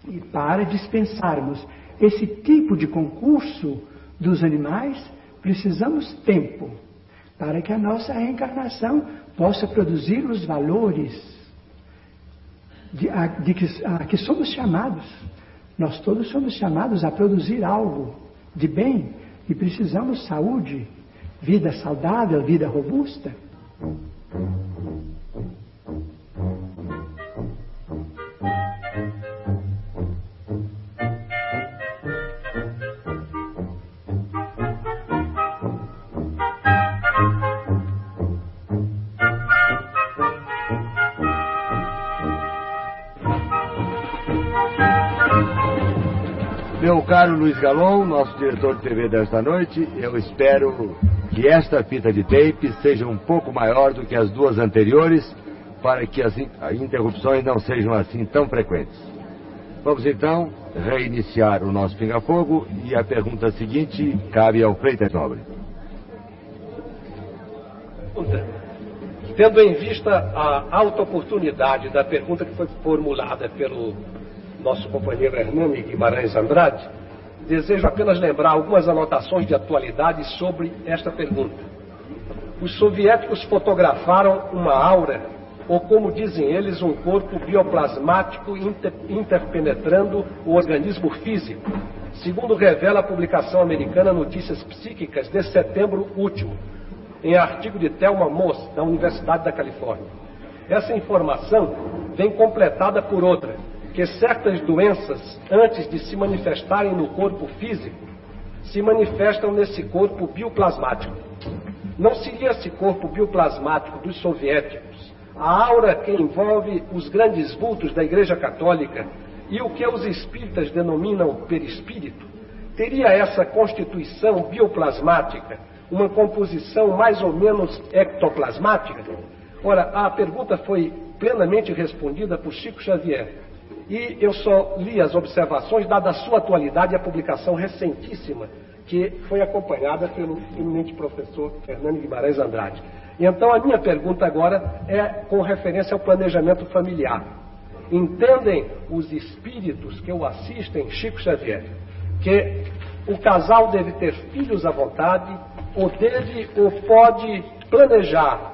E para dispensarmos esse tipo de concurso dos animais, precisamos tempo para que a nossa reencarnação possa produzir os valores de, a, de que, a que somos chamados. Nós todos somos chamados a produzir algo de bem e precisamos saúde, vida saudável, vida robusta. Caro Luiz Galon, nosso diretor de TV desta noite, eu espero que esta fita de tape seja um pouco maior do que as duas anteriores, para que as interrupções não sejam assim tão frequentes. Vamos então reiniciar o nosso pinga-fogo e a pergunta seguinte cabe ao Freitas Nobre. Tendo em vista a alta oportunidade da pergunta que foi formulada pelo nosso companheiro Hernani Guimarães Andrade, desejo apenas lembrar algumas anotações de atualidade sobre esta pergunta. Os soviéticos fotografaram uma aura, ou como dizem eles, um corpo bioplasmático inter interpenetrando o organismo físico, segundo revela a publicação americana Notícias Psíquicas de setembro último, em artigo de Thelma Moss, da Universidade da Califórnia. Essa informação vem completada por outra, que certas doenças, antes de se manifestarem no corpo físico, se manifestam nesse corpo bioplasmático. Não seria esse corpo bioplasmático dos soviéticos a aura que envolve os grandes vultos da Igreja Católica e o que os espíritas denominam perispírito? Teria essa constituição bioplasmática uma composição mais ou menos ectoplasmática? Ora, a pergunta foi plenamente respondida por Chico Xavier, e eu só li as observações, dada a sua atualidade e a publicação recentíssima, que foi acompanhada pelo eminente professor Fernando Guimarães Andrade. E então a minha pergunta agora é com referência ao planejamento familiar. Entendem os espíritos que o assistem, Chico Xavier, que o casal deve ter filhos à vontade, ou deve ou pode planejar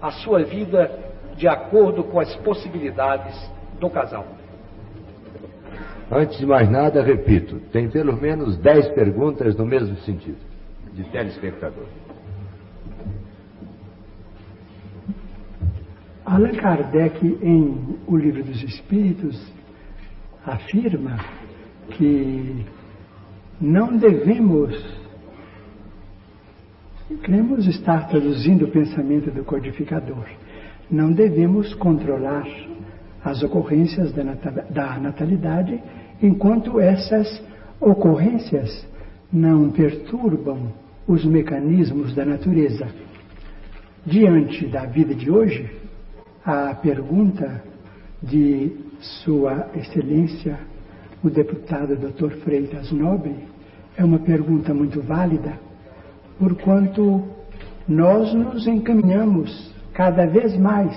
a sua vida de acordo com as possibilidades do casal. Antes de mais nada, repito, tem pelo menos 10 perguntas no mesmo sentido, de telespectador. Allan Kardec, em O Livro dos Espíritos, afirma que não devemos, queremos estar traduzindo o pensamento do codificador, não devemos controlar as ocorrências da natalidade enquanto essas ocorrências não perturbam os mecanismos da natureza. Diante da vida de hoje, a pergunta de Sua Excelência, o deputado Dr. Freitas Nobre, é uma pergunta muito válida, porquanto nós nos encaminhamos cada vez mais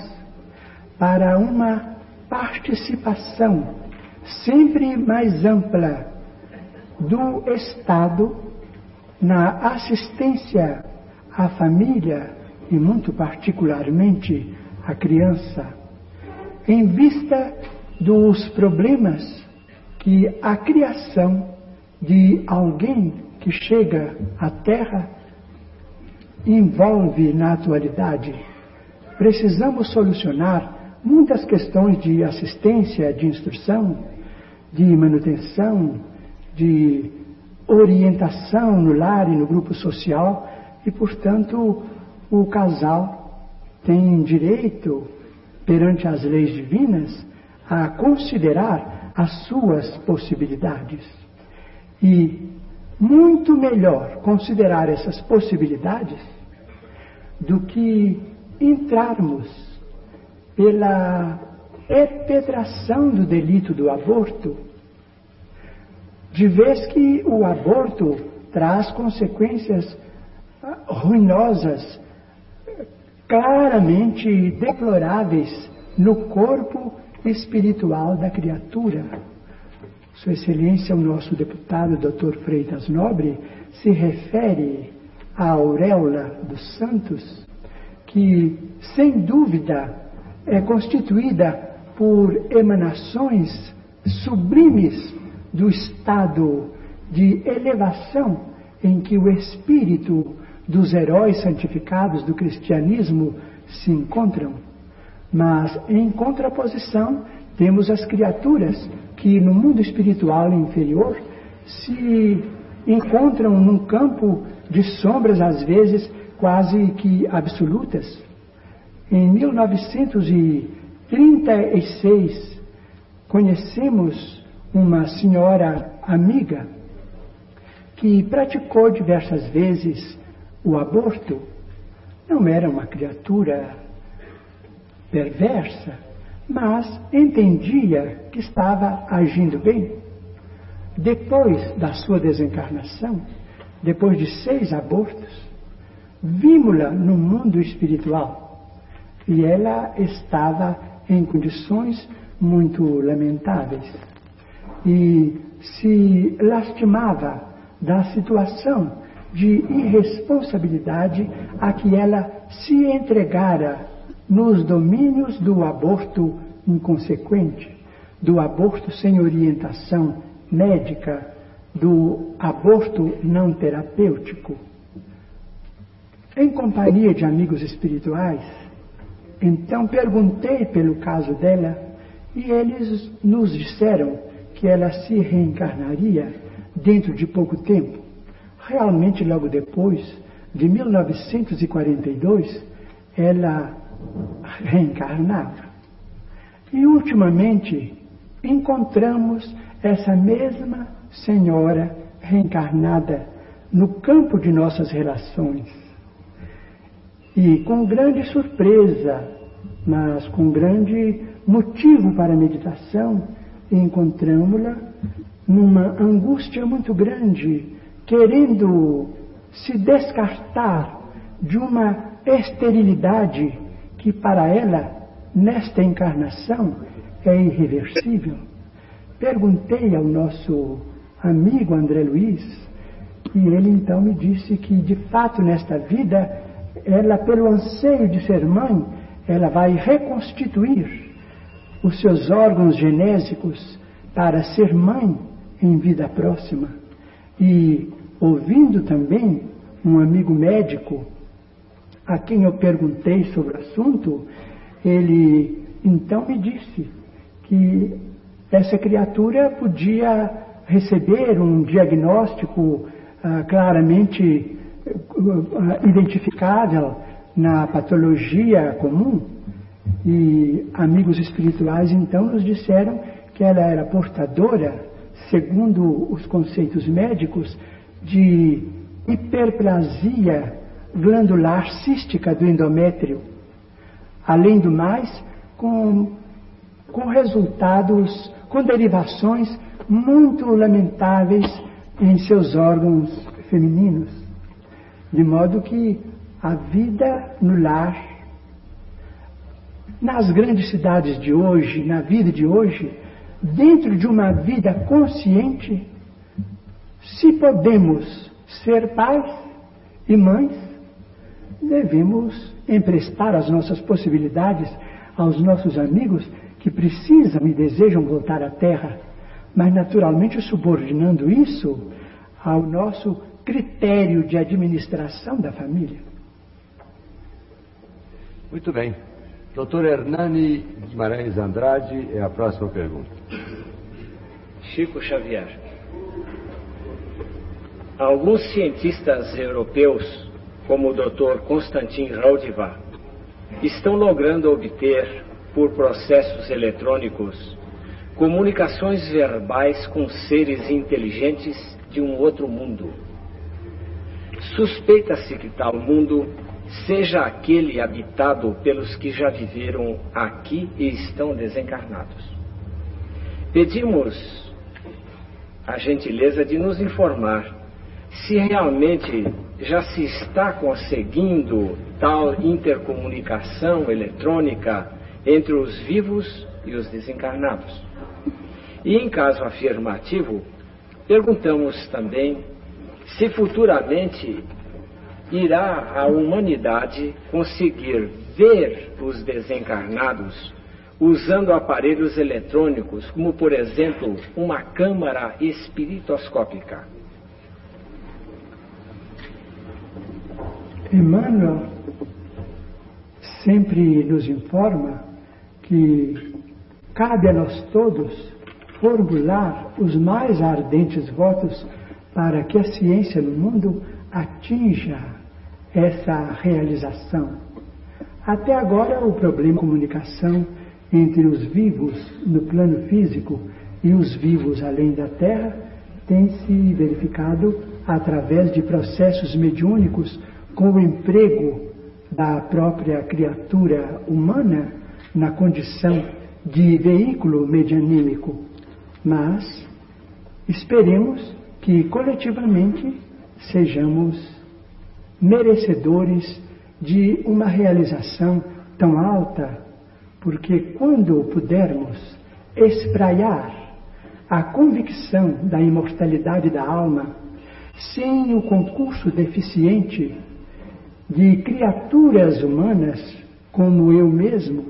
para uma participação sempre mais ampla do Estado na assistência à família e, muito particularmente, à criança, em vista dos problemas que a criação de alguém que chega à Terra envolve na atualidade. Precisamos solucionar muitas questões de assistência, de instrução, de manutenção, de orientação no lar e no grupo social, e, portanto, o casal tem direito, perante as leis divinas, a considerar as suas possibilidades. E muito melhor considerar essas possibilidades do que entrarmos pela perpetração do delito do aborto, de vez que o aborto traz consequências ah, ruinosas, claramente deploráveis no corpo espiritual da criatura. Sua Excelência, o nosso deputado Dr. Freitas Nobre, se refere à auréola dos santos, que, sem dúvida, é constituída por emanações sublimes do estado de elevação em que o espírito dos heróis santificados do cristianismo se encontram. Mas, em contraposição, temos as criaturas que no mundo espiritual inferior se encontram num campo de sombras, às vezes quase que absolutas. Em 1900 e 36, conhecemos uma senhora amiga que praticou diversas vezes o aborto. Não era uma criatura perversa, mas entendia que estava agindo bem. Depois da sua desencarnação, depois de seis abortos, vimos-la no mundo espiritual e ela estava em condições muito lamentáveis e se lastimava da situação de irresponsabilidade a que ela se entregara nos domínios do aborto inconsequente, do aborto sem orientação médica, do aborto não terapêutico. Em companhia de amigos espirituais, então perguntei pelo caso dela e eles nos disseram que ela se reencarnaria dentro de pouco tempo. Realmente, logo depois de 1942, ela reencarnava. E ultimamente encontramos essa mesma senhora reencarnada no campo de nossas relações e com grande surpresa, mas com grande motivo para a meditação, encontramos-la numa angústia muito grande, querendo se descartar de uma esterilidade que para ela, nesta encarnação, é irreversível. Perguntei ao nosso amigo André Luiz, e ele então me disse que, de fato, nesta vida, ela, pelo anseio de ser mãe, ela vai reconstituir os seus órgãos genésicos para ser mãe em vida próxima. E ouvindo também um amigo médico a quem eu perguntei sobre o assunto, ele então me disse que essa criatura podia receber um diagnóstico ah, claramente identificável na patologia comum. E amigos espirituais então nos disseram que ela era portadora, segundo os conceitos médicos, de hiperplasia glandular cística do endométrio. Além do mais, com, com resultados, com derivações muito lamentáveis em seus órgãos femininos. De modo que a vida no lar, nas grandes cidades de hoje, na vida de hoje, dentro de uma vida consciente, se podemos ser pais e mães, devemos emprestar as nossas possibilidades aos nossos amigos que precisam e desejam voltar à Terra, mas naturalmente subordinando isso ao nosso critério de administração da família. Muito bem. Doutor Hernani Guimarães Andrade é a próxima pergunta. Chico Xavier. Alguns cientistas europeus, como o Dr. Konstantin Raudiva, estão logrando obter, por processos eletrônicos, comunicações verbais com seres inteligentes de um outro mundo. Suspeita-se que tal mundo seja aquele habitado pelos que já viveram aqui e estão desencarnados. Pedimos a gentileza de nos informar se realmente já se está conseguindo tal intercomunicação eletrônica entre os vivos e os desencarnados. E em caso afirmativo, perguntamos também se futuramente irá a humanidade conseguir ver os desencarnados usando aparelhos eletrônicos, como por exemplo uma câmara espiritoscópica. Emmanuel sempre nos informa que cabe a nós todos formular os mais ardentes votos para que a ciência no mundo atinja essa realização. Até agora, o problema de comunicação entre os vivos no plano físico e os vivos além da Terra tem se verificado através de processos mediúnicos com o emprego da própria criatura humana na condição de veículo medianímico. Mas esperemos que coletivamente sejamos merecedores de uma realização tão alta, porque quando pudermos espraiar a convicção da imortalidade da alma, sem o concurso deficiente de criaturas humanas como eu mesmo,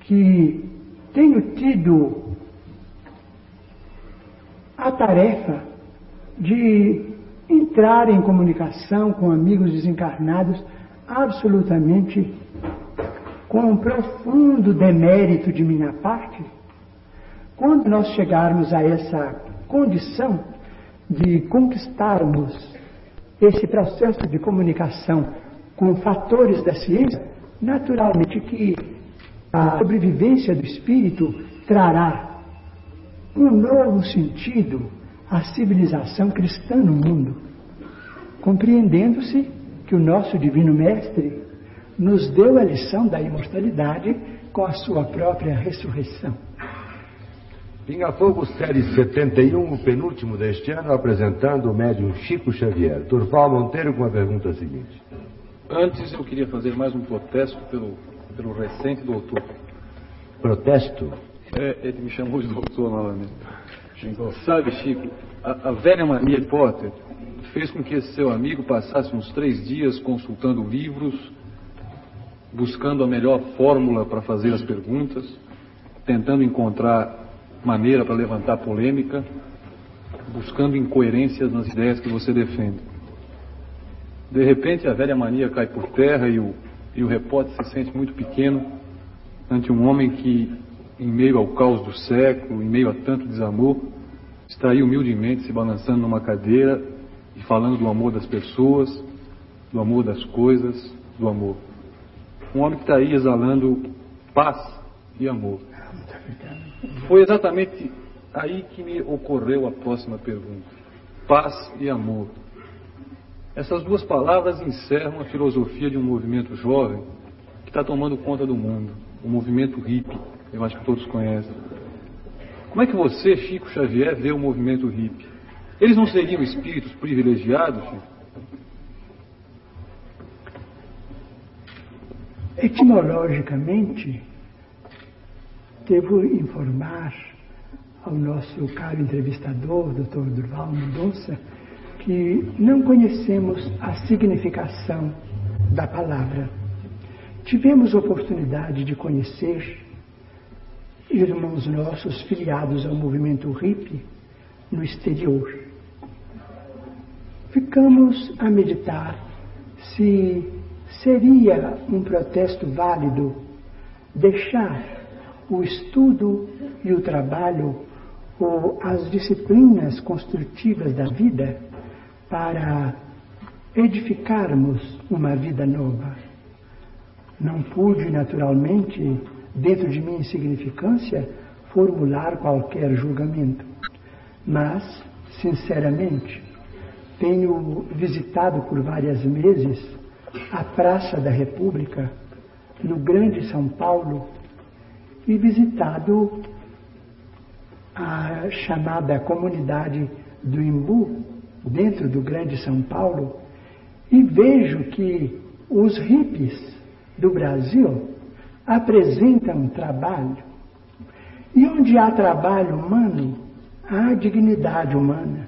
que tenho tido a tarefa de entrar em comunicação com amigos desencarnados absolutamente com um profundo demérito de minha parte, quando nós chegarmos a essa condição de conquistarmos esse processo de comunicação com fatores da ciência, naturalmente que a sobrevivência do espírito trará um novo sentido à civilização cristã no mundo, compreendendo-se que o nosso Divino Mestre nos deu a lição da imortalidade com a sua própria ressurreição. Pinga Fogo, série 71, o penúltimo deste ano, apresentando o médium Chico Xavier. Turval Monteiro com a pergunta seguinte. Antes eu queria fazer mais um protesto pelo, pelo recente doutor. Protesto? É, ele me chamou de doutor novamente. Sabe, Chico, a, a velha mania Potter fez com que esse seu amigo passasse uns três dias consultando livros, buscando a melhor fórmula para fazer as perguntas, tentando encontrar maneira para levantar polêmica, buscando incoerências nas ideias que você defende. De repente, a velha mania cai por terra e o, e o repórter se sente muito pequeno ante um homem que, em meio ao caos do século, em meio a tanto desamor, está aí humildemente se balançando numa cadeira e falando do amor das pessoas, do amor das coisas, do amor. Um homem que está aí exalando paz e amor. Foi exatamente aí que me ocorreu a próxima pergunta. Paz e amor. Essas duas palavras encerram a filosofia de um movimento jovem que está tomando conta do mundo, o movimento hippie, eu acho que todos conhecem. Como é que você, Chico Xavier, vê o movimento hippie? Eles não seriam espíritos privilegiados, Chico? Etimologicamente, devo informar ao nosso caro entrevistador, Dr. Durval Mendonça, que não conhecemos a significação da palavra. Tivemos oportunidade de conhecer irmãos nossos filiados ao movimento hippie no exterior. Ficamos a meditar se seria um protesto válido deixar o estudo e o trabalho ou as disciplinas construtivas da vida para edificarmos uma vida nova. Não pude, naturalmente, dentro de minha insignificância, formular qualquer julgamento. Mas, sinceramente, tenho visitado por vários meses a Praça da República, no Grande São Paulo, e visitado a chamada comunidade do Imbu, dentro do Grande São Paulo, e vejo que os hippies do Brasil apresentam trabalho. E onde há trabalho humano, há dignidade humana.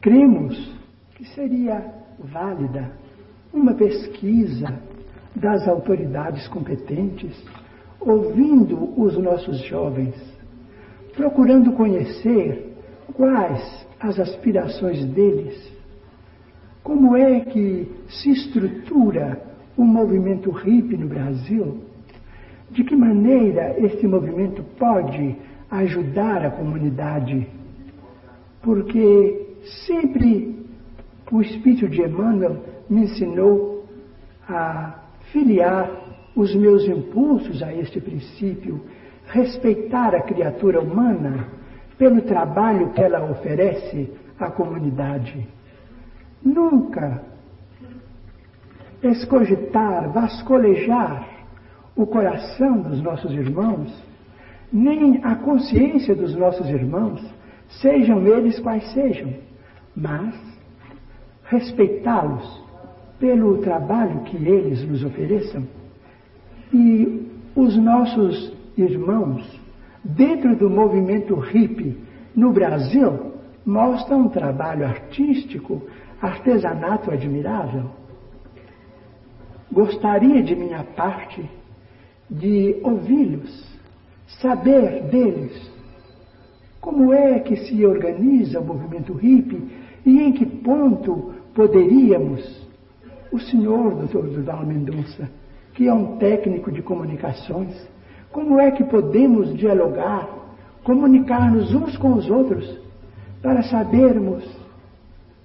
Cremos que seria válida uma pesquisa das autoridades competentes, ouvindo os nossos jovens, procurando conhecer quais as aspirações deles, como é que se estrutura o movimento hippie no Brasil, de que maneira este movimento pode ajudar a comunidade, porque sempre o Espírito de Emmanuel me ensinou a filiar os meus impulsos a este princípio, respeitar a criatura humana pelo trabalho que ela oferece à comunidade. Nunca escogitar, vascolejar o coração dos nossos irmãos, nem a consciência dos nossos irmãos, sejam eles quais sejam, mas respeitá-los pelo trabalho que eles nos ofereçam. E os nossos irmãos, dentro do movimento hippie no Brasil, mostram um trabalho artístico, artesanato admirável. Gostaria de minha parte de ouvi-los, saber deles como é que se organiza o movimento hippie e em que ponto poderíamos, o senhor Dr. Durval Mendonça, que é um técnico de comunicações, como é que podemos dialogar, comunicar-nos uns com os outros, para sabermos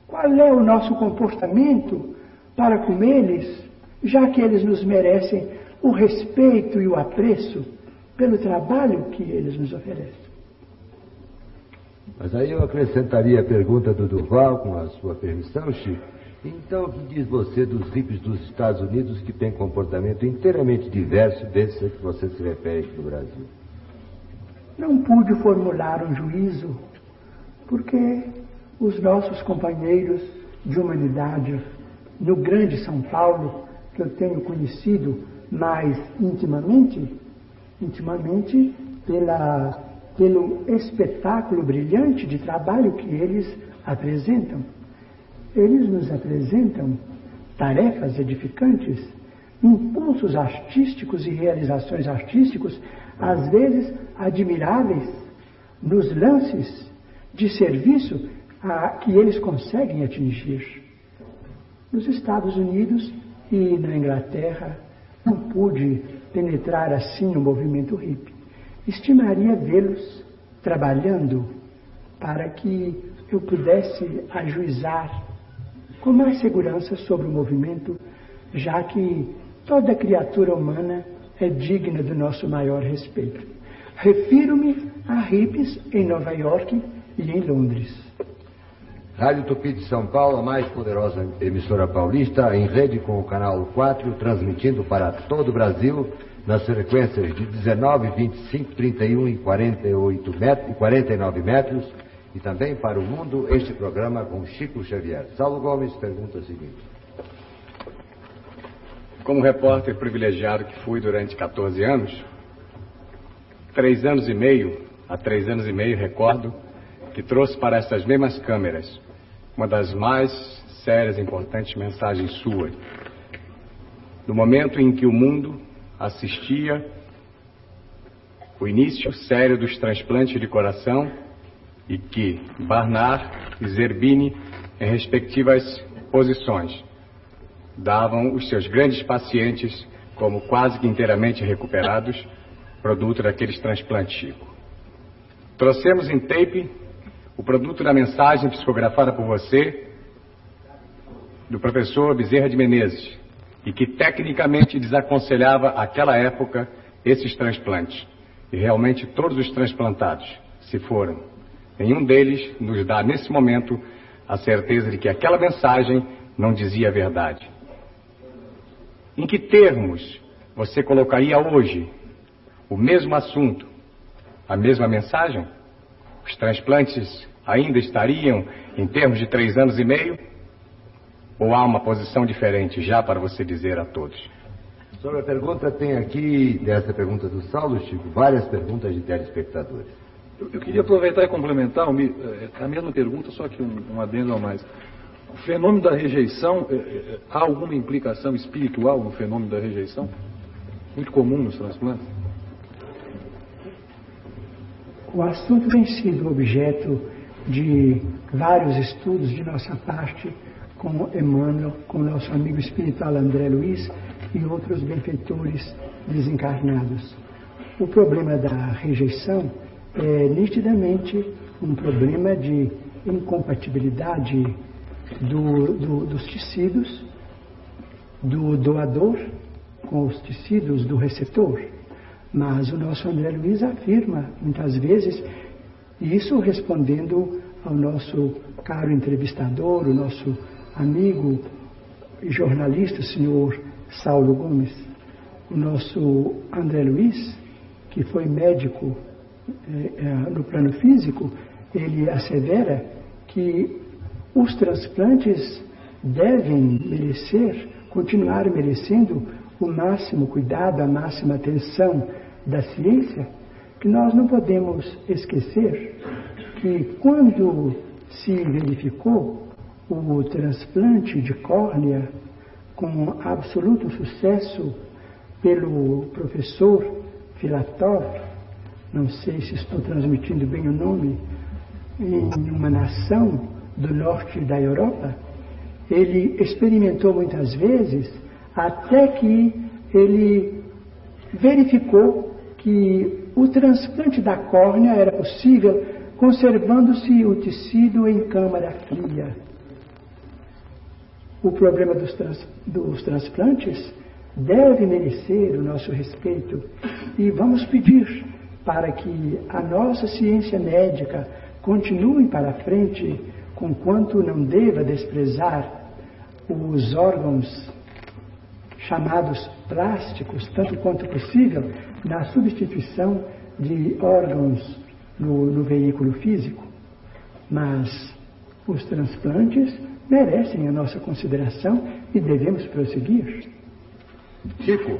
qual é o nosso comportamento para com eles já que eles nos merecem o respeito e o apreço pelo trabalho que eles nos oferecem. Mas aí eu acrescentaria a pergunta do Duval, com a sua permissão, Chico. Então, o que diz você dos hippies dos Estados Unidos que têm comportamento inteiramente diverso desse a que você se refere no Brasil? Não pude formular um juízo, porque os nossos companheiros de humanidade no grande São Paulo eu tenho conhecido mais intimamente, intimamente pela, pelo espetáculo brilhante de trabalho que eles apresentam. Eles nos apresentam tarefas edificantes, impulsos artísticos e realizações artísticos, às vezes admiráveis, nos lances de serviço a, que eles conseguem atingir. Nos Estados Unidos e na Inglaterra, não pude penetrar assim no movimento hippie. Estimaria vê-los trabalhando para que eu pudesse ajuizar com mais segurança sobre o movimento, já que toda criatura humana é digna do nosso maior respeito. Refiro-me a hippies em Nova York e em Londres. Rádio Tupi de São Paulo, a mais poderosa emissora paulista, em rede com o canal 4, transmitindo para todo o Brasil nas frequências de 19, 25, 31 e 48 metros, e 49 metros, e também para o mundo, este programa com Chico Xavier. Saulo Gomes pergunta o seguinte. Como repórter privilegiado que fui durante 14 anos, três anos e meio, há três anos e meio, recordo, que trouxe para essas mesmas câmeras uma das mais sérias e importantes mensagens suas. No momento em que o mundo assistia o início sério dos transplantes de coração e que Barnard e Zerbini, em respectivas posições, davam os seus grandes pacientes como quase que inteiramente recuperados, produto daqueles transplantes. Trouxemos em tape o produto da mensagem psicografada por você, do professor Bezerra de Menezes, e que tecnicamente desaconselhava aquela época esses transplantes. E realmente todos os transplantados se foram. Nenhum deles nos dá nesse momento a certeza de que aquela mensagem não dizia a verdade. Em que termos você colocaria hoje o mesmo assunto, a mesma mensagem? Os transplantes ainda estariam em termos de três anos e meio? Ou há uma posição diferente já para você dizer a todos? Sobre a pergunta, tem aqui, dessa pergunta do Saulo, Chico, várias perguntas de telespectadores. Eu, eu queria aproveitar e complementar eh, a mesma pergunta, só que um, um adendo a mais. O fenômeno da rejeição, é, é, há alguma implicação espiritual no fenômeno da rejeição? Muito comum nos transplantes? O assunto tem sido objeto de vários estudos de nossa parte com Emmanuel, com nosso amigo espiritual André Luiz e outros benfeitores desencarnados. O problema da rejeição é nitidamente um problema de incompatibilidade do, do, dos tecidos do doador com os tecidos do receptor. Mas o nosso André Luiz afirma muitas vezes, isso respondendo ao nosso caro entrevistador, o nosso amigo e jornalista, o senhor Saulo Gomes, o nosso André Luiz, que foi médico eh, eh, no plano físico, ele assevera que os transplantes devem merecer, continuar merecendo o máximo cuidado, a máxima atenção da ciência, que nós não podemos esquecer que quando se verificou o transplante de córnea com absoluto sucesso pelo professor Filatov, não sei se estou transmitindo bem o nome, em uma nação do norte da Europa, ele experimentou muitas vezes até que ele verificou que o transplante da córnea era possível conservando-se o tecido em câmara fria. O problema dos, trans, dos transplantes deve merecer o nosso respeito e vamos pedir para que a nossa ciência médica continue para frente, conquanto não deva desprezar os órgãos chamados plásticos, tanto quanto possível, na substituição de órgãos no, no veículo físico. Mas os transplantes merecem a nossa consideração e devemos prosseguir. Chico,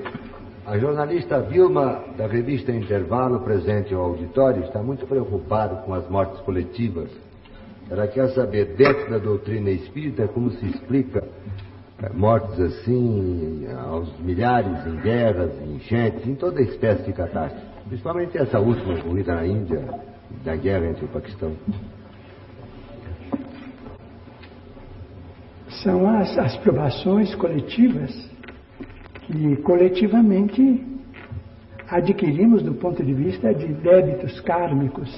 A jornalista Vilma, da revista Intervalo, presente ao auditório, está muito preocupada com as mortes coletivas. Ela quer saber, dentro da doutrina espírita, como se explica eh, mortes assim, aos milhares, em guerras, em enchentes, em toda espécie de catástrofe. Principalmente essa última ocorrida na Índia, da guerra entre o Paquistão. São as, as provações coletivas que coletivamente adquirimos do ponto de vista de débitos kármicos.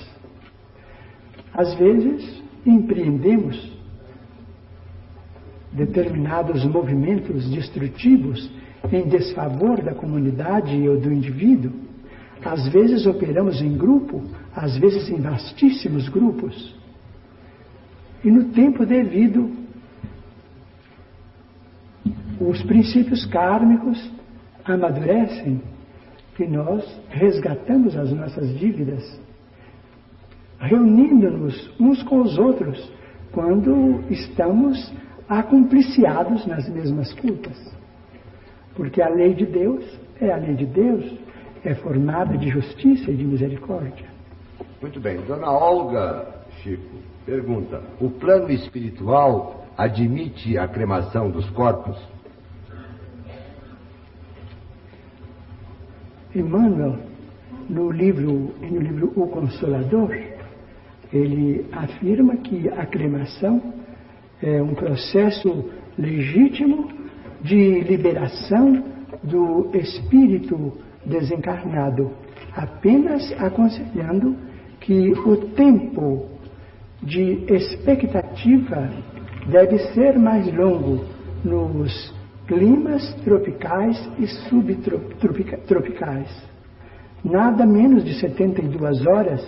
Às vezes, empreendemos determinados movimentos destrutivos em desfavor da comunidade ou do indivíduo. Às vezes operamos em grupo, às vezes em vastíssimos grupos. E no tempo devido, os princípios kármicos amadurecem e nós resgatamos as nossas dívidas, reunindo-nos uns com os outros quando estamos acumpliciados nas mesmas culpas. Porque a lei de Deus é a lei de Deus, é formada de justiça e de misericórdia. Muito bem. Dona Olga Chico pergunta: o plano espiritual admite a cremação dos corpos? Emmanuel, no livro, no livro O Consolador, ele afirma que a cremação é um processo legítimo de liberação do espírito desencarnado, apenas aconselhando que o tempo de expectativa deve ser mais longo nos climas tropicais e subtropicais. Nada menos de 72 horas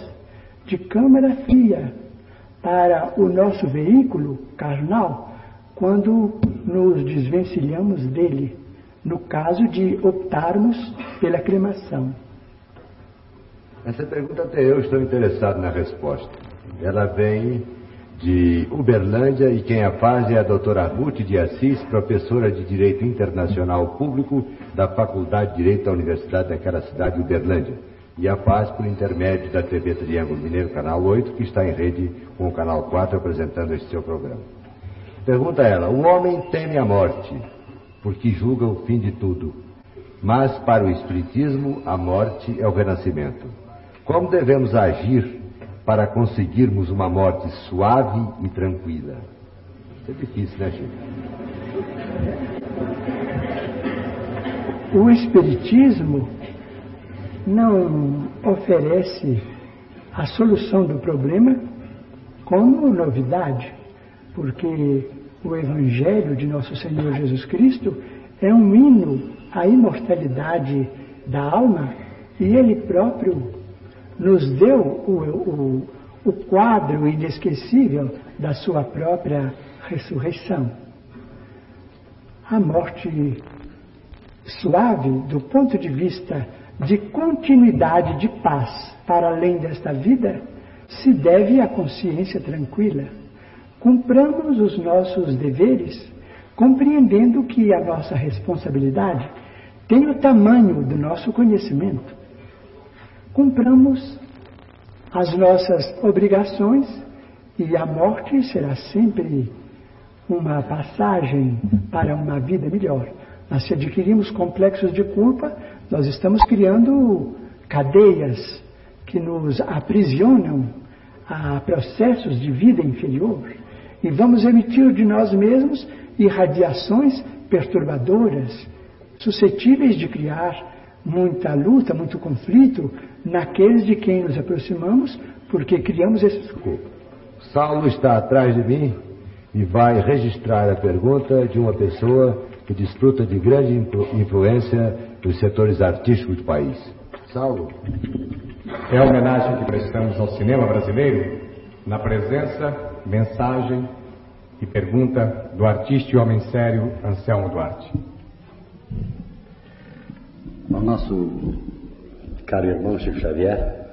de câmara fria para o nosso veículo carnal quando nos desvencilhamos dele, no caso de optarmos pela cremação. Essa pergunta até eu estou interessado na resposta. Ela vem de Uberlândia e quem a faz é a doutora Ruth de Assis, professora de Direito Internacional Público da Faculdade de Direito da Universidade daquela cidade, Uberlândia. E a faz por intermédio da TV Triângulo Mineiro, canal 8, que está em rede com o canal 4 apresentando este seu programa. Pergunta ela: O homem teme a morte, porque julga o fim de tudo. Mas para o Espiritismo, a morte é o renascimento. Como devemos agir para conseguirmos uma morte suave e tranquila. É difícil, né, Chico? O Espiritismo não oferece a solução do problema como novidade, porque o Evangelho de Nosso Senhor Jesus Cristo é um hino à imortalidade da alma e Ele próprio nos deu o, o, o quadro inesquecível da sua própria ressurreição. A morte suave, do ponto de vista de continuidade de paz para além desta vida, se deve à consciência tranquila. Cumpramos os nossos deveres, compreendendo que a nossa responsabilidade tem o tamanho do nosso conhecimento cumpramos as nossas obrigações e a morte será sempre uma passagem para uma vida melhor. Mas se adquirimos complexos de culpa, nós estamos criando cadeias que nos aprisionam a processos de vida inferior e vamos emitir de nós mesmos irradiações perturbadoras, suscetíveis de criar muita luta, muito conflito naqueles de quem nos aproximamos, porque criamos esses grupos. Saulo está atrás de mim e vai registrar a pergunta de uma pessoa que desfruta de grande influência nos setores artísticos do país. Saulo. É a homenagem que prestamos ao cinema brasileiro na presença, mensagem e pergunta do artista e homem sério Anselmo Duarte. Ao nosso caro irmão Chico Xavier,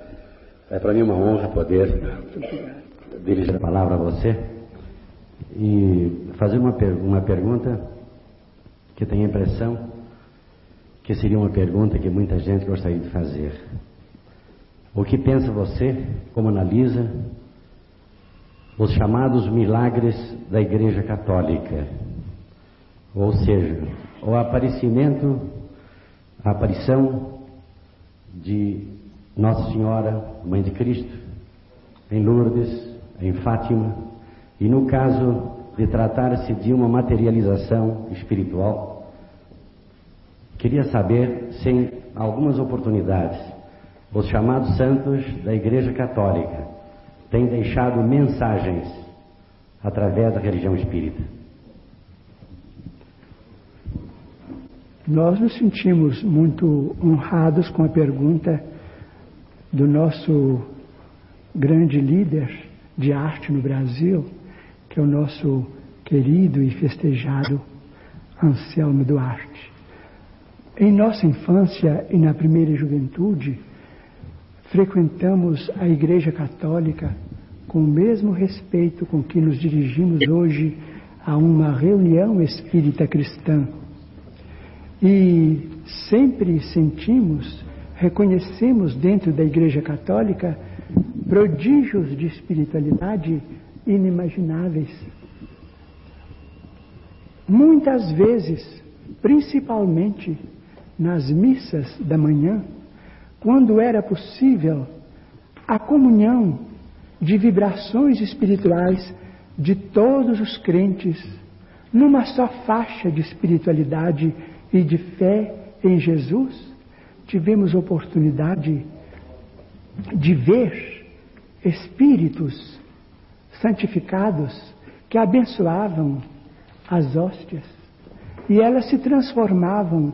é para mim uma honra poder dirigir a palavra a você e fazer uma, per uma pergunta que tenho a impressão que seria uma pergunta que muita gente gostaria de fazer. O que pensa você, como analisa os chamados milagres da Igreja Católica? Ou seja, o aparecimento, a aparição de Nossa Senhora, Mãe de Cristo, em Lourdes, em Fátima, e no caso de tratar-se de uma materialização espiritual, queria saber se em algumas oportunidades os chamados santos da Igreja Católica têm deixado mensagens através da religião espírita. Nós nos sentimos muito honrados com a pergunta do nosso grande líder de arte no Brasil, que é o nosso querido e festejado Anselmo Duarte. Em nossa infância e na primeira juventude, frequentamos a Igreja Católica com o mesmo respeito com que nos dirigimos hoje a uma reunião espírita cristã. E sempre sentimos, reconhecemos dentro da Igreja Católica prodígios de espiritualidade inimagináveis. Muitas vezes, principalmente nas missas da manhã, quando era possível a comunhão de vibrações espirituais de todos os crentes numa só faixa de espiritualidade e de fé em Jesus, tivemos oportunidade de ver espíritos santificados que abençoavam as hóstias e elas se transformavam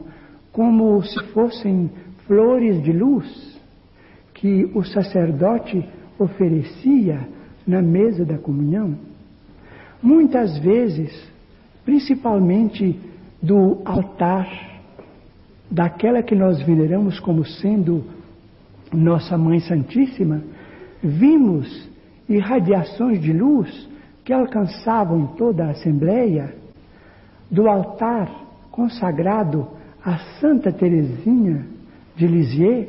como se fossem flores de luz que o sacerdote oferecia na mesa da comunhão. Muitas vezes, principalmente do altar daquela que nós veneramos como sendo nossa Mãe Santíssima, vimos irradiações de luz que alcançavam toda a Assembleia, do altar consagrado a Santa Teresinha de Lisieux,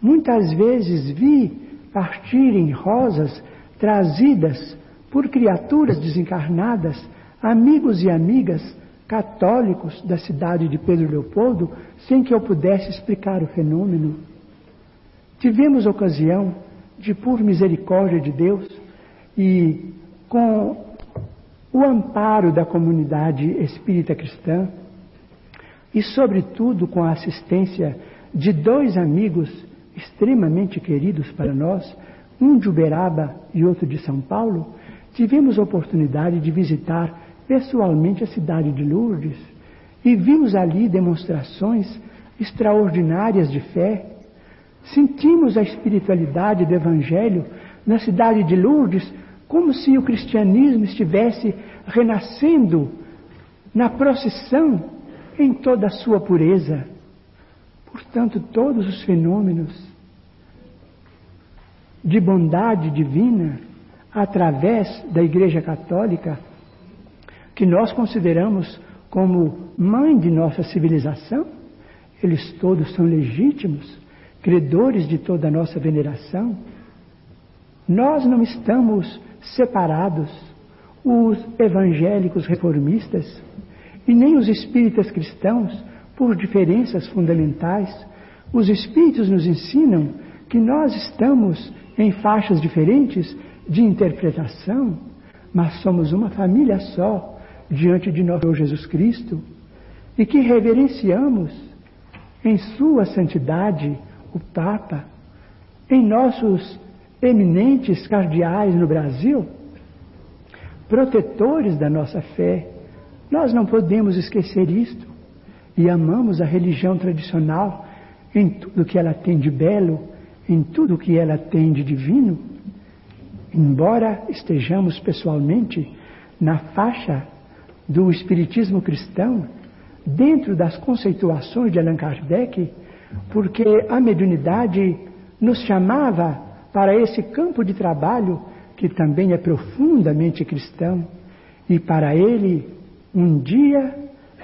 muitas vezes vi partirem rosas trazidas por criaturas desencarnadas, amigos e amigas católicos da cidade de Pedro Leopoldo, sem que eu pudesse explicar o fenômeno. Tivemos ocasião de, por misericórdia de Deus e com o amparo da comunidade espírita cristã, e, sobretudo, com a assistência de dois amigos extremamente queridos para nós, um de Uberaba e outro de São Paulo, tivemos a oportunidade de visitar pessoalmente a cidade de Lourdes e vimos ali demonstrações extraordinárias de fé Sentimos a espiritualidade do Evangelho na cidade de Lourdes como se o cristianismo estivesse renascendo na procissão em toda a sua pureza. Portanto, todos os fenômenos de bondade divina através da Igreja Católica, que nós consideramos como mãe de nossa civilização, eles todos são legítimos credores de toda a nossa veneração, nós não estamos separados, os evangélicos reformistas e nem os espíritas cristãos, por diferenças fundamentais. Os espíritos nos ensinam que nós estamos em faixas diferentes de interpretação, mas somos uma família só diante de nosso Jesus Cristo e que reverenciamos em Sua santidade o Papa, em nossos eminentes cardeais no Brasil, protetores da nossa fé. Nós não podemos esquecer isto e amamos a religião tradicional em tudo que ela tem de belo, em tudo que ela tem de divino. Embora estejamos pessoalmente na faixa do espiritismo cristão, dentro das conceituações de Allan Kardec, porque a mediunidade nos chamava para esse campo de trabalho que também é profundamente cristão, e para ele um dia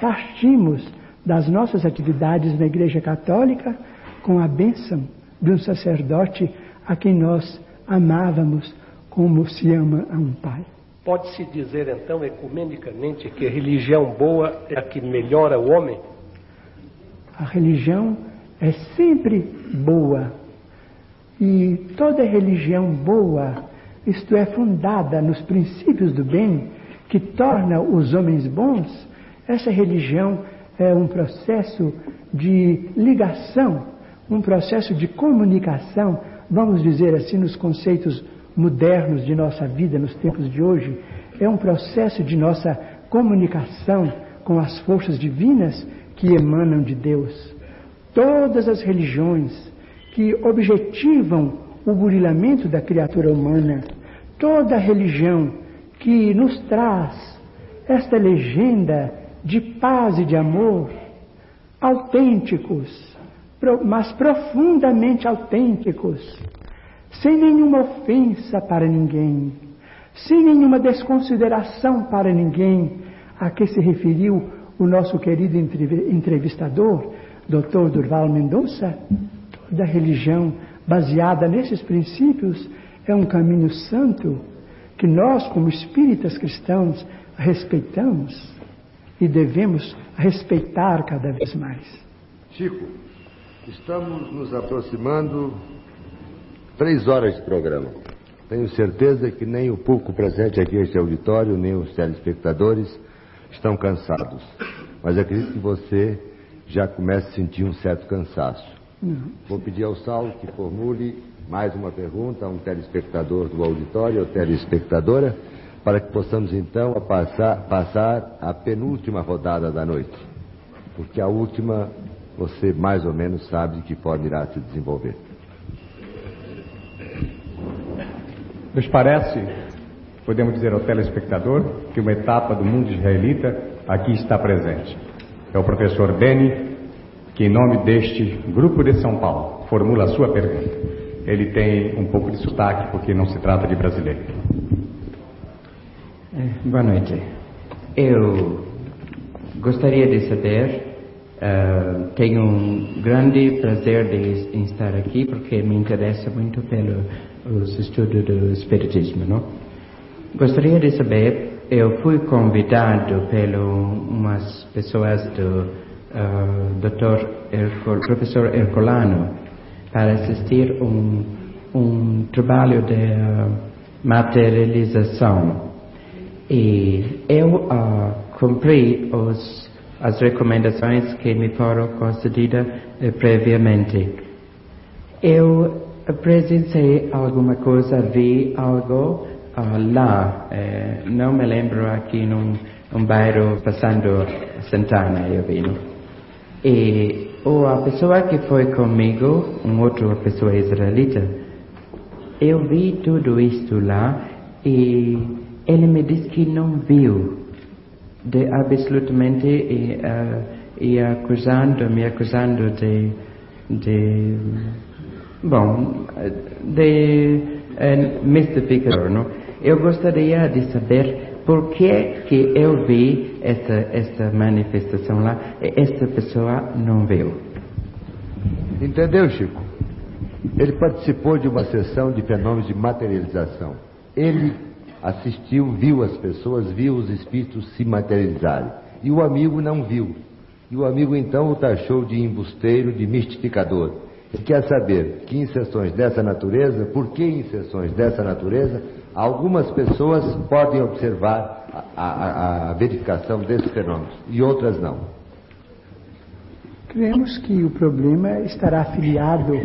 partimos das nossas atividades na Igreja Católica com a bênção de um sacerdote a quem nós amávamos como se ama a um pai. Pode-se dizer então ecumenicamente que a religião boa é a que melhora o homem? A religião é sempre boa. E toda religião boa, isto é, fundada nos princípios do bem, que torna os homens bons, essa religião é um processo de ligação, um processo de comunicação, vamos dizer assim, nos conceitos modernos de nossa vida, nos tempos de hoje, é um processo de nossa comunicação com as forças divinas que emanam de Deus. Todas as religiões que objetivam o burilamento da criatura humana, toda religião que nos traz esta legenda de paz e de amor, autênticos, mas profundamente autênticos, sem nenhuma ofensa para ninguém, sem nenhuma desconsideração para ninguém, a que se referiu o nosso querido entrevistador, Dr. Durval Mendonça, toda religião baseada nesses princípios é um caminho santo que nós, como espíritas cristãos, respeitamos e devemos respeitar cada vez mais. Chico, estamos nos aproximando três horas de programa. Tenho certeza que nem o público presente aqui neste auditório, nem os telespectadores estão cansados. Mas acredito que você já começa a sentir um certo cansaço. Não. Vou pedir ao Saulo que formule mais uma pergunta a um telespectador do auditório ou telespectadora, para que possamos então a passar, passar a penúltima rodada da noite. Porque a última você mais ou menos sabe de que forma irá se desenvolver. Nos parece, podemos dizer ao telespectador, que uma etapa do mundo israelita aqui está presente. É o professor Beni, que, em nome deste grupo de São Paulo, formula a sua pergunta. Ele tem um pouco de sotaque, porque não se trata de brasileiro. É, boa noite. Eu gostaria de saber, uh, tenho um grande prazer de estar aqui, porque me interessa muito pelo os estudos do Espiritismo, não? Gostaria de saber, eu fui convidado pelas umas pessoas do uh, Dr. Ercol, professor Ercolano para assistir um, um trabalho de uh, materialização. E eu uh, cumpri os, as recomendações que me foram concedidas eh, previamente. Eu presenciei alguma coisa, vi algo uh, lá, eh, não me lembro aqui num um bairro passando Santana, eu vi. Não? E ou a pessoa que foi comigo, uma outra pessoa israelita, eu vi tudo isto lá e ele me disse que não viu, de absolutamente e, uh, e acusando, me acusando de, de Bom, de uh, mistificador, não? Eu gostaria de saber por que que eu vi essa, essa manifestação lá e esta pessoa não viu. Entendeu, Chico? Ele participou de uma sessão de fenômenos de materialização. Ele assistiu, viu as pessoas, viu os espíritos se materializarem. E o amigo não viu. E o amigo então o taxou de embusteiro, de mistificador quer saber que em sessões dessa natureza, por que em sessões dessa natureza, algumas pessoas podem observar a, a, a verificação desses fenômenos e outras não. Cremos que o problema estará afiliado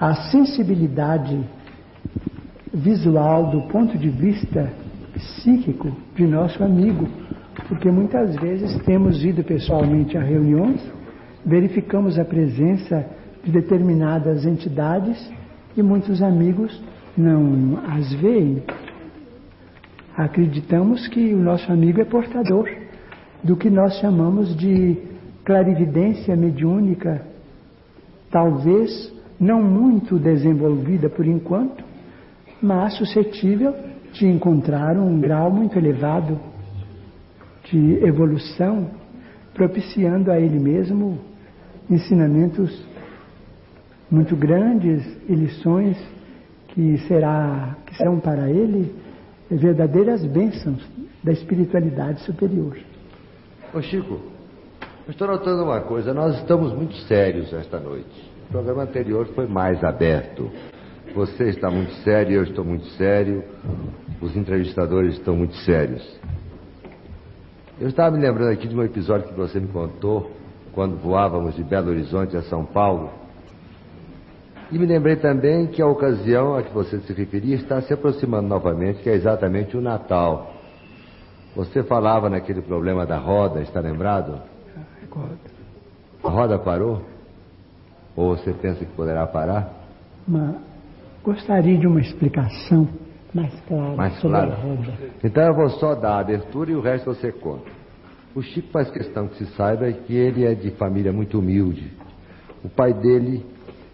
à sensibilidade visual do ponto de vista psíquico de nosso amigo, porque muitas vezes temos ido pessoalmente a reuniões, verificamos a presença de determinadas entidades e muitos amigos não as veem. Acreditamos que o nosso amigo é portador do que nós chamamos de clarividência mediúnica, talvez não muito desenvolvida por enquanto, mas suscetível de encontrar um grau muito elevado de evolução propiciando a ele mesmo ensinamentos muito grandes e lições que, será, que serão para ele verdadeiras bênçãos da espiritualidade superior. Ô Chico, eu estou notando uma coisa, nós estamos muito sérios esta noite. O programa anterior foi mais aberto. Você está muito sério, eu estou muito sério, os entrevistadores estão muito sérios. Eu estava me lembrando aqui de um episódio que você me contou quando voávamos de Belo Horizonte a São Paulo. E me lembrei também que a ocasião a que você se referia está se aproximando novamente, que é exatamente o Natal. Você falava naquele problema da roda, está lembrado? Recordo. A roda parou? Ou você pensa que poderá parar? Mas gostaria de uma explicação mais clara Mais sobre clara. a roda. Então eu vou só dar a abertura e o resto você conta. O Chico faz questão que se saiba que ele é de família muito humilde. O pai dele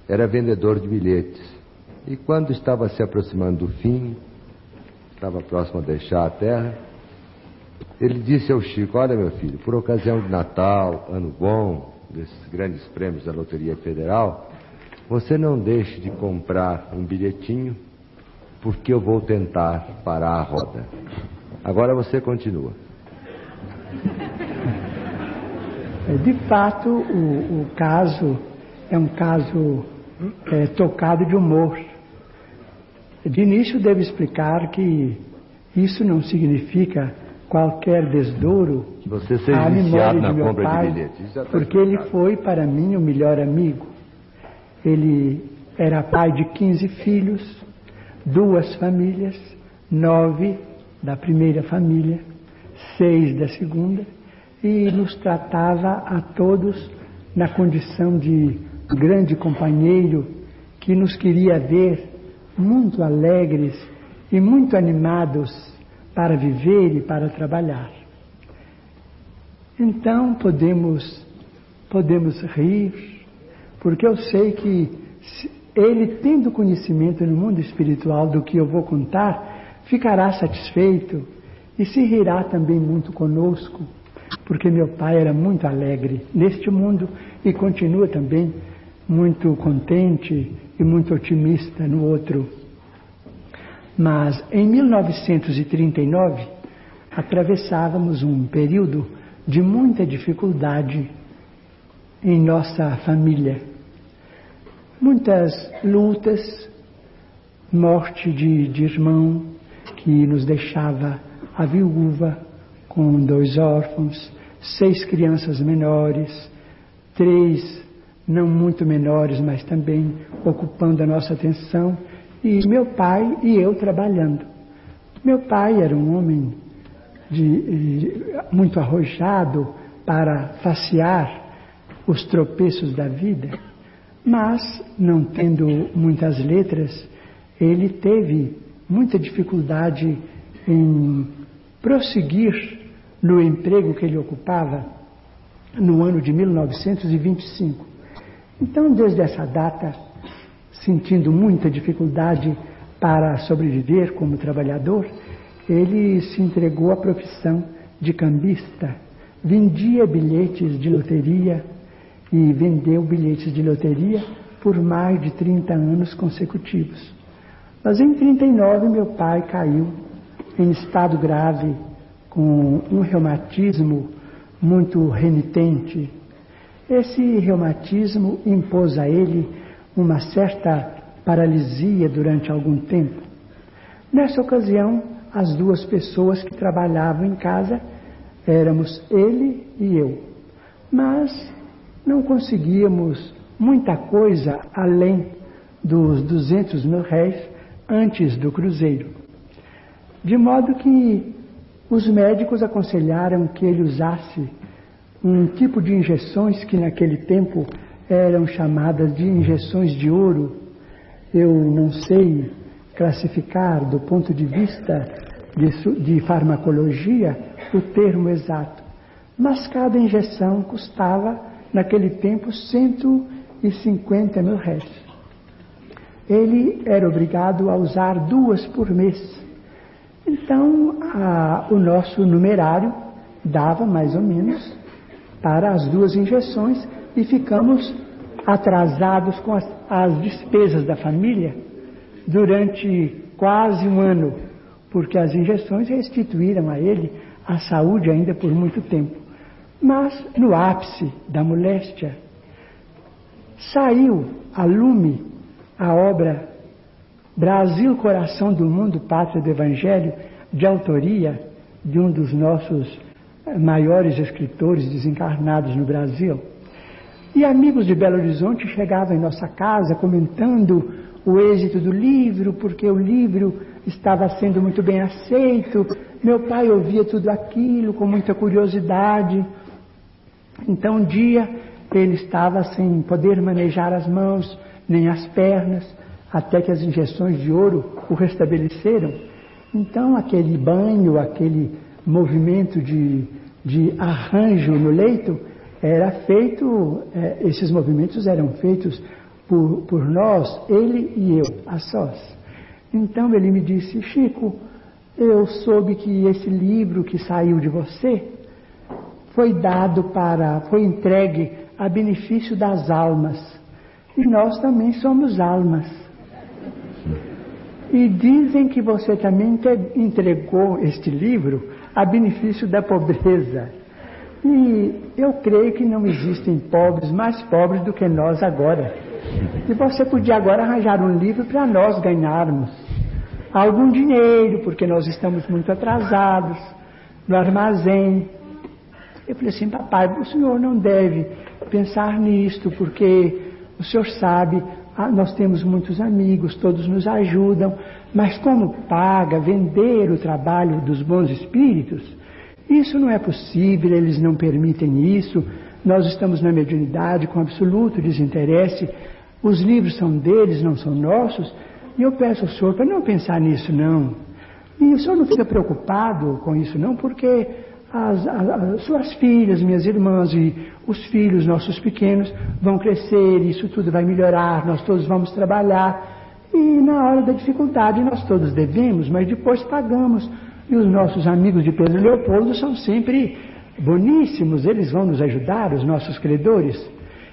era vendedor de bilhetes. E quando estava se aproximando do fim, estava próximo a deixar a terra, ele disse ao Chico: Olha, meu filho, por ocasião de Natal, ano bom, desses grandes prêmios da Loteria Federal, você não deixe de comprar um bilhetinho, porque eu vou tentar parar a roda. Agora você continua. (laughs) É, De fato, o, o caso é um caso é, tocado de humor. De início, devo explicar que isso não significa qualquer desdouro você seja à memória de meu de pai, já está porque ele foi para mim o melhor amigo. Ele era pai de 15 filhos, duas famílias, nove da primeira família, seis da segunda, e nos tratava a todos na condição de grande companheiro que nos queria ver muito alegres e muito animados para viver e para trabalhar. Então podemos podemos rir, porque eu sei que ele tendo conhecimento no mundo espiritual do que eu vou contar, ficará satisfeito e se rirá também muito conosco, porque meu pai era muito alegre neste mundo e continua também muito contente e muito otimista no outro. Mas em 1939 atravessávamos um período de muita dificuldade em nossa família. Muitas lutas, morte de, de irmão que nos deixava a viúva com dois órfãos, seis crianças menores, três não muito menores, mas também ocupando a nossa atenção, e meu pai e eu trabalhando. Meu pai era um homem de, muito arrojado para facear os tropeços da vida, mas não tendo muitas letras, ele teve muita dificuldade em prosseguir no emprego que ele ocupava no ano de 1925. Então, desde essa data, sentindo muita dificuldade para sobreviver como trabalhador, ele se entregou à profissão de cambista, vendia bilhetes de loteria e vendeu bilhetes de loteria por mais de 30 anos consecutivos. Mas em 39 meu pai caiu em estado grave com um reumatismo muito renitente. Esse reumatismo impôs a ele uma certa paralisia durante algum tempo. Nessa ocasião, as duas pessoas que trabalhavam em casa éramos ele e eu. Mas não conseguíamos muita coisa além dos 200 mil réis antes do cruzeiro. De modo que os médicos aconselharam que ele usasse um tipo de injeções que naquele tempo eram chamadas de injeções de ouro. Eu não sei classificar do ponto de vista de, de farmacologia o termo exato, mas cada injeção custava naquele tempo 150 mil réis. Ele era obrigado a usar duas por mês. Então, a- o nosso numerário dava mais ou menos para as duas injeções e ficamos atrasados com as, as despesas da família durante quase um ano, porque as injeções restituíram a ele a saúde ainda por muito tempo. Mas no ápice da moléstia, saiu a lume a obra Brasil, Coração do Mundo, Pátria do Evangelho, de autoria de um dos nossos maiores escritores desencarnados no Brasil. E amigos de Belo Horizonte chegavam em nossa casa comentando o êxito do livro, porque o livro estava sendo muito bem aceito. Meu pai ouvia tudo aquilo com muita curiosidade. Então, um dia, ele estava sem poder manejar as mãos nem as pernas, até que as injeções de ouro o restabeleceram. Então, aquele banho, aquele movimento de, de arranjo no leito, era feito, é, esses movimentos eram feitos por, por nós, ele e eu, a sós. Então ele me disse, Chico, eu soube que esse livro que saiu de você foi dado para, foi entregue a benefício das almas. E nós também somos almas. E dizem que você também entregou este livro a benefício da pobreza. E eu creio que não existem pobres mais pobres do que nós agora. E você podia agora arranjar um livro para nós ganharmos algum dinheiro, porque nós estamos muito atrasados no armazém. Eu falei assim, papai, o senhor não deve pensar nisto, porque o senhor sabe, ah, nós temos muitos amigos, todos nos ajudam, mas como paga vender o trabalho dos bons espíritos, isso não é possível, eles não permitem isso. Nós estamos na mediunidade com absoluto desinteresse. Os livros são deles, não são nossos. E eu peço ao senhor para não pensar nisso, não. E o senhor não fica preocupado com isso, não, porque as, as, as, suas filhas, minhas irmãs e os filhos nossos pequenos vão crescer, isso tudo vai melhorar, nós todos vamos trabalhar. E na hora da dificuldade nós todos devemos, mas depois pagamos. E os nossos amigos de Pedro Leopoldo são sempre boníssimos, eles vão nos ajudar, os nossos credores.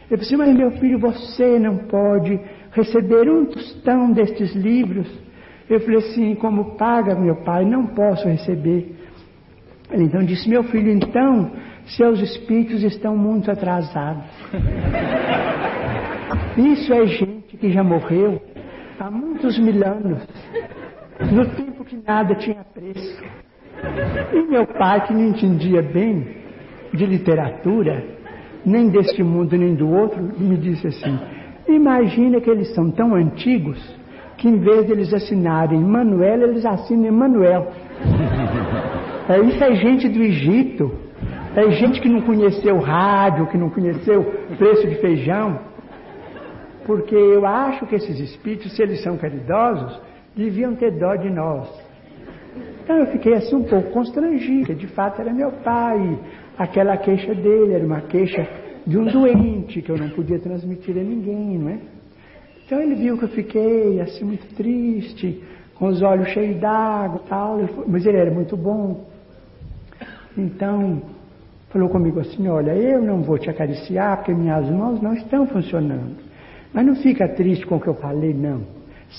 Eu disse, mas meu filho, você não pode receber um tostão destes livros. Eu falei assim, como paga meu pai, não posso receber. Ele então disse, meu filho, então, seus espíritos estão muito atrasados. (laughs) Isso é gente que já morreu há muitos mil anos no tempo que nada tinha preço. E meu pai, que não entendia bem de literatura, nem deste mundo nem do outro, me disse assim: imagina que eles são tão antigos que em vez de eles assinarem Manuel, eles assinam Emanuel. (laughs) É, isso é gente do Egito, é gente que não conheceu rádio, que não conheceu preço de feijão. Porque eu acho que esses espíritos, se eles são caridosos, deviam ter dó de nós. Então eu fiquei assim um pouco constrangida, de fato era meu pai, aquela queixa dele era uma queixa de um doente que eu não podia transmitir a ninguém, não é? Então ele viu que eu fiquei assim muito triste, com os olhos cheios d'água tal, mas ele era muito bom. Então falou comigo assim, olha, eu não vou te acariciar porque minhas mãos não estão funcionando. Mas não fica triste com o que eu falei, não.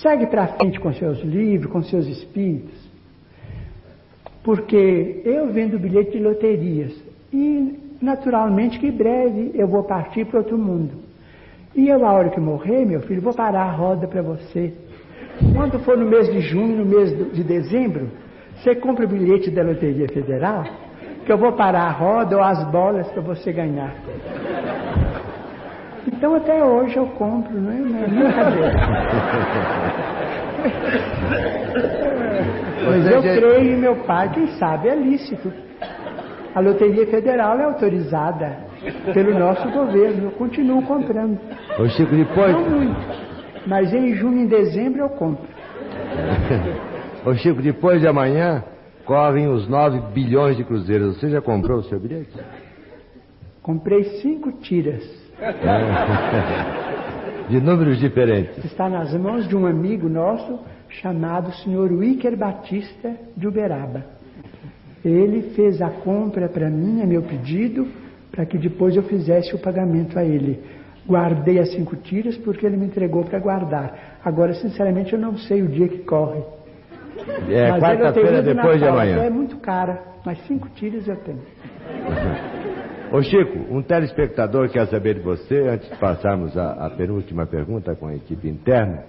Segue para frente com seus livros, com seus espíritos. Porque eu vendo bilhete de loterias e naturalmente que breve eu vou partir para outro mundo. E eu, a hora que morrer, meu filho, vou parar a roda para você. Quando for no mês de junho, no mês de dezembro, você compra o bilhete da Loteria Federal, que eu vou parar a roda ou as bolas para você ganhar. Então até hoje eu compro, não é? Não é brincadeira. Mas eu creio em meu pai, quem sabe é lícito. A Loteria Federal é autorizada pelo nosso governo. Eu continuo comprando. Ô Chico, depois. Não muito. Mas em junho e dezembro eu compro. Ô Chico, depois de amanhã correm os 9 bilhões de cruzeiros. Você já comprou o seu bilhete? Comprei cinco tiras. (laughs) De números diferentes. Está nas mãos de um amigo nosso chamado Sr. Wicker Batista de Uberaba. Ele fez a compra para mim, a meu pedido, para que depois eu fizesse o pagamento a ele. Guardei as cinco tiras porque ele me entregou para guardar. Agora, sinceramente, eu não sei o dia que corre. É quarta-feira depois de amanhã. É muito cara, mas cinco tiras eu tenho. (laughs) Ô Chico, um telespectador quer saber de você, antes de passarmos a, a penúltima pergunta com a equipe interna,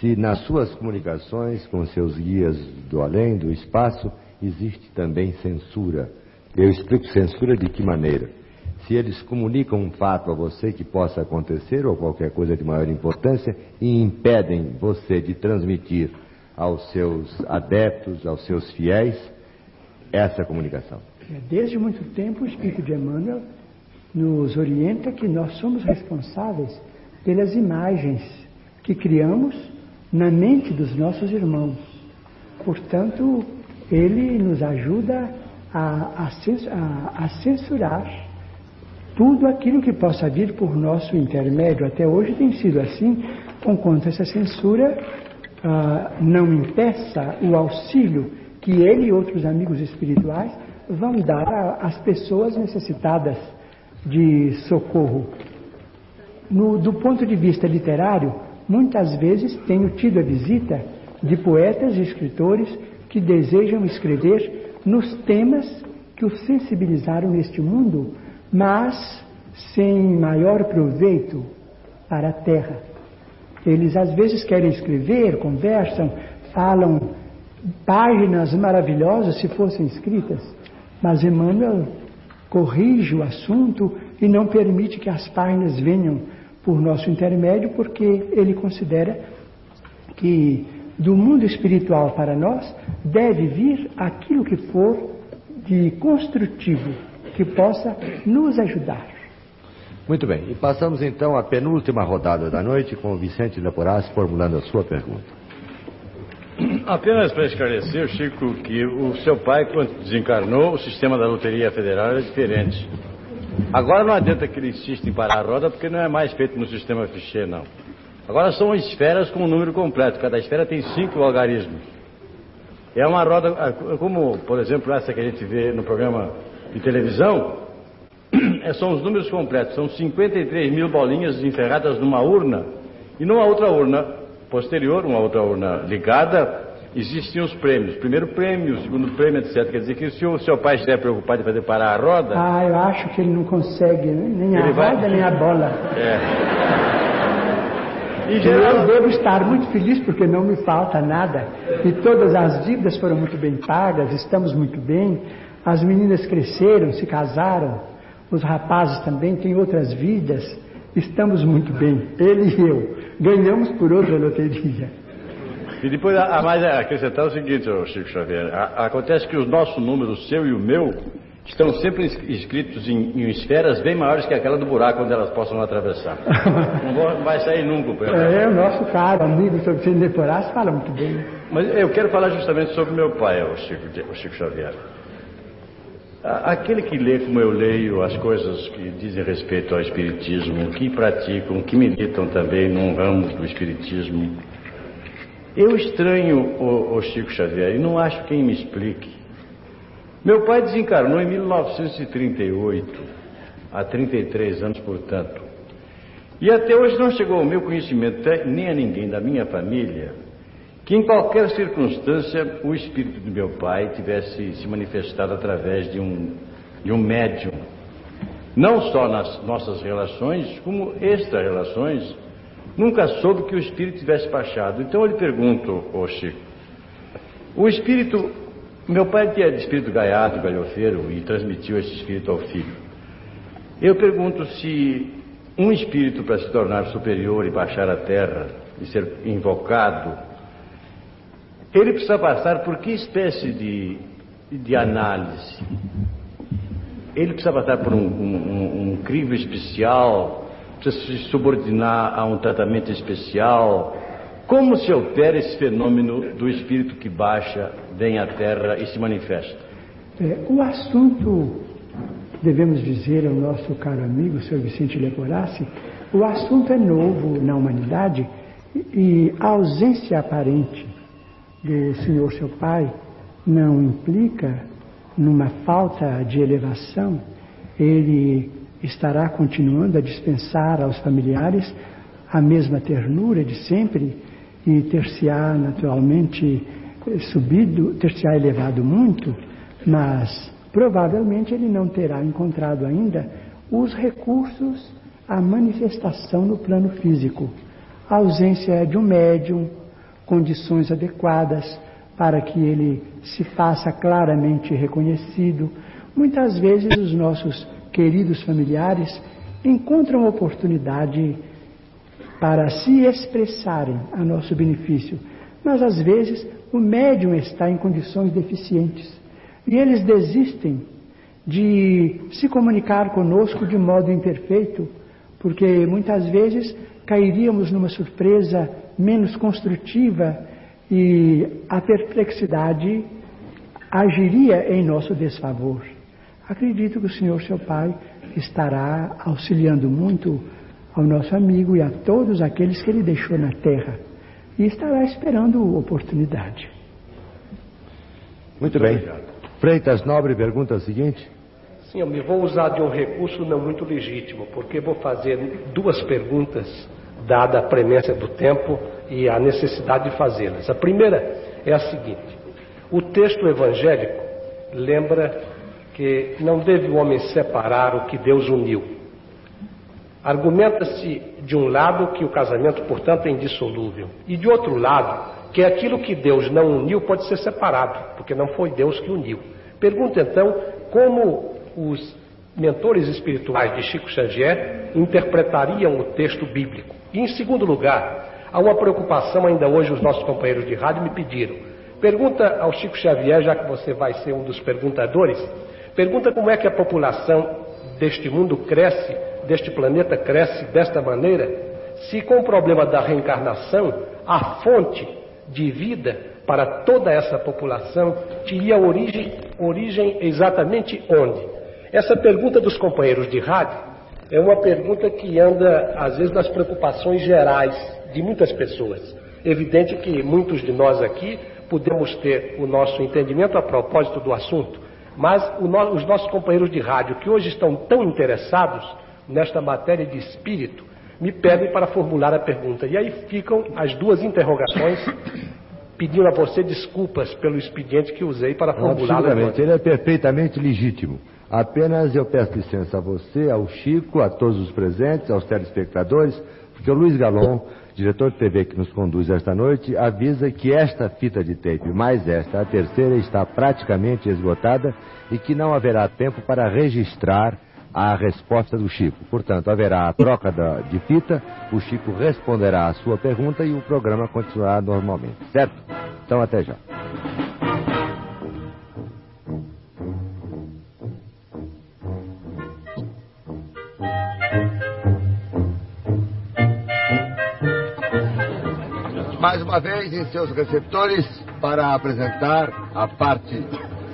se nas suas comunicações com seus guias do além, do espaço, existe também censura. Eu explico censura de que maneira? Se eles comunicam um fato a você que possa acontecer ou qualquer coisa de maior importância e impedem você de transmitir aos seus adeptos, aos seus fiéis, essa comunicação. É, desde muito tempo, o Espírito de Emmanuel nos orienta que nós somos responsáveis pelas imagens que criamos na mente dos nossos irmãos. Portanto, ele nos ajuda a, a, a censurar tudo aquilo que possa vir por nosso intermédio. Até hoje tem sido assim, conquanto essa censura ah, não impeça o auxílio que ele e outros amigos espirituais vão dar às pessoas necessitadas de socorro. No, do ponto de vista literário, muitas vezes tenho tido a visita de poetas e escritores que desejam escrever nos temas que os sensibilizaram neste mundo, mas sem maior proveito para a terra. Eles às vezes querem escrever, conversam, falam páginas maravilhosas se fossem escritas, mas Emmanuel corrige o assunto e não permite que as páginas venham por nosso intermédio, porque ele considera que do mundo espiritual para nós deve vir aquilo que for de construtivo, que possa nos ajudar. Muito bem, e passamos então à penúltima rodada da noite com o Vicente Leporaz formulando a sua pergunta. Apenas para esclarecer, Chico, que o seu pai, quando desencarnou, o sistema da Loteria Federal era diferente. Agora não adianta que ele insista em parar a roda, porque não é mais feito no sistema fichê, não. Agora são esferas com um número completo. Cada esfera tem cinco algarismos. É uma roda, ah, como, por exemplo, essa que a gente vê no programa de televisão, (clears throat) é, são os números completos. São 53 mil bolinhas enferradas numa urna. E numa outra urna posterior, uma outra urna ligada, existiam os prêmios. Primeiro prêmio, segundo prêmio, etc. Quer dizer que se o seu pai estiver preocupado em fazer parar a roda. Ah, eu acho que ele não consegue, nem a vai... roda, nem a bola. É. (laughs) E geral... Eu devo estar muito feliz porque não me falta nada. E todas as dívidas foram muito bem pagas, estamos muito bem. As meninas cresceram, se casaram, os rapazes também têm outras vidas. Estamos muito bem, ele e eu. Ganhamos por outra loteria. E depois, a, a mais a acrescentar o seguinte, Chico Xavier: a, acontece que os nossos números, o seu e o meu, estão sempre inscritos em, em, esferas bem maiores que aquela do buraco onde elas possam atravessar. Não vai sair nunca. É, o nosso caro amigo Cine Porás fala muito bem. Mas eu quero falar justamente sobre meu pai, o Chico, o Chico Xavier. Aquele que lê como eu leio as coisas que dizem respeito ao Espiritismo, que praticam, que militam também num ramo do Espiritismo, eu estranho o, o Chico Xavier e não acho quem me explique. Meu pai desencarnou em 1938, há 33 anos, portanto. E até hoje não chegou ao meu conhecimento, nem a ninguém da minha família, que em qualquer circunstância o espírito do meu pai tivesse se manifestado através de um, de um médium. Não só nas nossas relações, como extra-relações, nunca soube que o espírito tivesse baixado. Então eu lhe pergunto, ô Chico, o espírito, meu pai tinha de espírito gaiato, galhofeiro, e transmitiu esse espírito ao filho. Eu pergunto se um espírito para se tornar superior e baixar a terra e ser invocado ele precisa passar por que espécie de, de análise? Ele precisa passar por um, um, um especial, precisa se subordinar a um tratamento especial. Como se opera esse fenômeno do espírito que baixa, vem à Terra e se manifesta? É, o assunto, devemos dizer ao nosso caro amigo, Sr. Vicente Leporassi, o assunto é novo na humanidade e a ausência aparente do Senhor seu Pai não implica numa falta de elevação, ele estará continuando a dispensar aos familiares a mesma ternura de sempre e ter-se-á naturalmente subido, ter-se-á elevado muito, mas provavelmente ele não terá encontrado ainda os recursos à manifestação no plano físico. A ausência de um médium, condições adequadas para que ele se faça claramente reconhecido. Muitas vezes os nossos queridos familiares encontram oportunidade para se expressarem a nosso benefício, mas às vezes o médium está em condições deficientes e eles desistem de se comunicar conosco de modo imperfeito, porque muitas vezes cairíamos numa surpresa menos construtiva e a perplexidade agiria em nosso desfavor. Acredito que o Senhor, seu Pai, estará auxiliando muito ao nosso amigo e a todos aqueles que ele deixou na terra e estará esperando oportunidade. Muito bem. Freitas Nobre pergunta o seguinte: Sim, eu me vou usar de um recurso não muito legítimo, porque vou fazer duas perguntas, dada a premência do tempo e a necessidade de fazê-las. A primeira é a seguinte: o texto evangélico lembra que não deve o homem separar o que Deus uniu. Argumenta-se de um lado que o casamento, portanto, é indissolúvel, e de outro lado que aquilo que Deus não uniu pode ser separado, porque não foi Deus que uniu. Pergunta então como os mentores espirituais de Chico Xavier interpretariam o texto bíblico. E em segundo lugar, há uma preocupação ainda hoje os nossos companheiros de rádio me pediram. Pergunta ao Chico Xavier, já que você vai ser um dos perguntadores, pergunta como é que a população deste mundo cresce, deste planeta cresce desta maneira, se com o problema da reencarnação, a fonte de vida para toda essa população teria origem, origem exatamente onde? Essa pergunta dos companheiros de rádio é uma pergunta que anda, às vezes, nas preocupações gerais de muitas pessoas. Evidente que muitos de nós aqui podemos ter o nosso entendimento a propósito do assunto, mas no, os nossos companheiros de rádio, que hoje estão tão interessados nesta matéria de espírito, me pedem para formular a pergunta. E aí ficam as duas interrogações, pedindo a você desculpas pelo expediente que usei para formular. Absolutamente, ele é perfeitamente legítimo. Apenas eu peço licença a você, ao Chico, a todos os presentes, aos telespectadores, porque o Luiz Galon, diretor de TV que nos conduz esta noite, avisa que esta fita de tape, mais esta, a terceira, está praticamente esgotada e que não haverá tempo para registrar a resposta do Chico. Portanto, haverá a troca da, de fita, o Chico responderá a sua pergunta e o programa continuará normalmente. Certo? Então, até já. Mais uma vez em seus receptores para apresentar a parte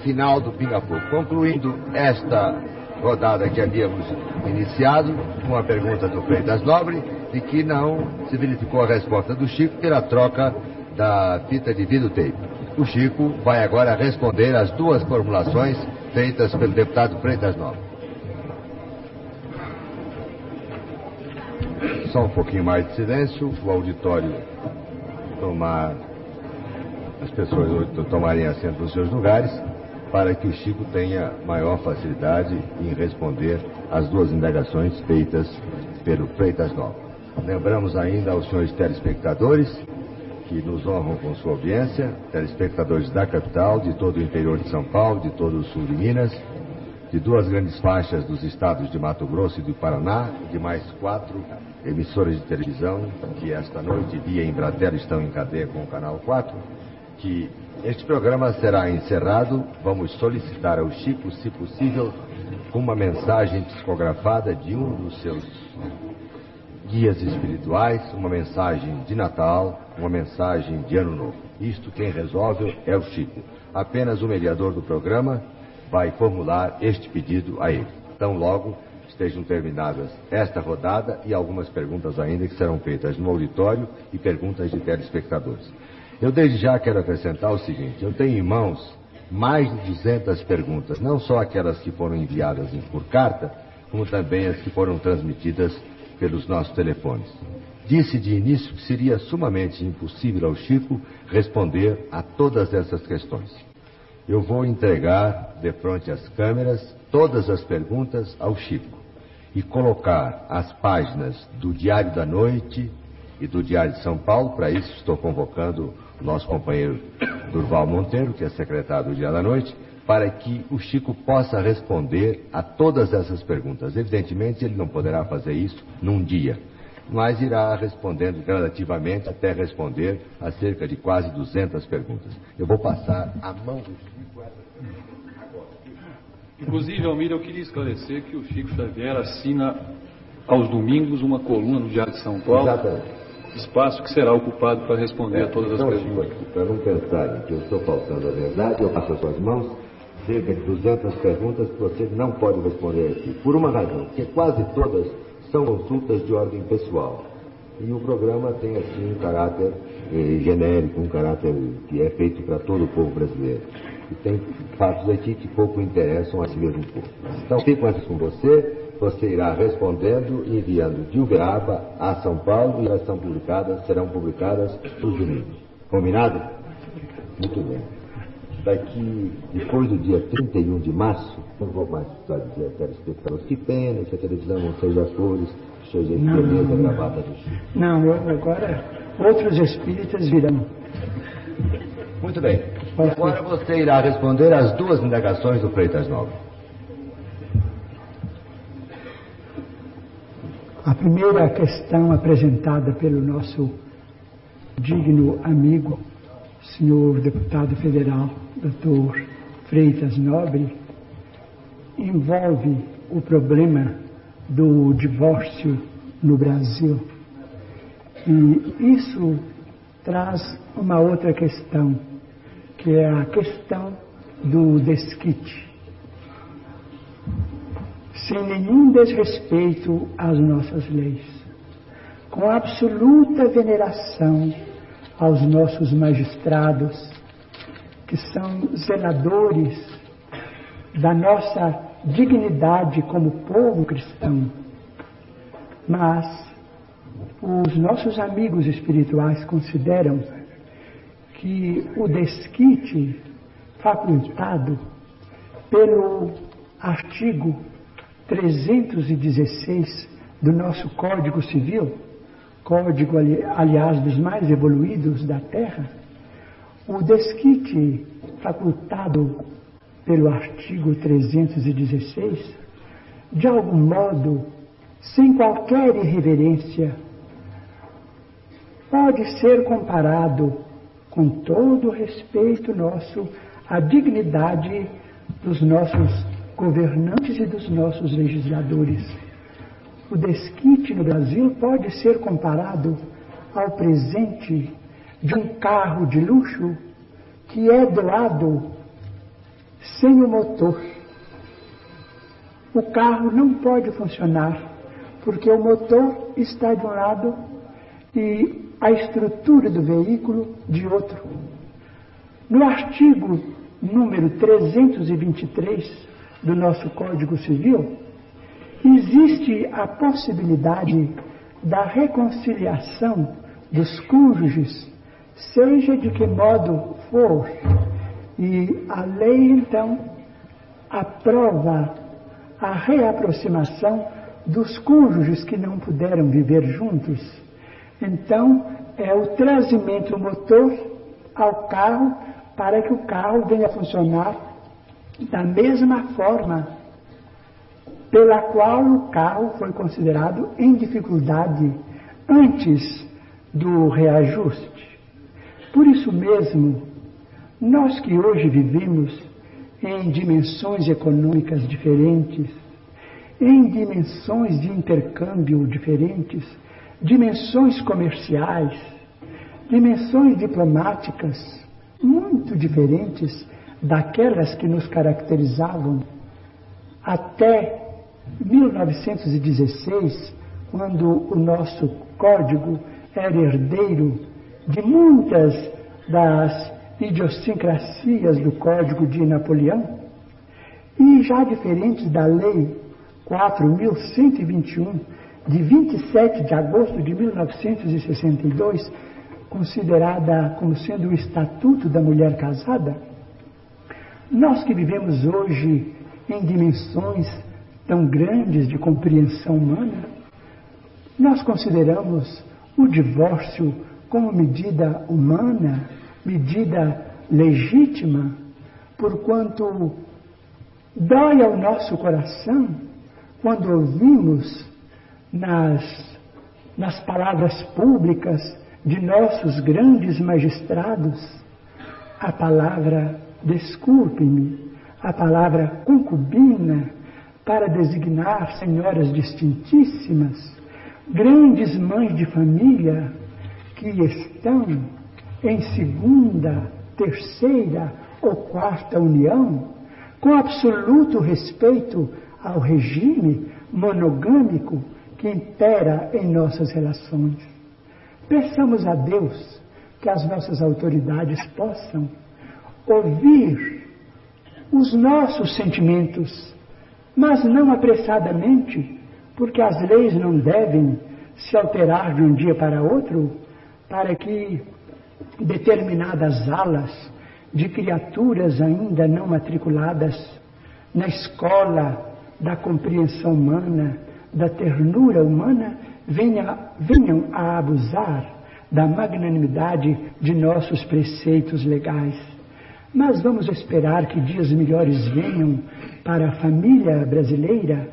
final do Pinga Fogo. Concluindo esta rodada que havíamos iniciado, com a pergunta do Freitas Nobre, e que não se verificou a resposta do Chico pela troca da fita de videotape. O Chico vai agora responder às duas formulações feitas pelo deputado Freitas Nobre. Só um pouquinho mais de silêncio, o auditório tomar, as pessoas tomarem assento nos seus lugares para que o Chico tenha maior facilidade em responder às duas indagações feitas pelo Freitas Nova. Lembramos ainda aos senhores telespectadores que nos honram com sua audiência, telespectadores da capital, de todo o interior de São Paulo, de todo o sul de Minas, de duas grandes faixas dos estados de Mato Grosso e do Paraná, de mais quatro emissoras de televisão que esta noite, via Embratel, estão em cadeia com o Canal 4, que este programa será encerrado. Vamos solicitar ao Chico, se possível, uma mensagem psicografada de um dos seus guias espirituais, uma mensagem de Natal, uma mensagem de Ano Novo. Isto quem resolve é o Chico. Apenas o mediador do programa vai formular este pedido a ele. Então, logo estejam terminadas esta rodada e algumas perguntas ainda que serão feitas no auditório e perguntas de telespectadores. Eu desde já quero acrescentar o seguinte: eu tenho em mãos mais de 200 perguntas, não só aquelas que foram enviadas por carta, como também as que foram transmitidas pelos nossos telefones. Disse de início que seria sumamente impossível ao Chico responder a todas essas questões. Eu vou entregar, de frente às câmeras, todas as perguntas ao Chico e colocar as páginas do Diário da Noite e do Diário de São Paulo. Para isso, estou convocando o nosso companheiro Durval Monteiro, que é secretário do Diário da Noite, para que o Chico possa responder a todas essas perguntas. Evidentemente, ele não poderá fazer isso num dia, mas irá respondendo gradativamente até responder a cerca de quase 200 perguntas. Eu vou passar a mão do Inclusive, Almir, eu queria esclarecer que o Chico Xavier assina aos domingos uma coluna no Diário de São Paulo. Exatamente. Espaço que será ocupado para responder a todas as então, perguntas. Para não pensarem que eu estou faltando a verdade, eu passo as suas mãos cerca de 200 perguntas que você não pode responder aqui. Por uma razão, que quase todas são consultas de ordem pessoal. E o programa tem, assim, um caráter eh, genérico, um caráter que é feito para todo o povo brasileiro. E tem fatos aqui que pouco interessam a si mesmo povo. Então, fico antes com você, você irá respondendo e enviando de Uberaba a São Paulo e elas são publicadas, serão publicadas nos domingos. Combinado? Muito bem. Daqui, depois do dia 31 de março, não vou mais precisar dizer a telespectadores, que pena se a televisão não seja cores, seja beleza, gravata do Chico. Não, agora outros espíritas virão. Muito bem. Agora você irá responder às duas indagações do Freitas Nova. A primeira questão apresentada pelo nosso digno amigo, senhor deputado federal, doutor Freitas Nobre, envolve o problema do divórcio no Brasil. E isso traz uma outra questão, que é a questão do desquite sem nenhum desrespeito às nossas leis, com absoluta veneração aos nossos magistrados, que são zeladores da nossa dignidade como povo cristão. Mas os nossos amigos espirituais consideram que o desquite facultado pelo artigo 316 do nosso Código Civil, código, ali- aliás, dos mais evoluídos da Terra, o desquite facultado pelo artigo 316, de algum modo, sem qualquer irreverência, pode ser comparado, com todo o respeito nosso, à dignidade dos nossos governantes e dos nossos legisladores. O desquite no Brasil pode ser comparado ao presente de um carro de luxo que é doado sem o motor. O carro não pode funcionar porque o motor está de um lado e a estrutura do veículo de outro. No artigo número 323 do nosso Código Civil, existe a possibilidade da reconciliação dos cônjuges, seja de que modo for. E a lei, então, aprova a reaproximação dos cônjuges que não puderam viver juntos. Então, é o trazimento do motor ao carro para que o carro venha a funcionar da mesma forma pela qual o carro foi considerado em dificuldade antes do reajuste. Por isso mesmo, nós que hoje vivemos em dimensões econômicas diferentes, em dimensões de intercâmbio diferentes, dimensões comerciais, dimensões diplomáticas muito diferentes daquelas que nos caracterizavam até 1916, quando o nosso código era herdeiro de muitas das idiosincrasias do código de Napoleão, e já diferentes da lei 4121, de 27 de agosto de 1962, considerada como sendo o Estatuto da Mulher Casada, nós que vivemos hoje em dimensões tão grandes de compreensão humana, nós consideramos o divórcio como medida humana, medida legítima, porquanto dói ao nosso coração quando ouvimos nas, nas palavras públicas de nossos grandes magistrados a palavra desculpe-me, a palavra concubina, para designar senhoras distintíssimas, grandes mães de família que estão em segunda, terceira ou quarta união, com absoluto respeito ao regime monogâmico que impera em nossas relações. Peçamos a Deus que as nossas autoridades possam ouvir os nossos sentimentos, mas não apressadamente, porque as leis não devem se alterar de um dia para outro, para que determinadas alas de criaturas ainda não matriculadas na escola da compreensão humana, da ternura humana, venha, venham a abusar da magnanimidade de nossos preceitos legais. Mas vamos esperar que dias melhores venham para a família brasileira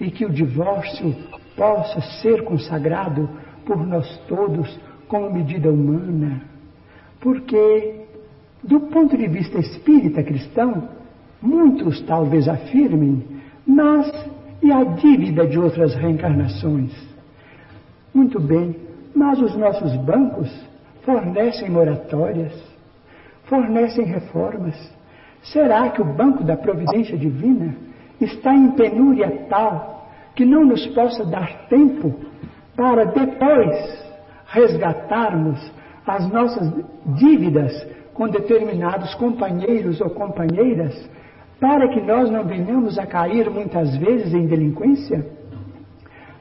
e que o divórcio possa ser consagrado por nós todos como medida humana. Porque, do ponto de vista espírita cristão, muitos talvez afirmem, mas e a dívida de outras reencarnações? Muito bem, mas os nossos bancos fornecem moratórias, fornecem reformas. Será que o Banco da Providência Divina está em penúria tal que não nos possa dar tempo para depois resgatarmos as nossas dívidas com determinados companheiros ou companheiras para que nós não venhamos a cair muitas vezes em delinquência?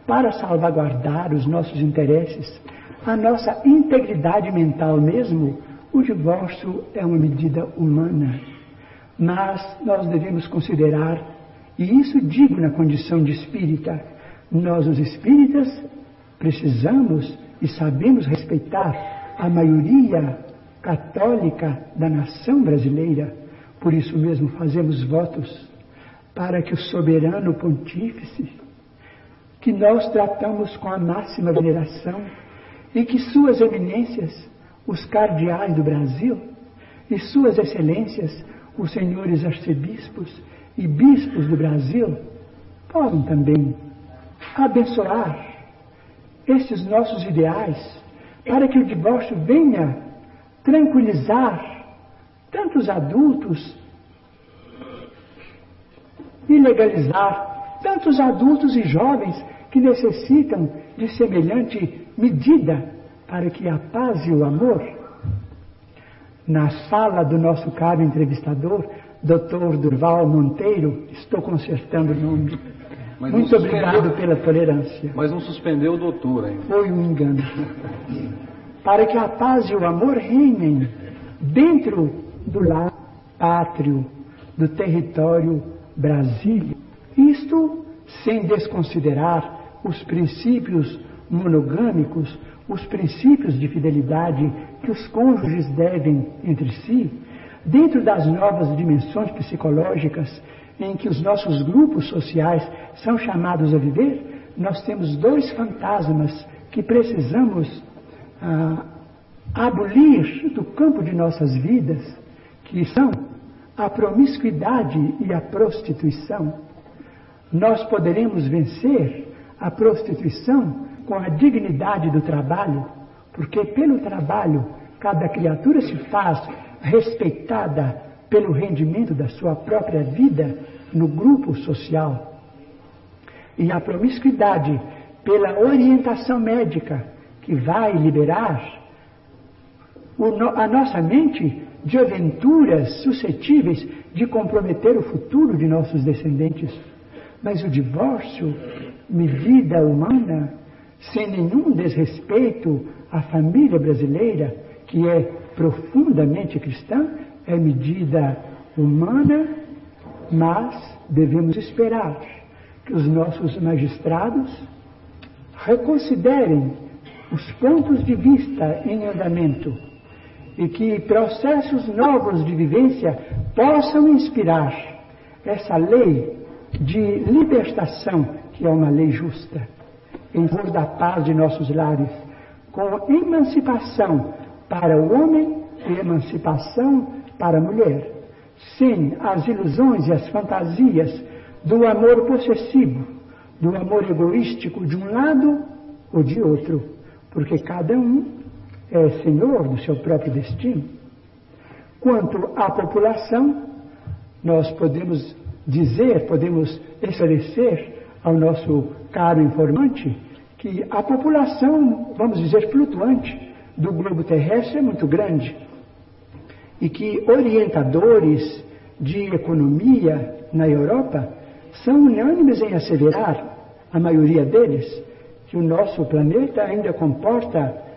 Para salvaguardar os nossos interesses, a nossa integridade mental mesmo, o divórcio é uma medida humana. Mas nós devemos considerar, e isso digo na condição de espírita, nós os espíritas precisamos e sabemos respeitar a maioria católica da nação brasileira por isso mesmo fazemos votos para que o soberano pontífice, que nós tratamos com a máxima veneração, e que suas eminências, os cardeais do Brasil, e suas excelências, os senhores arcebispos e bispos do Brasil, possam também abençoar estes nossos ideais, para que o divórcio venha tranquilizar tantos adultos e legalizar tantos adultos e jovens que necessitam de semelhante medida para que a paz e o amor, na sala do nosso caro entrevistador, Dr. Durval Monteiro, estou consertando o nome. Mas Muito obrigado pela tolerância. Mas não suspendeu o doutor ainda. Foi um engano. para que a paz e o amor reinem dentro do lar pátrio, do território Brasília. Isto sem desconsiderar os princípios monogâmicos, os princípios de fidelidade que os cônjuges devem entre si, dentro das novas dimensões psicológicas em que os nossos grupos sociais são chamados a viver, nós temos dois fantasmas que precisamos ah, abolir do campo de nossas vidas, que são a promiscuidade e a prostituição. Nós poderemos vencer a prostituição com a dignidade do trabalho, porque pelo trabalho cada criatura se faz respeitada pelo rendimento da sua própria vida no grupo social. E a promiscuidade pela orientação médica que vai liberar a nossa mente de aventuras suscetíveis de comprometer o futuro de nossos descendentes. Mas o divórcio, medida humana, sem nenhum desrespeito à família brasileira, que é profundamente cristã, é medida humana, mas devemos esperar que os nossos magistrados reconsiderem os pontos de vista em andamento e que processos novos de vivência possam inspirar essa lei de libertação, que é uma lei justa, em favor da paz de nossos lares, com emancipação para o homem e emancipação para a mulher, sem as ilusões e as fantasias do amor possessivo, do amor egoístico de um lado ou de outro, porque cada um é senhor do seu próprio destino. Quanto à população, nós podemos dizer, podemos esclarecer ao nosso caro informante que a população, vamos dizer, flutuante do globo terrestre é muito grande e que orientadores de economia na Europa são unânimes em asseverar, a maioria deles, que o nosso planeta ainda comporta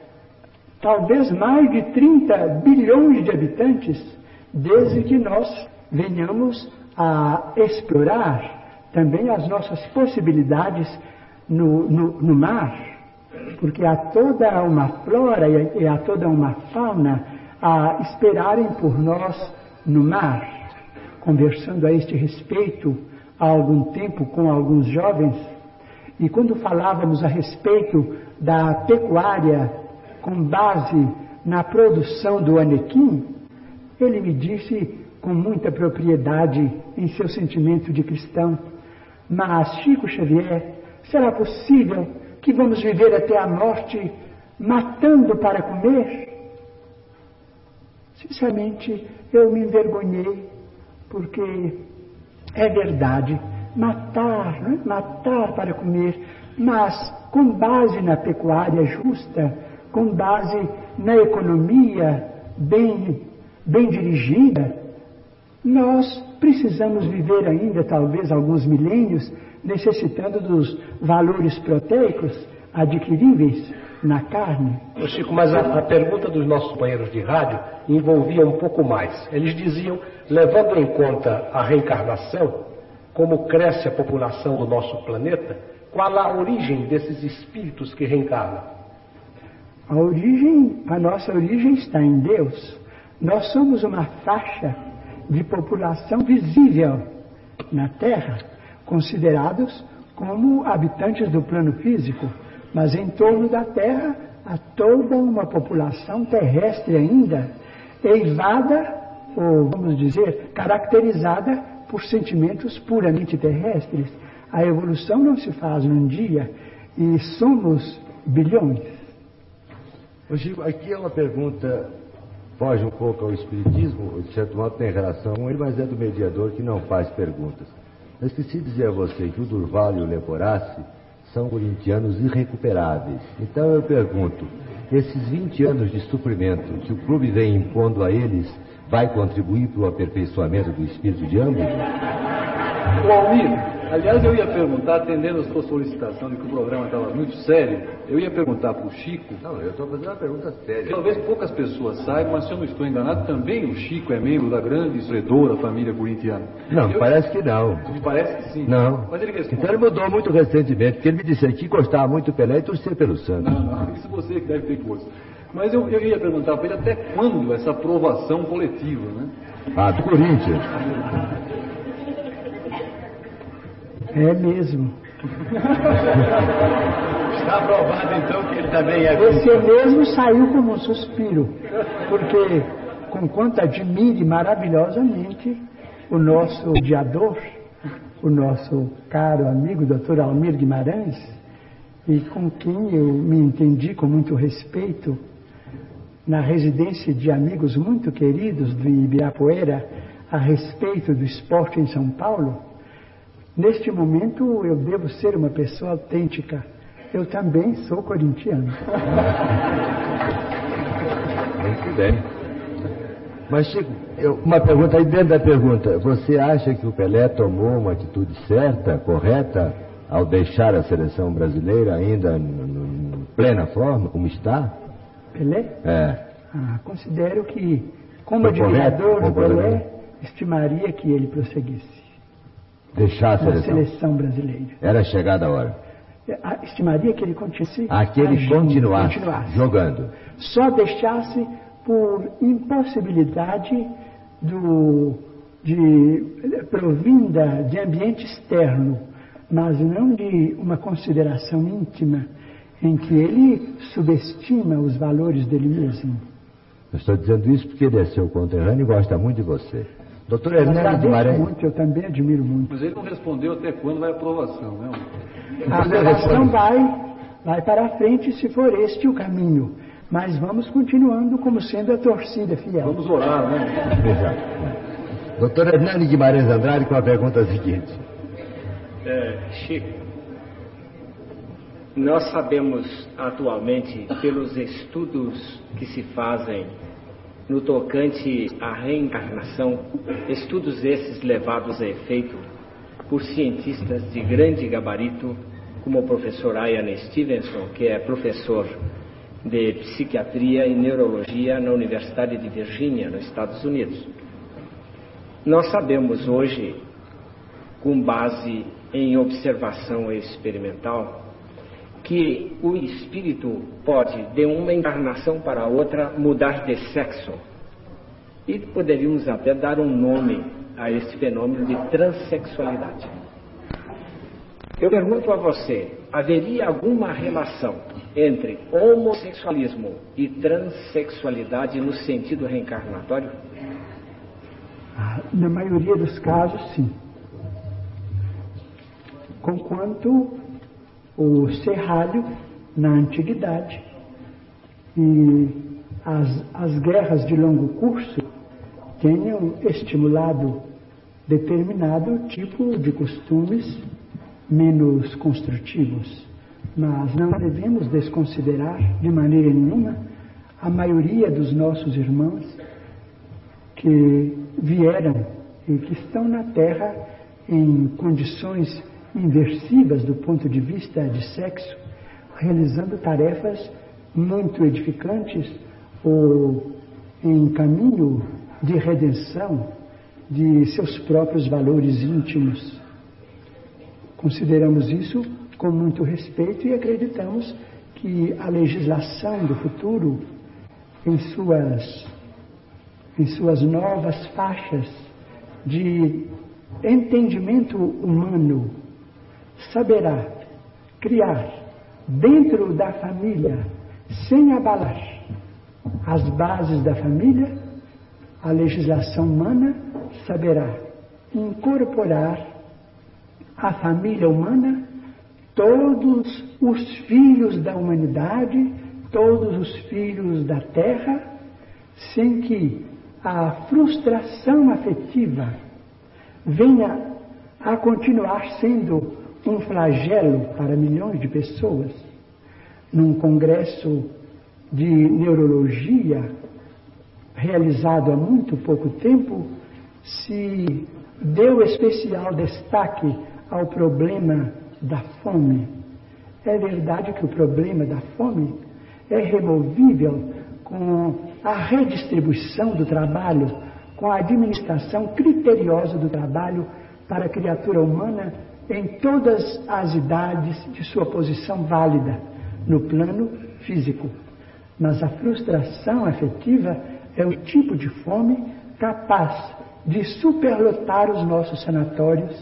talvez mais de 30 bilhões de habitantes, desde que nós venhamos a explorar também as nossas possibilidades no, no, no mar porque há toda uma flora e há toda uma fauna a esperarem por nós no mar. Conversando a este respeito há algum tempo com alguns jovens, e quando falávamos a respeito da pecuária com base na produção do anequim, ele me disse com muita propriedade em seu sentimento de cristão: Mas, Chico Xavier, será possível que vamos viver até a morte matando para comer? Sinceramente, eu me envergonhei, porque é verdade, matar, né? matar para comer, mas com base na pecuária justa, com base na economia bem, bem dirigida, nós precisamos viver ainda, talvez, alguns milênios necessitando dos valores proteicos adquiríveis na carne. Chico, mas a, a, pergunta dos nossos companheiros de rádio envolvia um pouco mais. Eles diziam, levando em conta a reencarnação, como cresce a população do nosso planeta, qual a origem desses espíritos que reencarnam? A origem, a nossa origem está em Deus. Nós somos uma faixa de população visível na Terra considerados como habitantes do plano físico, mas em torno da Terra há toda uma população terrestre ainda, eivada, ou vamos dizer, caracterizada por sentimentos puramente terrestres. A evolução não se faz num dia e somos bilhões. Chico, aqui é uma pergunta, foge um pouco ao Espiritismo, de certo modo tem relação com ele, mas é do mediador que não faz perguntas. Eu esqueci de dizer a você que o Durval e o Leporassi são corintianos irrecuperáveis. Então eu pergunto, esses 20 anos de suprimento que o clube vem impondo a eles vai contribuir para o aperfeiçoamento do espírito de ambos? O Almir, aliás, eu ia perguntar, atendendo a sua solicitação de que o programa estava muito sério, eu ia perguntar para o Chico. Não, eu estou fazendo uma pergunta séria. Talvez poucas pessoas saibam, mas se eu não estou enganado, também o Chico é membro da grande e esplendora família corintiana. Não, eu... parece que não. Me parece que sim. Não. Mas ele responde. Então ele mudou muito recentemente, porque ele me disse que gostava muito do Pelé e torcia pelo Santos. Não, não, isso você que deve ter coisa. Mas eu, eu ia perguntar para ele até quando essa aprovação coletiva, né? Ah, do Corinthians. (laughs) É mesmo. (laughs) Está aprovado então que ele também é. Você mesmo saiu como um suspiro, porque com quanto admire maravilhosamente o nosso mediador, o nosso caro amigo Dr. Almir Guimarães, e com quem eu me entendi com muito respeito na residência de amigos muito queridos de Ibirapuera a respeito do esporte em São Paulo, Neste momento eu devo ser uma pessoa autêntica. Eu também sou corintiano. Muito bem. Mas, Chico, eu, uma pergunta aí dentro da pergunta. Você acha que o Pelé tomou uma atitude certa, correta, ao deixar a seleção brasileira ainda em plena forma, como está? Pelé? É. Ah, considero que, como Foi admirador correto? do Pelé, estimaria que ele prosseguisse Deixar a seleção. seleção brasileira. Era chegada a hora. Ah, Estimaria que ele continuasse, Ah, que ele agindo, continuasse, continuasse. jogando. Só deixasse por impossibilidade do, de, provinda de ambiente externo, mas não de uma consideração íntima em que ele subestima os valores dele mesmo. Eu estou dizendo isso porque ele é seu conterrâneo e gosta muito de você. Doutor Hernani Guimarães. muito, eu também admiro muito. Mas ele não respondeu até quando vai a aprovação, né? A aprovação vai, vai para a frente se for este o caminho. Mas vamos continuando como sendo a torcida fiel. Vamos orar, né? Exato. Doutor Hernani Guimarães Andrade com a pergunta seguinte. É, Chico, nós sabemos atualmente, pelos estudos que se fazem no tocante à reencarnação, estudos esses levados a efeito por cientistas de grande gabarito, como o professor Ian Stevenson, que é professor de psiquiatria e neurologia na Universidade de Virgínia, nos Estados Unidos. Nós sabemos hoje, com base em observação experimental, que o espírito pode, de uma encarnação para outra, mudar de sexo. E poderíamos até dar um nome a este fenômeno de transexualidade. Eu pergunto a você: haveria alguma relação entre homossexualismo e transexualidade no sentido reencarnatório? Ah, Na maioria dos casos, sim. Conquanto o serralho, na antiguidade, e as, as guerras de longo curso tenham estimulado determinado tipo de costumes menos construtivos. Mas não devemos desconsiderar de maneira nenhuma a maioria dos nossos irmãos que vieram e que estão na Terra em condições inversivas do ponto de vista de sexo, realizando tarefas muito edificantes ou em caminho de redenção de seus próprios valores íntimos. Consideramos isso com muito respeito e acreditamos que a legislação do futuro, em suas, em suas novas faixas de entendimento humano, saberá criar dentro da família, sem abalar as bases da família, a legislação humana saberá incorporar à família humana todos os filhos da humanidade, todos os filhos da terra, sem que a frustração afetiva venha a continuar sendo um flagelo para milhões de pessoas. Num congresso de neurologia realizado há muito pouco tempo, se deu especial destaque ao problema da fome. É verdade que o problema da fome é removível com a redistribuição do trabalho, com a administração criteriosa do trabalho para a criatura humana em todas as idades de sua posição válida no plano físico. Mas a frustração afetiva é o tipo de fome capaz de superlotar os nossos sanatórios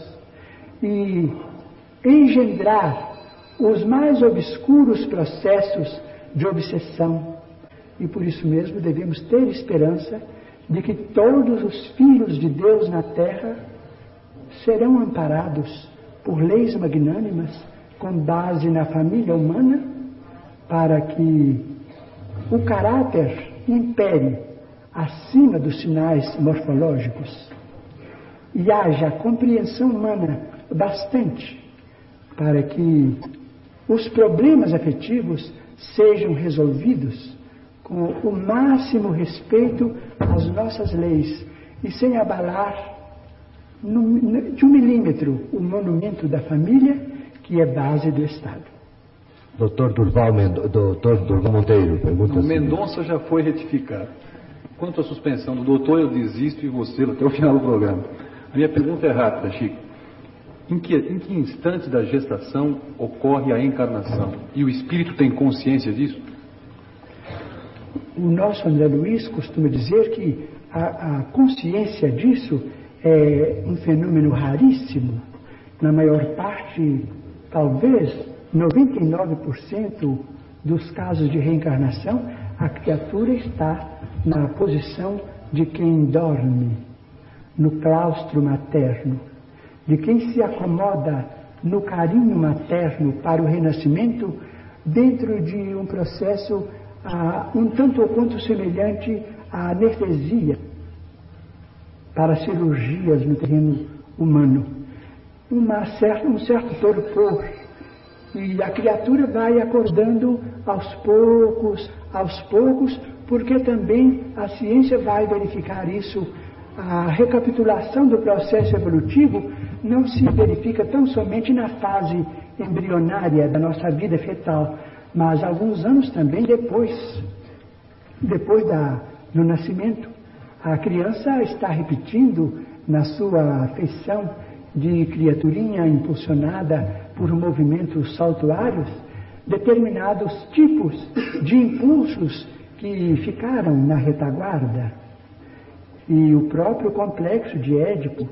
e engendrar os mais obscuros processos de obsessão. E por isso mesmo devemos ter esperança de que todos os filhos de Deus na terra serão amparados por leis magnânimas com base na família humana para que o caráter impere acima dos sinais morfológicos e haja compreensão humana bastante para que os problemas afetivos sejam resolvidos com o máximo respeito às nossas leis e sem abalar de um milímetro o monumento da família, que é base do Estado. Doutor Durval, doutor Durval Monteiro, pergunta. O Mendonça já foi retificado. Quanto à suspensão do doutor, eu desisto e você até o final do programa. A minha pergunta é rápida, Chico. Em que, em que instante da gestação ocorre a encarnação? E o espírito tem consciência disso? O nosso André Luiz costuma dizer que a, a consciência disso é um fenômeno raríssimo. Na maior parte, talvez 99% dos casos de reencarnação, a criatura está na posição de quem dorme, no claustro materno, de quem se acomoda no carinho materno para o renascimento dentro de um processo ah, um tanto ou quanto semelhante à anestesia para cirurgias no terreno humano. Uma certa, um certo torpor. E a criatura vai acordando aos poucos, aos poucos, porque também a ciência vai verificar isso. A recapitulação do processo evolutivo não se verifica tão somente na fase embrionária da nossa vida fetal, mas alguns anos também depois, depois da, do nascimento. A criança está repetindo na sua afeição de criaturinha impulsionada por movimentos saltuários determinados tipos de impulsos que ficaram na retaguarda. E o próprio complexo de Édipo,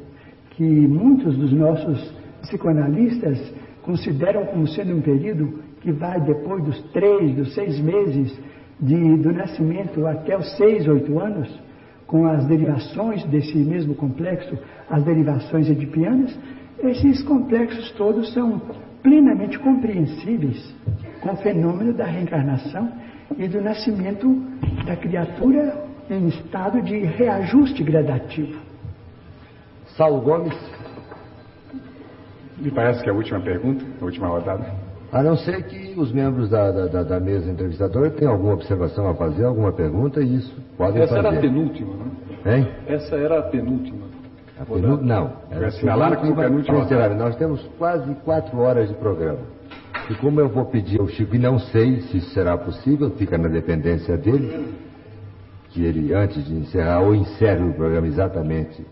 que muitos dos nossos psicoanalistas consideram como sendo um período que vai depois dos três, dos seis meses de, do nascimento até os seis, oito anos, com as derivações desse mesmo complexo, as derivações edipianas, esses complexos todos são plenamente compreensíveis com o fenômeno da reencarnação e do nascimento da criatura em estado de reajuste gradativo. Saulo Gomes. Me parece que é a última pergunta, a última rodada. A não ser que os membros da, da, da mesa entrevistadora tenham alguma observação a fazer, alguma pergunta, e isso podem Essa fazer. era a penúltima, né? Hein? Essa era a penúltima. A penú... Não. Era assinalaram como penúltima Considerável. Nós temos quase quatro horas de programa. E como eu vou pedir ao Chico, e não sei se será possível, fica na dependência dele, que ele, antes de encerrar, ou encerre o programa exatamente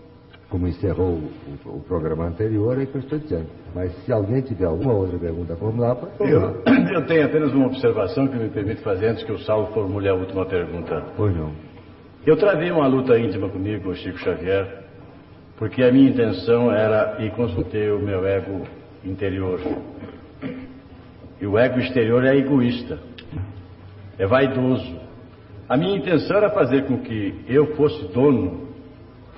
como encerrou o, o programa anterior, é que eu estou dizendo. Mas se alguém tiver alguma outra pergunta a formular, pode formular. Eu, (clears throat) eu tenho apenas uma observação que me permite fazer antes que o Saulo formule a última pergunta. Pois não. Eu travei uma luta íntima comigo, o Chico Xavier, porque a minha intenção era e consultei o meu ego interior. E o ego exterior é egoísta, é vaidoso. A minha intenção era fazer com que eu fosse dono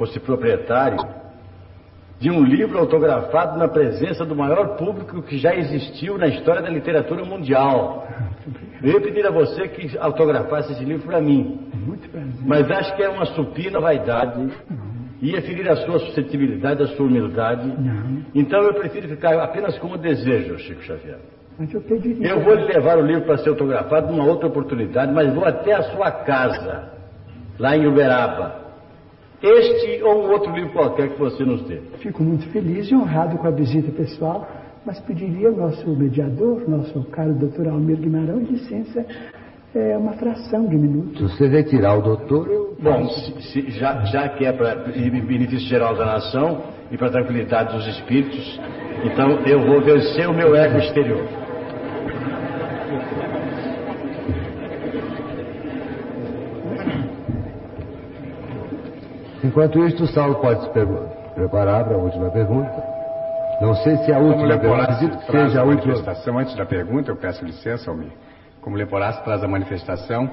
fosse proprietário de um livro autografado na presença do maior público que já existiu na história da literatura mundial. (laughs) Eu ia pedir a você que autografasse esse livro para mim. Mas acho que é uma supina vaidade. Ia ferir a sua suscetibilidade, a sua humildade. Então eu prefiro ficar apenas com o desejo, Chico Xavier. Eu vou lhe levar o livro para ser autografado numa outra oportunidade, mas vou até a sua casa, lá em Uberaba. Este ou um outro livro qualquer que você nos dê. Fico muito feliz e honrado com a visita pessoal, mas pediria ao nosso mediador, nosso caro doutor Almir Guimarães, licença, é, uma fração de minuto. Se você retirar o doutor, eu. Bom, se, se, já, já que é para benefício geral da nação e para tranquilidade dos espíritos, então eu vou vencer o meu ego exterior. Enquanto isso, o Saulo pode se preparar para a última pergunta. Não sei se é a última pergunta, acredito que seja a última. manifestação, antes da pergunta, eu peço licença, Almir. Como Leporaço traz a manifestação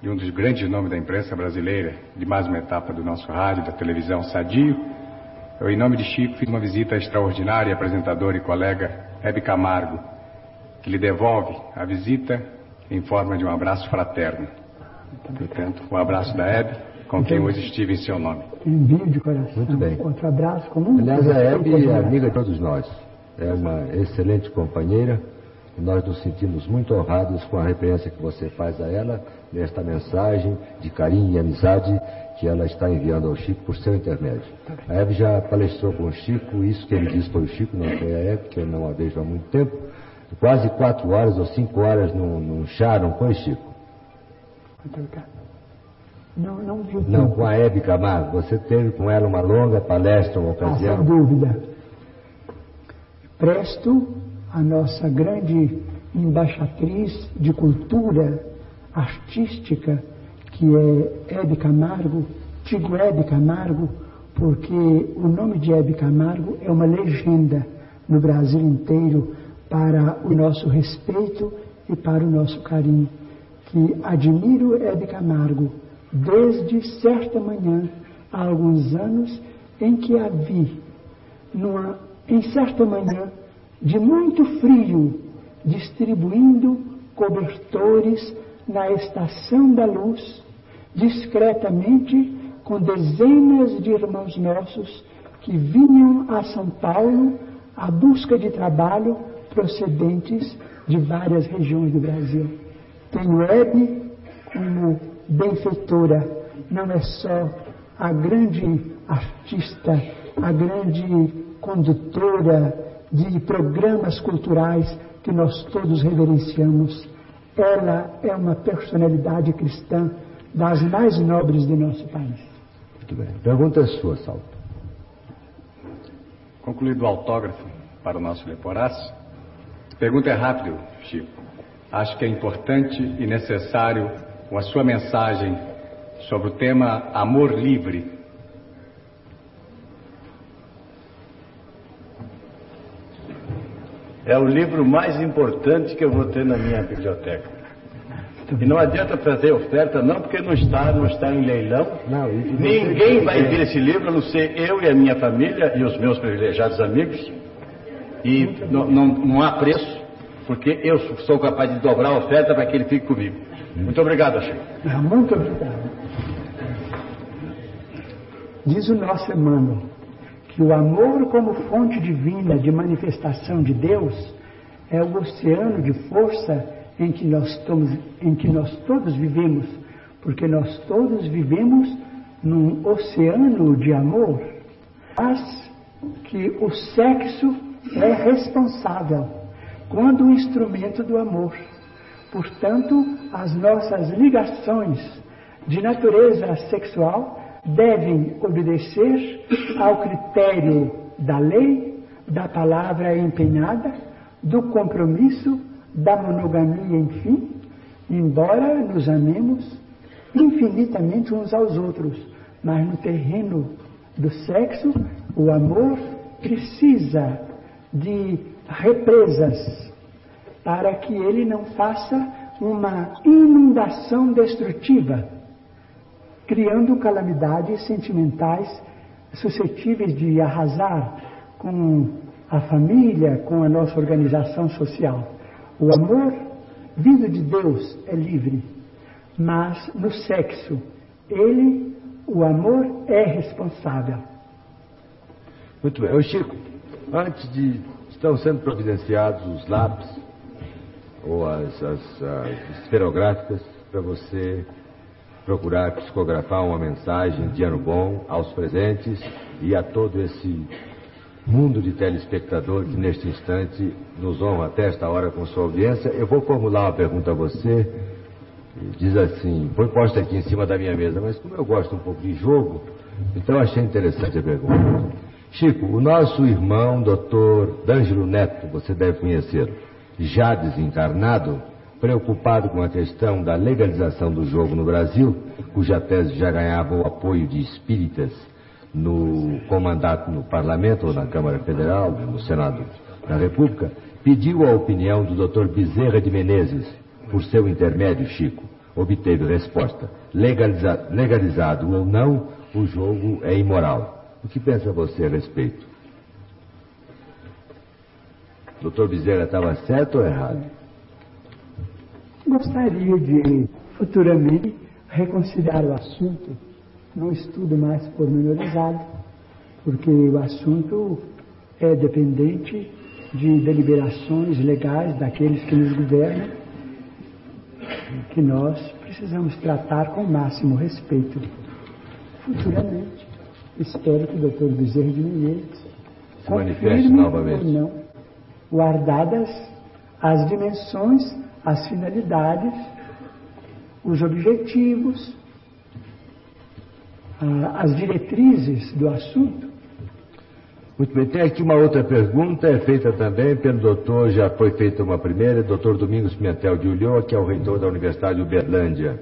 de um dos grandes nomes da imprensa brasileira, de mais uma etapa do nosso rádio, da televisão Sadio, eu, em nome de Chico, fiz uma visita extraordinária à apresentadora e colega Hebe Camargo, que lhe devolve a visita em forma de um abraço fraterno. Portanto, o abraço da Hebe, com quem hoje estive em seu nome. Envio de coração. Muito bem. Outro abraço comum. Aliás, a Hebe é amiga de todos nós. É uma excelente companheira. E nós nos sentimos muito honrados com a referência que você faz a ela nesta mensagem de carinho e amizade que ela está enviando ao Chico por seu intermédio. A Hebe já palestrou com o Chico, isso que ele disse foi o Chico, não foi a Hebe, que eu não a vejo há muito tempo. Quase quatro horas ou cinco horas num, num chá, não foi, Chico? Não, não vi. Não, com a Hebe Camargo. Você teve com ela uma longa palestra, uma ocasião? Ah, sem dúvida. Presto a nossa grande embaixatriz de cultura artística, que é Hebe Camargo, digo Hebe Camargo, porque o nome de Hebe Camargo é uma legenda no Brasil inteiro para o nosso respeito e para o nosso carinho. Que admiro Hebe Camargo desde certa manhã, há alguns anos, em que a vi, numa, em certa manhã de muito frio, distribuindo cobertores na estação da luz, discretamente, com dezenas de irmãos nossos que vinham a São Paulo à busca de trabalho procedentes de várias regiões do Brasil. Tenho Hebe como benfeitora, não é só a grande artista, a grande condutora de programas culturais que nós todos reverenciamos. Ela é uma personalidade cristã das mais nobres de nosso país. Muito bem. Pergunta sua, Salto. Concluído o autógrafo para o nosso Leporaço, pergunta é rápido, Chico. Acho que é importante e necessário com a sua mensagem sobre o tema Amor Livre. É o livro mais importante que eu vou ter na minha biblioteca. E não adianta fazer oferta, não, porque não está, não está em leilão. Não, Ninguém vai ver esse livro, a não ser eu e a minha família e os meus privilegiados amigos. E não, não, não há preço, porque eu sou capaz de dobrar a oferta para que ele fique comigo. Muito obrigado, Chico. Muito obrigado. Diz o nosso Emmanuel que o amor como fonte divina de manifestação de Deus é o oceano de força em que nós, estamos, em que nós todos vivemos, porque nós todos vivemos num oceano de amor, mas que o sexo é responsável quando o instrumento do amor. Portanto, as nossas ligações de natureza sexual devem obedecer ao critério da lei, da palavra empenhada, do compromisso, da monogamia, enfim, embora nos amemos infinitamente uns aos outros, mas no terreno do sexo, o amor precisa de represas para que ele não faça uma inundação destrutiva, criando calamidades sentimentais suscetíveis de arrasar com a família, com a nossa organização social. O amor vindo de Deus é livre, mas no sexo, ele, o amor, é responsável. Muito bem. Ô Chico, antes de. Estão sendo providenciados os lápis ou as, as, as esferográficas para você procurar psicografar uma mensagem de ano bom aos presentes e a todo esse mundo de telespectador que neste instante nos honra até esta hora com sua audiência. Eu vou formular uma pergunta a você. Diz assim, foi posta aqui em cima da minha mesa, mas como eu gosto um pouco de jogo, então achei interessante a pergunta. Chico, o nosso irmão, doutor D'Angelo Neto, você deve conhecê-lo, já desencarnado, preocupado com a questão da legalização do jogo no Brasil, cuja tese já ganhava o apoio de espíritas no comandato no Parlamento ou na Câmara Federal, no Senado da República, pediu a opinião do Dr. Bezerra de Menezes, por seu intermédio, Chico. Obteve resposta. Legaliza legalizado ou não, o jogo é imoral. O que pensa você a respeito? Doutor Bezerra estava certo ou errado? Gostaria de, futuramente, reconsiderar o assunto num estudo mais pormenorizado, porque o assunto é dependente de deliberações legais daqueles que nos governam, que nós precisamos tratar com o máximo respeito. Futuramente, espero que o Dr. Bezerra de Menezes se manifeste novamente. Não, guardadas as dimensões, as finalidades, os objetivos, as diretrizes do assunto. Muito bem, tem aqui uma outra pergunta, é feita também pelo doutor, já foi feita uma primeira, doutor Domingos Pimentel de Ulloa, que é o reitor da Universidade de Uberlândia.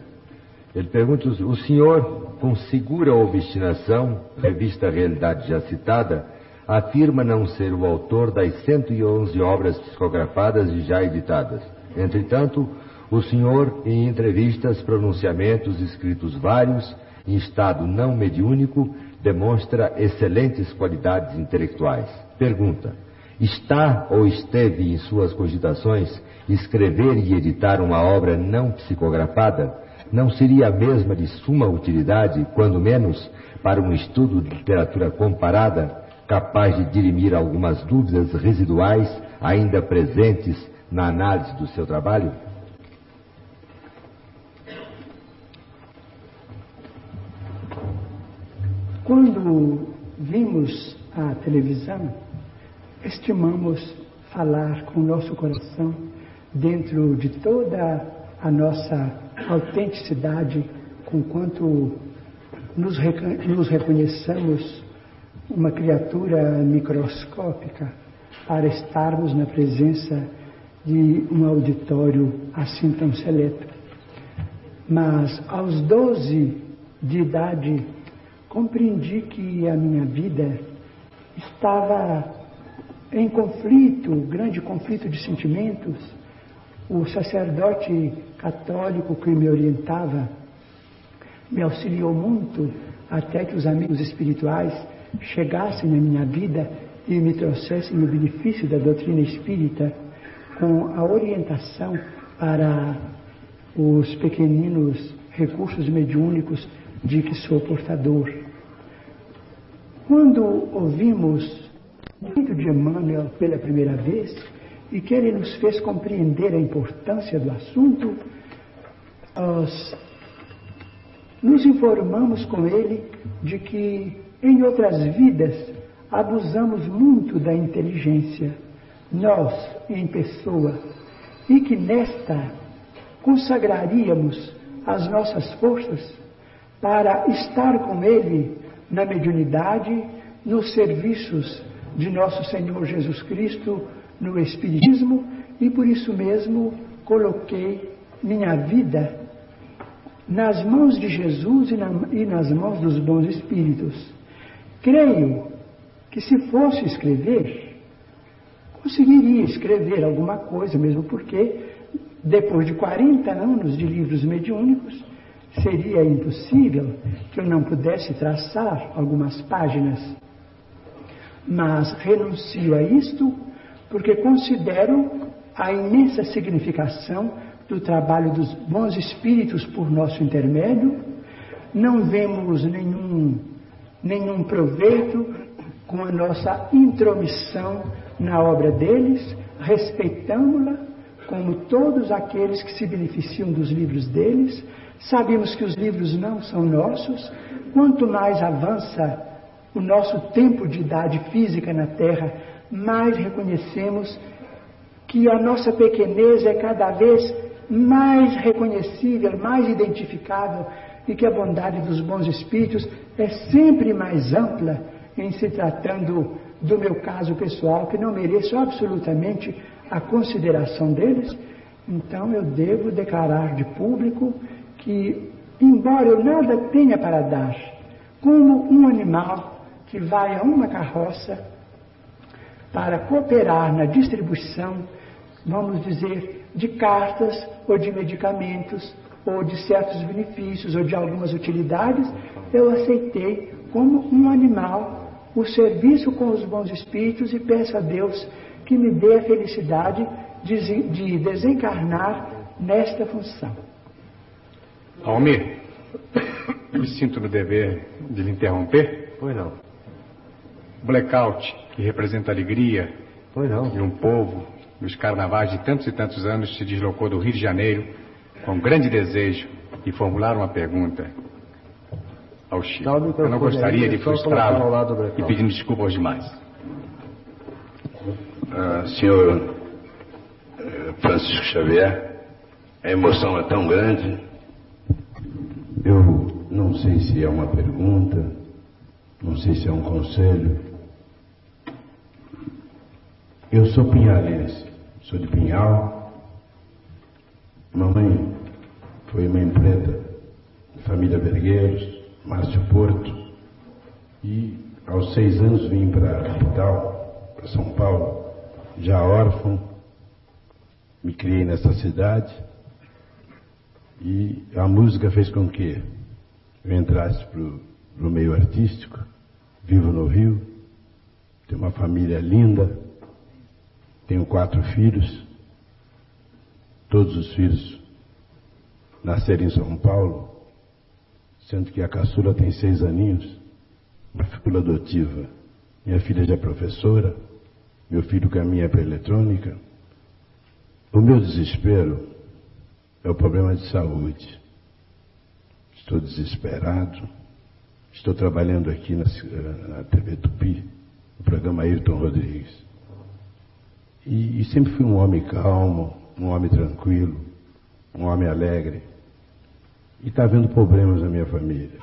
Ele pergunta, o senhor, com segura obstinação, revista Realidade já citada, afirma não ser o autor das 111 obras psicografadas e já editadas. Entretanto, o senhor, em entrevistas, pronunciamentos, escritos vários, em estado não mediúnico, demonstra excelentes qualidades intelectuais. Pergunta: Está ou esteve em suas cogitações escrever e editar uma obra não psicografada? Não seria a mesma de suma utilidade, quando menos, para um estudo de literatura comparada, capaz de dirimir algumas dúvidas residuais ainda presentes na análise do seu trabalho? Quando vimos a televisão, estimamos falar com o nosso coração dentro de toda a nossa autenticidade, com quanto nos, nos reconheçamos uma criatura microscópica para estarmos na presença de um auditório assim tão seleto. Mas aos 12 de idade compreendi que a minha vida estava em conflito, grande conflito de sentimentos. O sacerdote católico que me orientava me auxiliou muito até que os amigos espirituais chegassem na minha vida e me trouxessem o benefício da doutrina espírita com a orientação para os pequeninos recursos mediúnicos de que sou portador. Quando ouvimos o de Emmanuel pela primeira vez e que ele nos fez compreender a importância do assunto, nós nos informamos com ele de que em outras vidas abusamos muito da inteligência, nós em pessoa, e que nesta consagraríamos as nossas forças para estar com Ele na mediunidade, nos serviços de nosso Senhor Jesus Cristo, no Espiritismo, e por isso mesmo coloquei minha vida nas mãos de Jesus e, na, e nas mãos dos bons Espíritos. Creio que se fosse escrever, conseguiria escrever alguma coisa, mesmo porque, depois de 40 anos de livros mediúnicos, seria impossível que eu não pudesse traçar algumas páginas. Mas renuncio a isto porque considero a imensa significação do trabalho dos bons espíritos por nosso intermédio. Não vemos nenhum, nenhum proveito com a nossa intromissão na obra deles, respeitamos-la como todos aqueles que se beneficiam dos livros deles, Sabemos que os livros não são nossos. Quanto mais avança o nosso tempo de idade física na Terra, mais reconhecemos que a nossa pequenez é cada vez mais reconhecível, mais identificável e que a bondade dos bons espíritos é sempre mais ampla em se tratando do meu caso pessoal, que não mereço absolutamente a consideração deles. Então eu devo declarar de público que, embora eu nada tenha para dar, como um animal que vai a uma carroça para cooperar na distribuição, vamos dizer, de cartas ou de medicamentos ou de certos benefícios ou de algumas utilidades, eu aceitei como um animal o serviço com os bons espíritos e peço a Deus que me dê a felicidade de, de desencarnar nesta função. Almir, me sinto no dever de lhe interromper. Pois não. Blackout, que representa alegria pois não. de um povo, dos carnavais de tantos e tantos anos, se deslocou do Rio de Janeiro com grande desejo e formular uma pergunta ao Chico. Eu não gostaria de frustrá-lo e pedir desculpa aos demais. Ah, senhor eh, Francisco Xavier, a emoção é tão grande. Eu não sei se é uma pergunta, não sei se é um conselho. Eu sou pinhalense, sou de Pinhal. Mamãe foi mãe preta, família Vergueiros, Márcio Porto. E aos seis anos vim para a capital, para São Paulo, já órfão. Me criei nessa cidade. E a música fez com que eu entrasse para o meio artístico. Vivo no Rio, tenho uma família linda, tenho quatro filhos. Todos os filhos nasceram em São Paulo, sendo que a caçula tem seis aninhos, uma filha adotiva. Minha filha já é professora, meu filho caminha para a eletrônica. O meu desespero é o problema de saúde. Estou desesperado. Estou trabalhando aqui na, na TV Tupi, no programa Ayrton Rodrigues. E, e sempre fui um homem calmo, um homem tranquilo, um homem alegre. E está havendo problemas na minha família.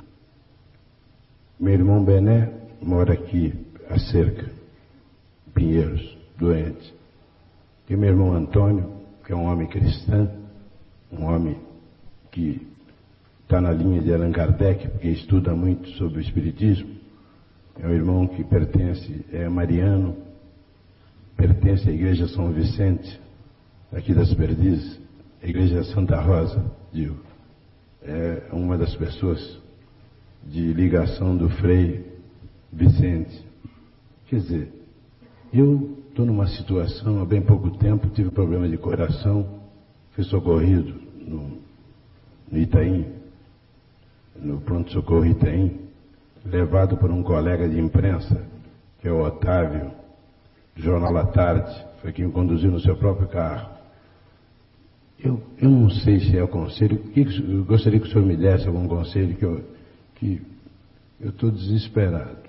Meu irmão Bené mora aqui, a cerca, Pinheiros, doente. E meu irmão Antônio, que é um homem cristão, um homem que está na linha de Allan Kardec, porque estuda muito sobre o Espiritismo. É um irmão que pertence, é mariano, pertence à Igreja São Vicente, aqui das Perdizes, a Igreja Santa Rosa, digo. É uma das pessoas de ligação do Frei Vicente. Quer dizer, eu estou numa situação, há bem pouco tempo, tive problema de coração, fui socorrido no, no Itaim, no pronto-socorro Itaim, levado por um colega de imprensa, que é o Otávio, do Jornal à Tarde, foi quem conduziu no seu próprio carro. Eu, eu não sei se é o conselho, eu gostaria que o senhor me desse algum conselho, que eu que eu estou desesperado.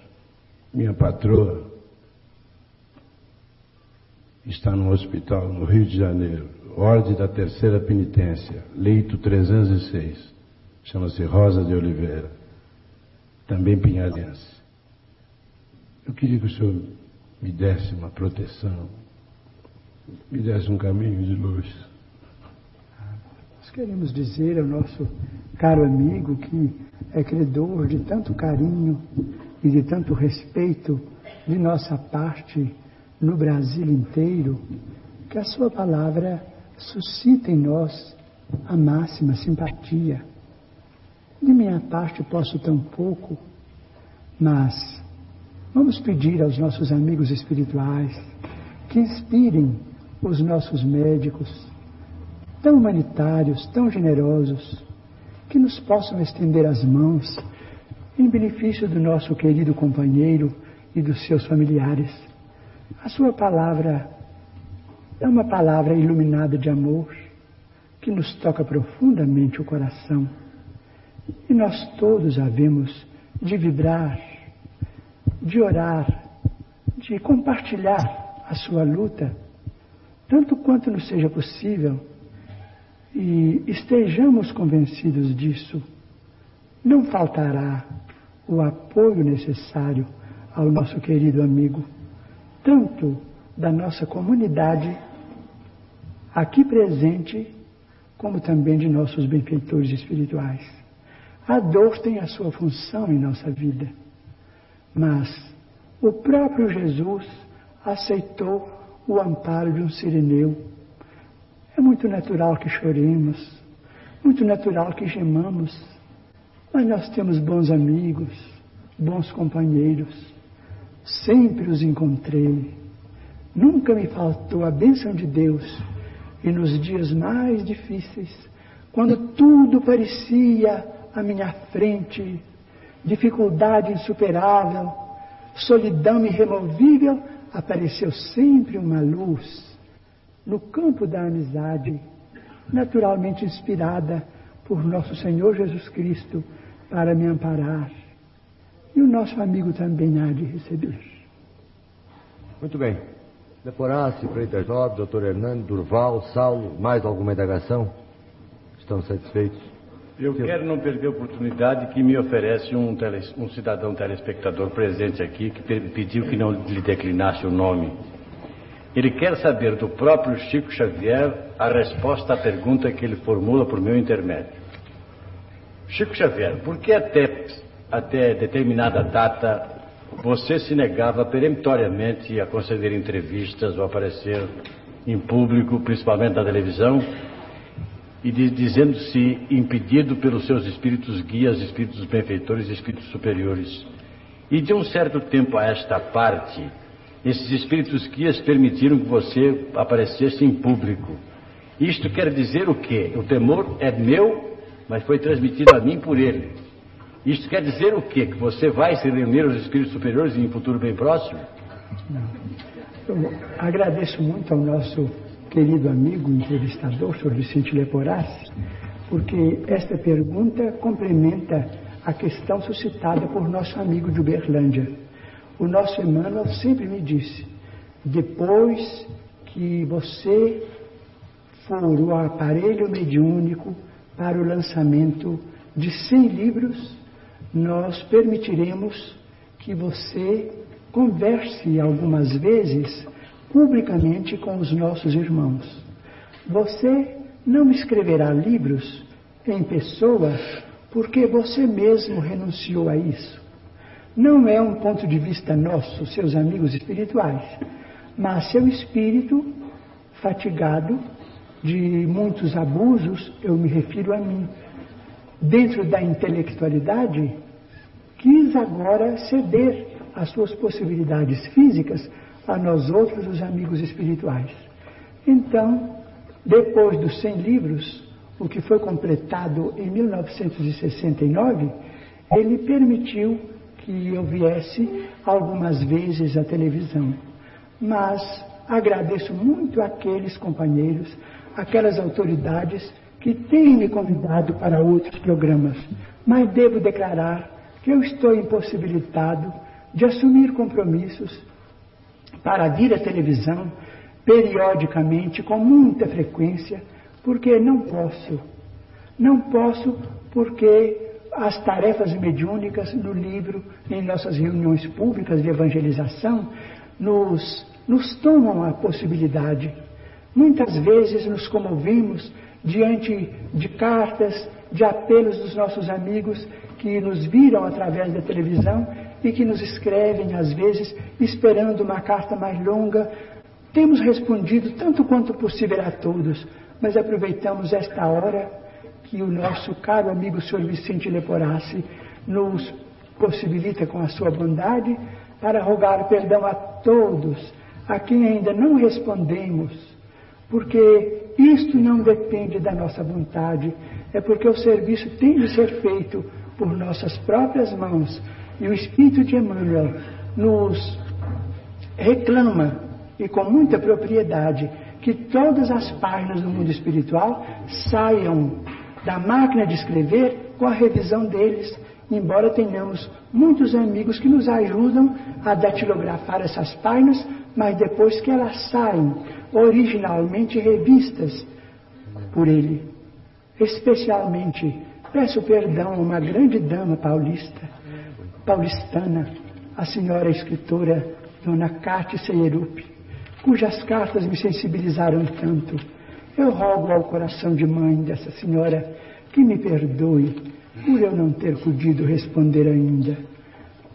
Minha patroa está no hospital no Rio de Janeiro, ordem da terceira penitência, leito 306 chama-se Rosa de Oliveira, também pinhalense. Eu queria que o senhor me desse uma proteção, me desse um caminho de luz. Queremos dizer ao nosso caro amigo que é credor de tanto carinho e de tanto respeito de nossa parte no Brasil inteiro, que a sua palavra suscita em nós a máxima simpatia. De minha parte posso tão pouco, mas vamos pedir aos nossos amigos espirituais que inspirem os nossos médicos, tão humanitários, tão generosos, que nos possam estender as mãos em benefício do nosso querido companheiro e dos seus familiares. A sua palavra é uma palavra iluminada de amor que nos toca profundamente o coração. E nós todos havemos de vibrar, de orar, de compartilhar a sua luta, tanto quanto nos seja possível, e estejamos convencidos disso, não faltará o apoio necessário ao nosso querido amigo, tanto da nossa comunidade aqui presente, como também de nossos benfeitores espirituais. A dor tem a sua função em nossa vida. Mas o próprio Jesus aceitou o amparo de um sirineu. É muito natural que choremos, muito natural que gemamos, mas nós temos bons amigos, bons companheiros. Sempre os encontrei. Nunca me faltou a bênção de Deus. E nos dias mais difíceis, quando tudo parecia à minha frente, dificuldade insuperável, solidão irremovível, apareceu sempre uma luz no campo da amizade, naturalmente inspirada por nosso Senhor Jesus Cristo para me amparar. E o nosso amigo também há de receber. Muito bem. Deporasse, Freitas Nobre, doutor Hernando, Durval, Saulo, mais alguma indagação? Estão satisfeitos? Eu quero não perder a oportunidade que me oferece um, tele, um cidadão telespectador presente aqui que pediu que não lhe declinasse o nome. Ele quer saber do próprio Chico Xavier a resposta à pergunta que ele formula por meu intermédio. Chico Xavier, por que até, até determinada data você se negava peremptoriamente a conceder entrevistas ou aparecer em público, principalmente na televisão, e dizendo-se impedido pelos seus espíritos guias, espíritos benfeitores espíritos superiores. E de um certo tempo a esta parte, esses espíritos guias permitiram que você aparecesse em público. Isto quer dizer o quê? O temor é meu, mas foi transmitido a mim por ele. Isto quer dizer o quê? Que você vai se reunir aos espíritos superiores em um futuro bem próximo? Eu agradeço muito ao nosso querido amigo entrevistador, Sr. Vicente Leporassi, porque esta pergunta complementa a questão suscitada por nosso amigo de Uberlândia. O nosso Emmanuel sempre me disse: depois que você for o aparelho mediúnico para o lançamento de 100 livros, nós permitiremos que você converse algumas vezes publicamente com os nossos irmãos. Você não escreverá livros em pessoa porque você mesmo renunciou a isso. Não é um ponto de vista nosso, seus amigos espirituais, mas seu espírito, fatigado de muitos abusos, eu me refiro a mim, dentro da intelectualidade, quis agora ceder as suas possibilidades físicas a nós outros, os amigos espirituais. Então, depois dos 100 livros, o que foi completado em 1969, ele permitiu que eu viesse algumas vezes à televisão. Mas agradeço muito aqueles companheiros, aquelas autoridades que têm me convidado para outros programas. Mas devo declarar que eu estou impossibilitado de assumir compromissos para vir à televisão periodicamente, com muita frequência, porque não posso. Não posso porque as tarefas mediúnicas no livro, em nossas reuniões públicas de evangelização, nos, nos tomam a possibilidade. Muitas vezes nos comovemos diante de cartas, de apelos dos nossos amigos que nos viram através da televisão e que nos escrevem, às vezes, esperando uma carta mais longa. Temos respondido tanto quanto possível a todos, mas aproveitamos esta hora que o nosso caro amigo Sr. Vicente Leporassi nos possibilita com a sua bondade para rogar perdão a todos, a quem ainda não respondemos, porque isto não depende da nossa vontade, é porque o serviço tem de ser feito por nossas próprias mãos. E o Espírito de Emmanuel nos reclama, e com muita propriedade, que todas as páginas do mundo espiritual saiam da máquina de escrever com a revisão deles, embora tenhamos muitos amigos que nos ajudam a datilografar essas páginas, mas depois que elas saem originalmente revistas por ele. Especialmente Peço perdão a uma grande dama paulista, paulistana, a senhora escritora Dona Cátia Seierup, cujas cartas me sensibilizaram tanto. Eu rogo ao coração de mãe dessa senhora que me perdoe por eu não ter podido responder ainda.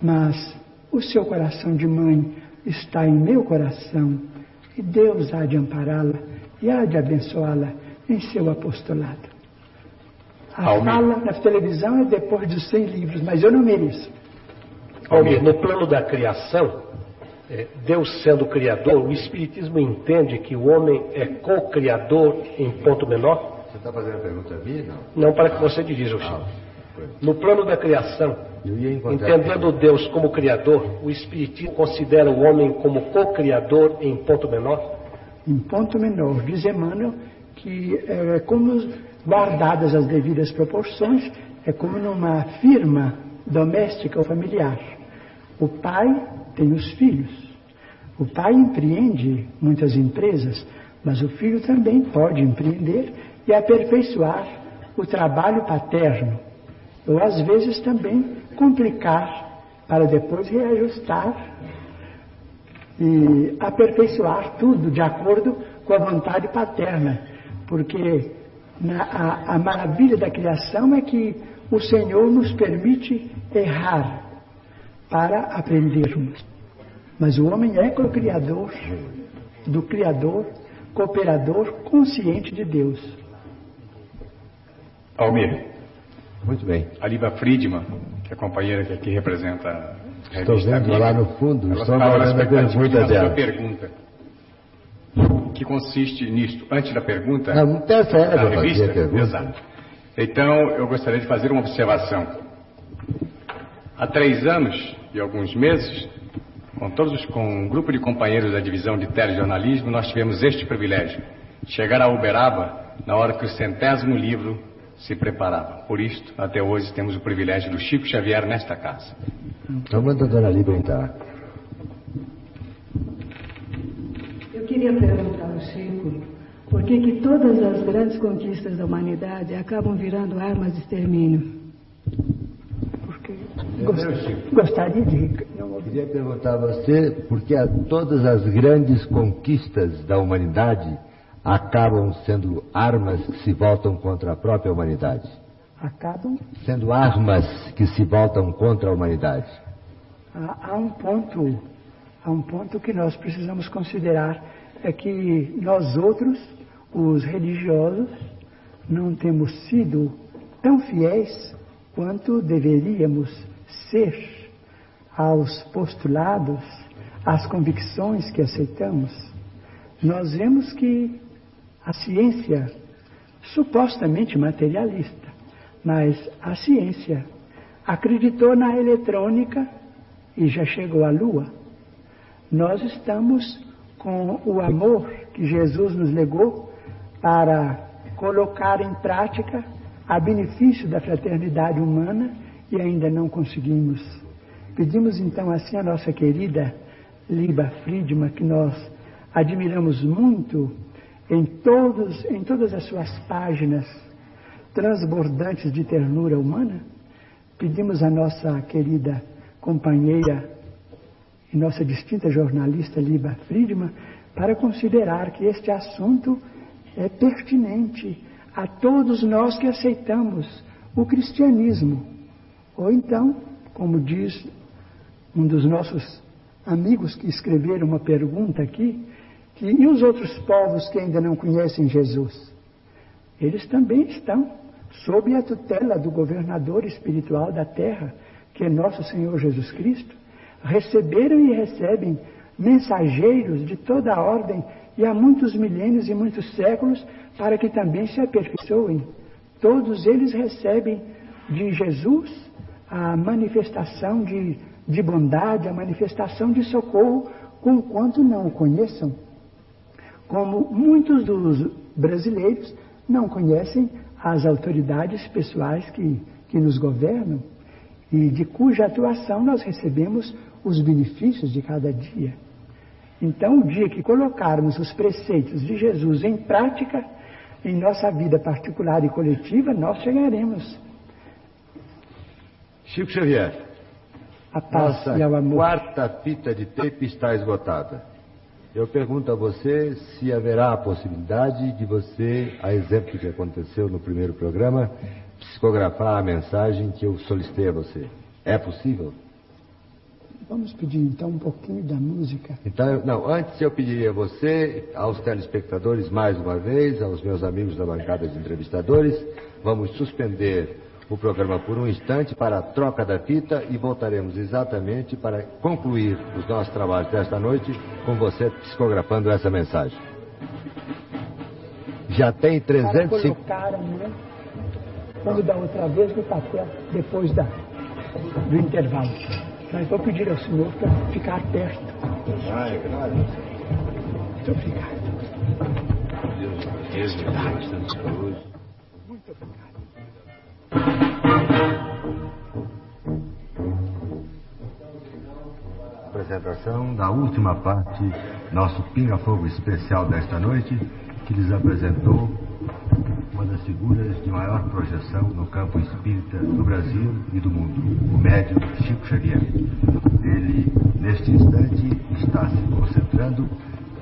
Mas o seu coração de mãe está em meu coração e Deus há de ampará-la e há de abençoá-la em seu apostolado. A Almir. fala na televisão é depois dos 100 livros, mas eu não mereço. Almir, no plano da criação, Deus sendo criador, o Espiritismo entende que o homem é co-criador em ponto menor? Você está fazendo a pergunta a mim? Não, não para que você dirija o ah, No plano da criação, entendendo Deus como criador, o Espiritismo considera o homem como co-criador em ponto menor? Em ponto menor. Diz Emmanuel que é como guardadas as devidas proporções, é como numa firma doméstica ou familiar. O pai tem os filhos. O pai empreende muitas empresas, mas o filho também pode empreender e aperfeiçoar o trabalho paterno, ou às vezes também complicar para depois reajustar e aperfeiçoar tudo de acordo com a vontade paterna, porque na, a, a maravilha da criação é que o Senhor nos permite errar para aprendermos. Mas o homem é co-criador do Criador, cooperador consciente de Deus. Almir. Muito bem. A Liba Friedman, que é a companheira que aqui representa a Estou vendo Amiga, lá no fundo, ela estou aguardando a pergunta da sua dela. pergunta. Que consiste nisto. Antes da pergunta. Não, não ela da para fazer revista. pergunta. Exato. Então, eu gostaria de fazer uma observação. Há três anos e alguns meses, com, todos, os- com um grupo de companheiros da divisão de telejornalismo, nós tivemos este privilégio: chegar a Uberaba na hora que o centésimo livro se preparava. Por isto, até hoje, temos o privilégio do Chico Xavier nesta casa. Então manda a dona Líbia entrar. Eu queria perguntar ao Chico por que, que todas as grandes conquistas da humanidade acabam virando armas de extermínio. Gost- Gostaria de. Eu queria perguntar a você por que a- todas as grandes conquistas da humanidade acabam sendo armas que se voltam contra a própria humanidade. Acabam. Sendo armas que se voltam contra a humanidade. Há, há um ponto, há um ponto que nós precisamos considerar é que nós outros, os religiosos, não temos sido tão fiéis quanto deveríamos ser aos postulados, às convicções que aceitamos. Nós vemos que a ciência, supostamente materialista, mas a ciência acreditou na eletrônica e já chegou à Lua. Nós estamos com o amor que Jesus nos legou para colocar em prática a benefício da fraternidade humana e ainda não conseguimos. Pedimos então assim a nossa querida Liba Friedman, que nós admiramos muito em, todos, em todas as suas páginas transbordantes de ternura humana, pedimos à nossa querida companheira e nossa distinta jornalista Liba Friedman para considerar que este assunto é pertinente a todos nós que aceitamos o cristianismo. Ou então, como diz um dos nossos amigos que escreveram uma pergunta aqui, que, e os outros povos que ainda não conhecem Jesus? Eles também estão sob a tutela do governador espiritual da terra, que é nosso Senhor Jesus Cristo. Receberam e recebem mensageiros de toda a ordem e há muitos milênios e muitos séculos para que também se aperfeiçoem. Todos eles recebem de Jesus a manifestação de, de bondade, a manifestação de socorro, conquanto não o conheçam. Como muitos dos brasileiros não conhecem as autoridades pessoais que, que nos governam e de cuja atuação nós recebemos os benefícios de cada dia. Então, o dia que colocarmos os preceitos de Jesus em prática, em nossa vida particular e coletiva, nós chegaremos Chico Xavier. à paz Nossa e amor. quarta fita de tape está esgotada. Eu pergunto a você se haverá a possibilidade de você, a exemplo do que aconteceu no primeiro programa, psicografar a mensagem que eu solicitei a você. É possível? Vamos pedir então um pouquinho da música. Então, não, antes eu pediria a você, aos telespectadores mais uma vez, aos meus amigos da bancada de entrevistadores, vamos suspender o programa por um instante para a troca da fita e voltaremos exatamente para concluir os nossos trabalhos desta noite com você psicografando essa mensagem. Já tem Para 350. colocar a mão, como da outra vez, no papel, depois da, do intervalo. Mas vou pedir ao senhor para ficar perto. Ai, claro. Muito obrigado. Deus, Deus, saúde. Muito obrigado. Apresentação da última parte, nosso pinga-fogo especial desta noite, que lhes apresentou uma das figuras de maior projeção no campo espírita do Brasil e do mundo, o médium Chico Xavier. Ele, neste instante, está se concentrando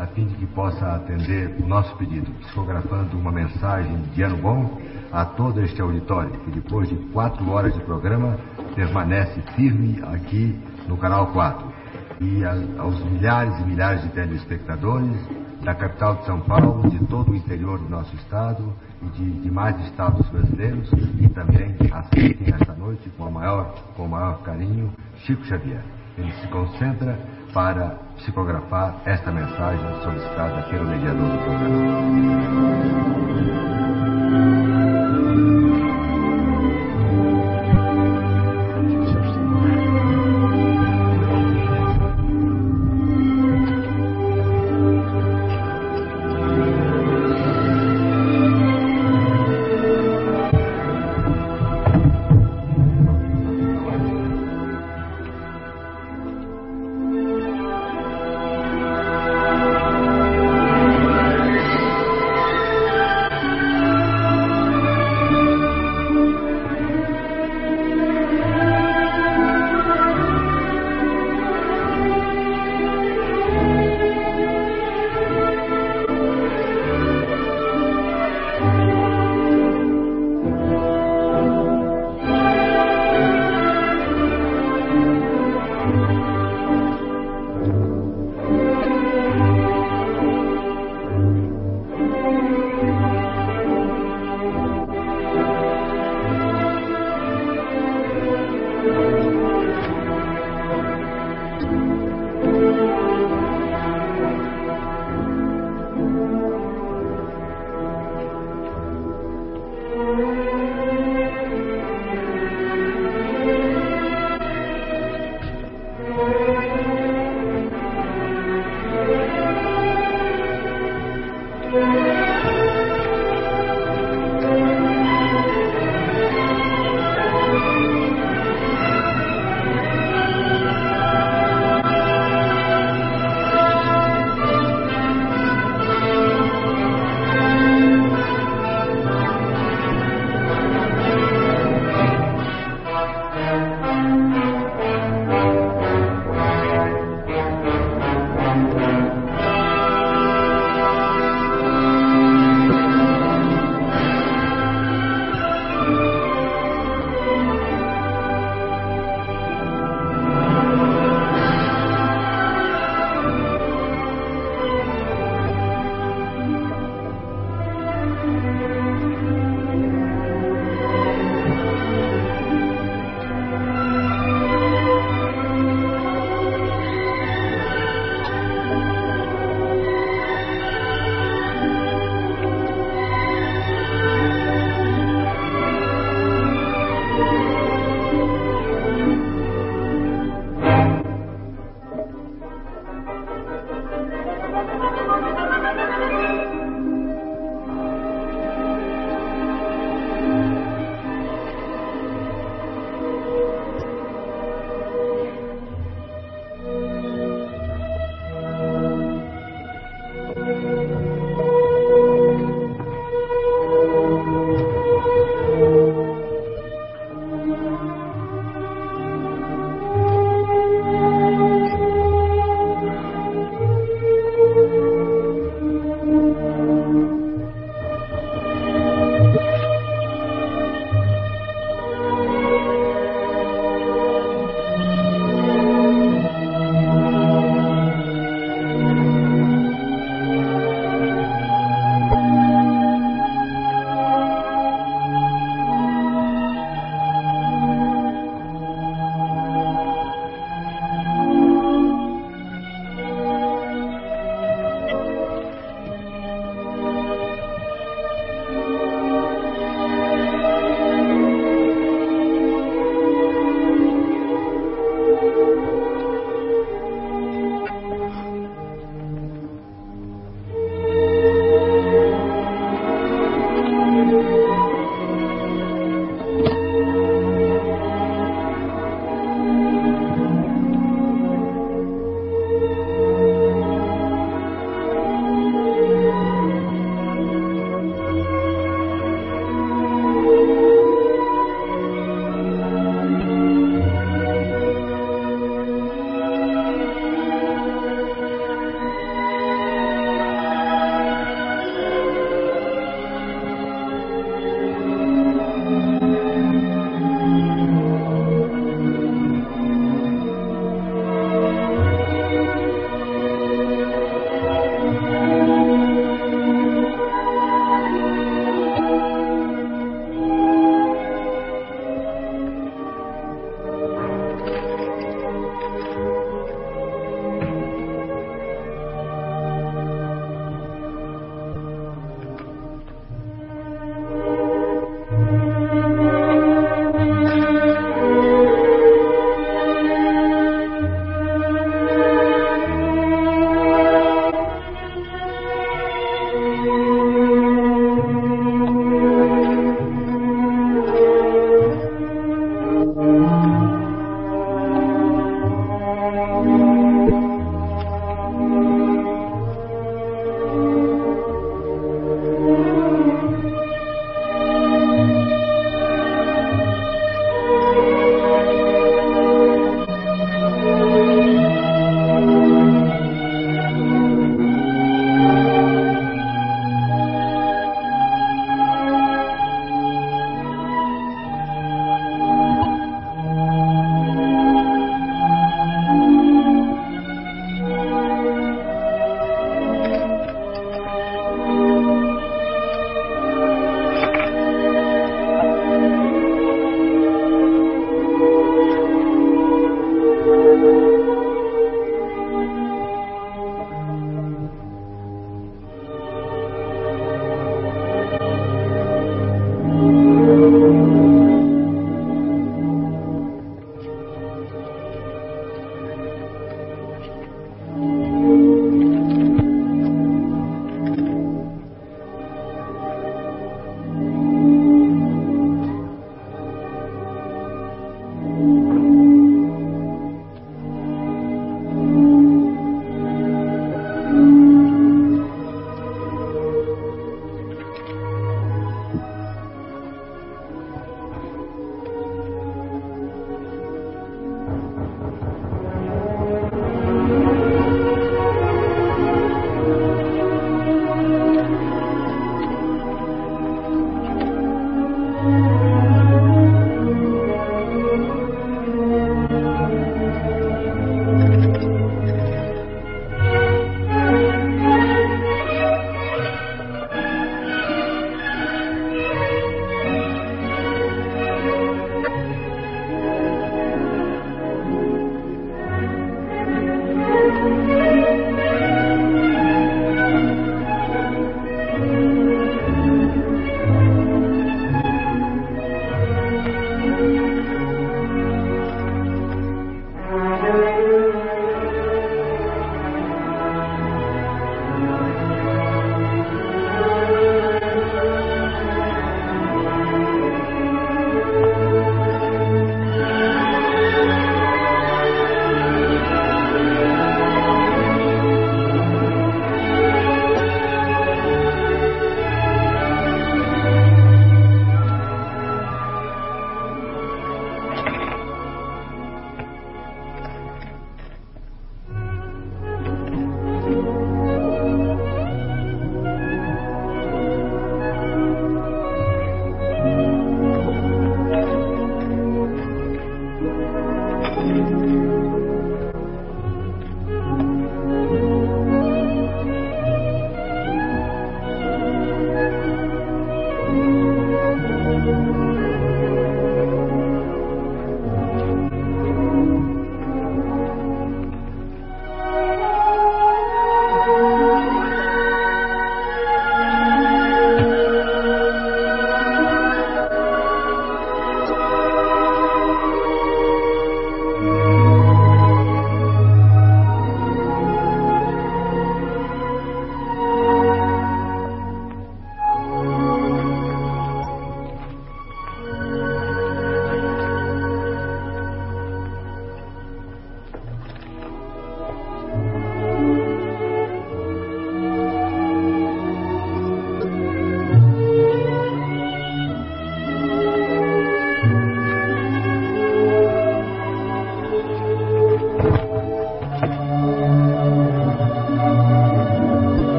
a fim de que possa atender o nosso pedido, psicografando uma mensagem de ano bom a todo este auditório, que depois de quatro horas de programa permanece firme aqui no Canal 4. E a, aos milhares e milhares de telespectadores da capital de São Paulo, de todo o interior do nosso estado e de demais estados brasileiros, e também aceitem esta noite com, a maior, com o maior carinho Chico Xavier. Ele se concentra para psicografar esta mensagem solicitada pelo mediador do programa.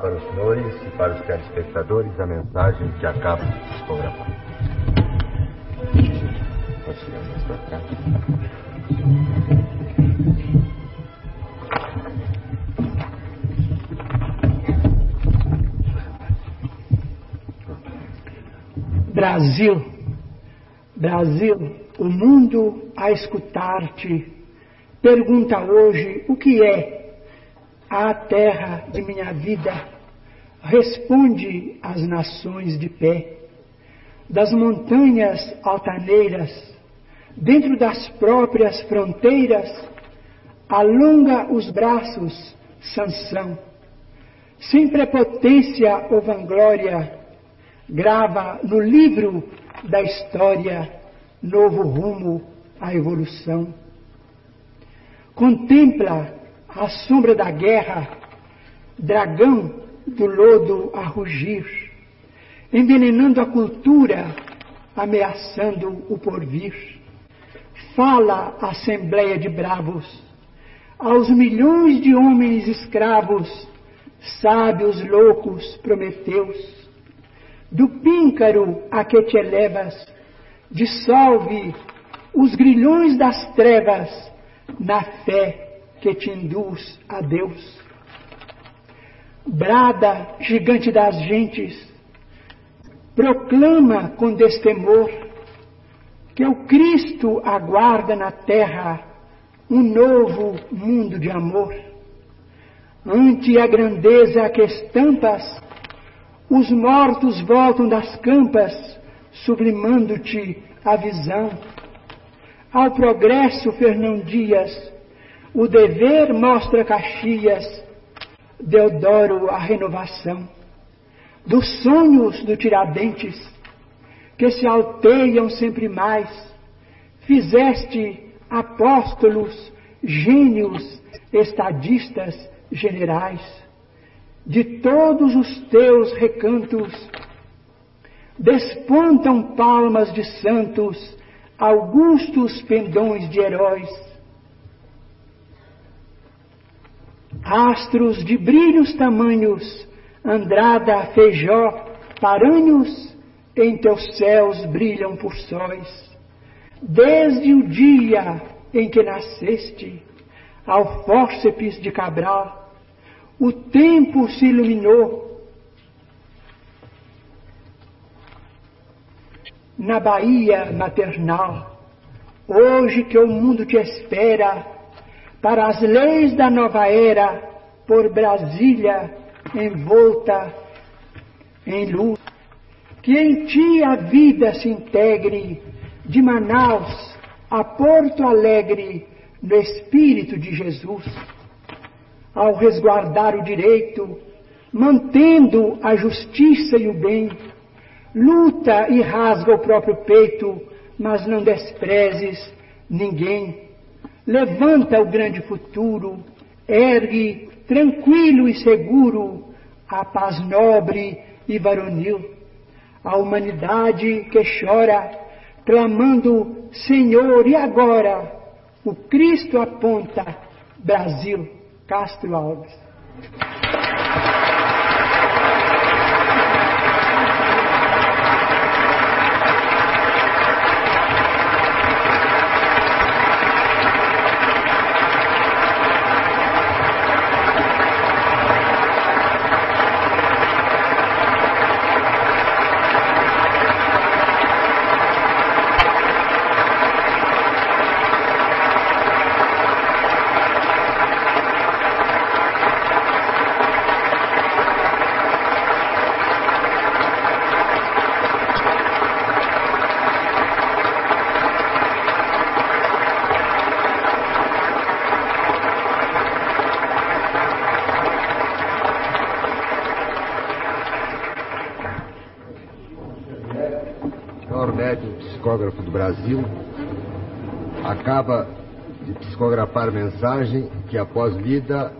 Para os senhores e para os telespectadores a mensagem que acaba de cá. Brasil, Brasil, o mundo a escutar-te pergunta hoje o que é a terra de minha vida. Responde as nações de pé, das montanhas altaneiras, dentro das próprias fronteiras, alonga os braços, Sansão. Sem prepotência ou vanglória, grava no livro da história novo rumo à evolução. Contempla a sombra da guerra, dragão do lodo a rugir, envenenando a cultura, ameaçando o porvir. Fala assembleia de bravos, aos milhões de homens escravos, sábios loucos prometeus do píncaro a que te elevas, dissolve os grilhões das trevas na fé que te induz a Deus. Brada, gigante das gentes, proclama com destemor que o Cristo aguarda na terra um novo mundo de amor. Ante a grandeza que estampas, os mortos voltam das campas, sublimando-te a visão. Ao progresso, Fernão Dias, o dever mostra Caxias, Deodoro a renovação. Dos sonhos do Tiradentes, que se alteiam sempre mais, fizeste apóstolos, gênios, estadistas, generais de todos os teus recantos, despontam palmas de santos, augustos pendões de heróis, astros de brilhos tamanhos, Andrada, Feijó, Paranhos, em teus céus brilham por sóis. Desde o dia em que nasceste, ao fórceps de Cabral, o tempo se iluminou. Na Bahia maternal, hoje que o mundo te espera, para as leis da nova era, por Brasília envolta em luz, que em ti a vida se integre, de Manaus a Porto Alegre, no Espírito de Jesus ao resguardar o direito, mantendo a justiça e o bem, luta e rasga o próprio peito, mas não desprezes ninguém. Levanta o grande futuro, ergue tranquilo e seguro a paz nobre e varonil, a humanidade que chora, clamando Senhor, e agora? O Cristo aponta Brasil. Castro Alves. Brasil acaba de psicografar mensagem que, após lida,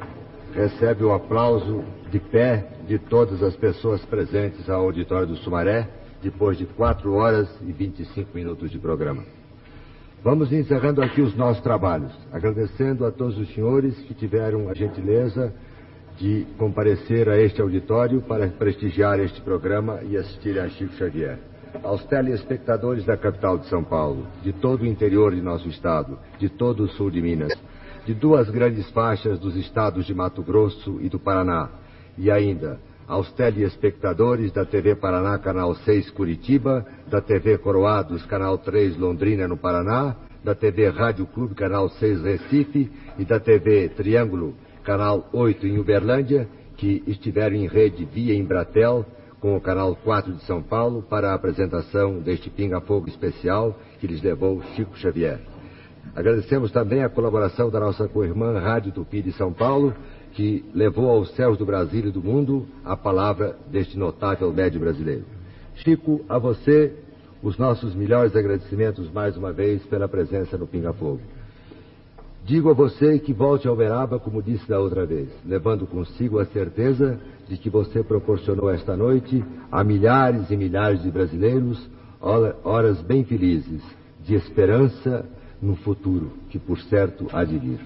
recebe o aplauso de pé de todas as pessoas presentes ao auditório do Sumaré, depois de 4 horas e 25 minutos de programa. Vamos encerrando aqui os nossos trabalhos, agradecendo a todos os senhores que tiveram a gentileza de comparecer a este auditório para prestigiar este programa e assistir a Chico Xavier. Aos telespectadores da capital de São Paulo, de todo o interior de nosso estado, de todo o sul de Minas, de duas grandes faixas dos estados de Mato Grosso e do Paraná, e ainda aos telespectadores da TV Paraná, canal 6 Curitiba, da TV Coroados, canal 3 Londrina, no Paraná, da TV Rádio Clube, canal 6 Recife, e da TV Triângulo, canal 8 em Uberlândia, que estiveram em rede via Embratel, com o canal 4 de São Paulo, para a apresentação deste Pinga Fogo especial que lhes levou Chico Xavier. Agradecemos também a colaboração da nossa co-irmã Rádio Tupi de São Paulo, que levou aos céus do Brasil e do mundo a palavra deste notável médio brasileiro. Chico, a você, os nossos melhores agradecimentos mais uma vez pela presença no Pinga Fogo. Digo a você que volte ao Uberaba, como disse da outra vez, levando consigo a certeza de que você proporcionou esta noite a milhares e milhares de brasileiros horas bem felizes, de esperança no futuro, que por certo há de vir.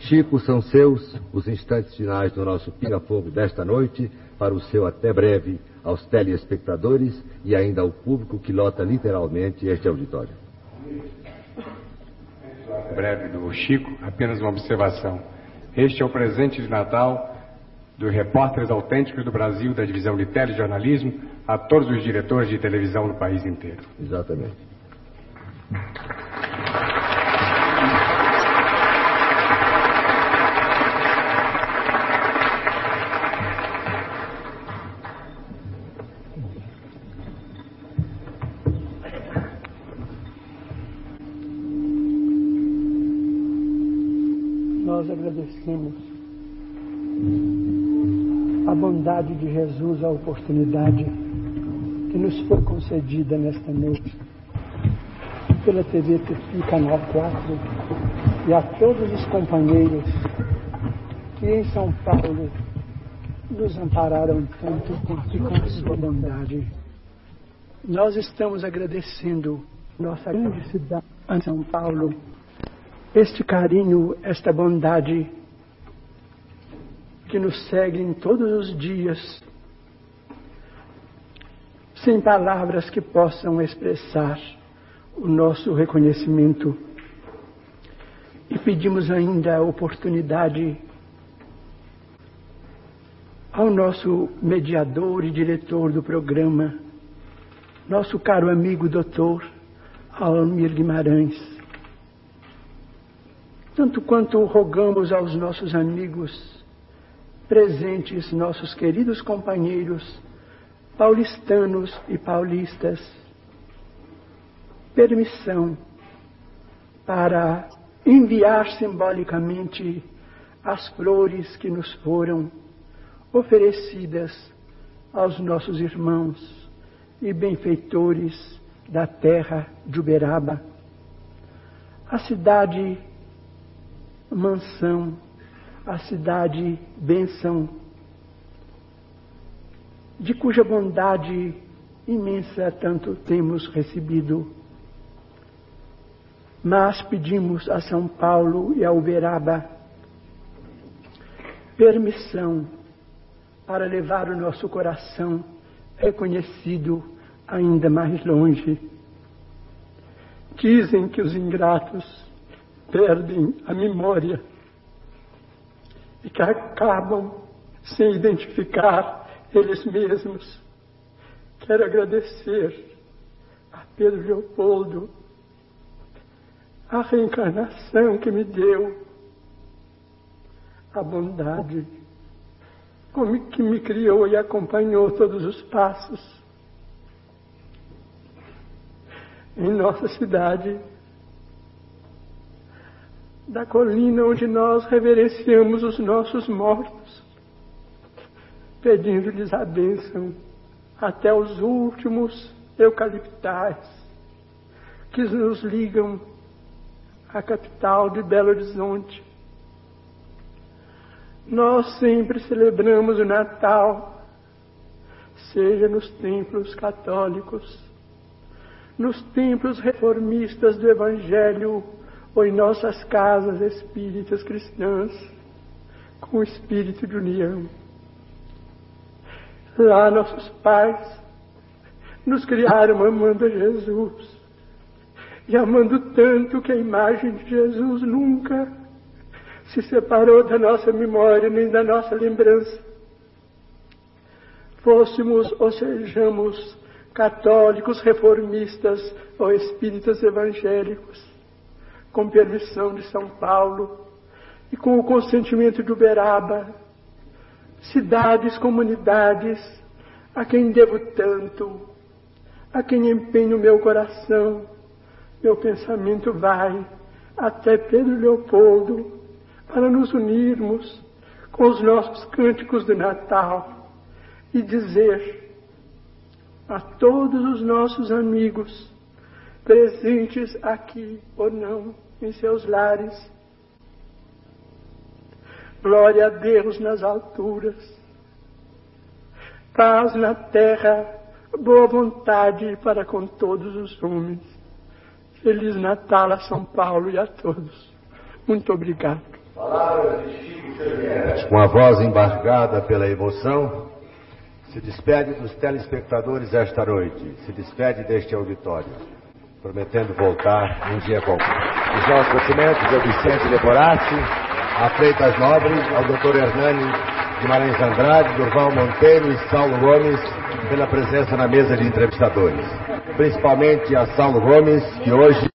Chico, são seus os instantes finais do nosso pinga-fogo desta noite, para o seu até breve aos telespectadores e ainda ao público que lota literalmente este auditório. Breve do Chico, apenas uma observação. Este é o presente de Natal dos repórteres autênticos do Brasil da divisão de telejornalismo a todos os diretores de televisão no país inteiro. Exatamente. Agradecemos a bondade de Jesus, a oportunidade que nos foi concedida nesta noite pela TV Tupi Canal 4 e a todos os companheiros que em São Paulo nos ampararam tanto com a sua bondade. Nós estamos agradecendo nossa grande cidade, São Paulo, este carinho, esta bondade que nos seguem todos os dias, sem palavras que possam expressar o nosso reconhecimento. E pedimos ainda a oportunidade ao nosso mediador e diretor do programa, nosso caro amigo doutor Almir Guimarães. Tanto quanto rogamos aos nossos amigos presentes nossos queridos companheiros paulistanos e paulistas. Permissão para enviar simbolicamente as flores que nos foram oferecidas aos nossos irmãos e benfeitores da terra de Uberaba, a cidade mansão a cidade bênção, de cuja bondade imensa tanto temos recebido. Mas pedimos a São Paulo e a Uberaba permissão para levar o nosso coração reconhecido ainda mais longe. Dizem que os ingratos perdem a memória e que acabam sem identificar eles mesmos. Quero agradecer a Pedro Leopoldo a reencarnação que me deu, a bondade que me criou e acompanhou todos os passos em nossa cidade da colina onde nós reverenciamos os nossos mortos, pedindo-lhes a bênção até os últimos eucaliptais que nos ligam à capital de Belo Horizonte. Nós sempre celebramos o Natal, seja nos templos católicos, nos templos reformistas do Evangelho ou em nossas casas espíritas cristãs, com o espírito de união. Lá nossos pais nos criaram amando a Jesus e amando tanto que a imagem de Jesus nunca se separou da nossa memória nem da nossa lembrança. Fôssemos ou sejamos católicos, reformistas ou espíritas evangélicos, com permissão de São Paulo e com o consentimento de Uberaba, cidades, comunidades, a quem devo tanto, a quem empenho meu coração, meu pensamento vai até Pedro Leopoldo para nos unirmos com os nossos cânticos de Natal e dizer a todos os nossos amigos presentes aqui ou não em seus lares. Glória a Deus nas alturas, paz na terra, boa vontade para com todos os homens. Feliz Natal a São Paulo e a todos. Muito obrigado. Com a voz embargada pela emoção, se despede dos telespectadores esta noite, se despede deste auditório, prometendo voltar um dia qualquer. Os nossos cumprimentos ao Vicente Leporati, a Freitas Nobre, ao Dr. Hernani Guimarães Andrade, Durval Monteiro e Saulo Gomes pela presença na mesa de entrevistadores. Principalmente a Saulo Gomes, que hoje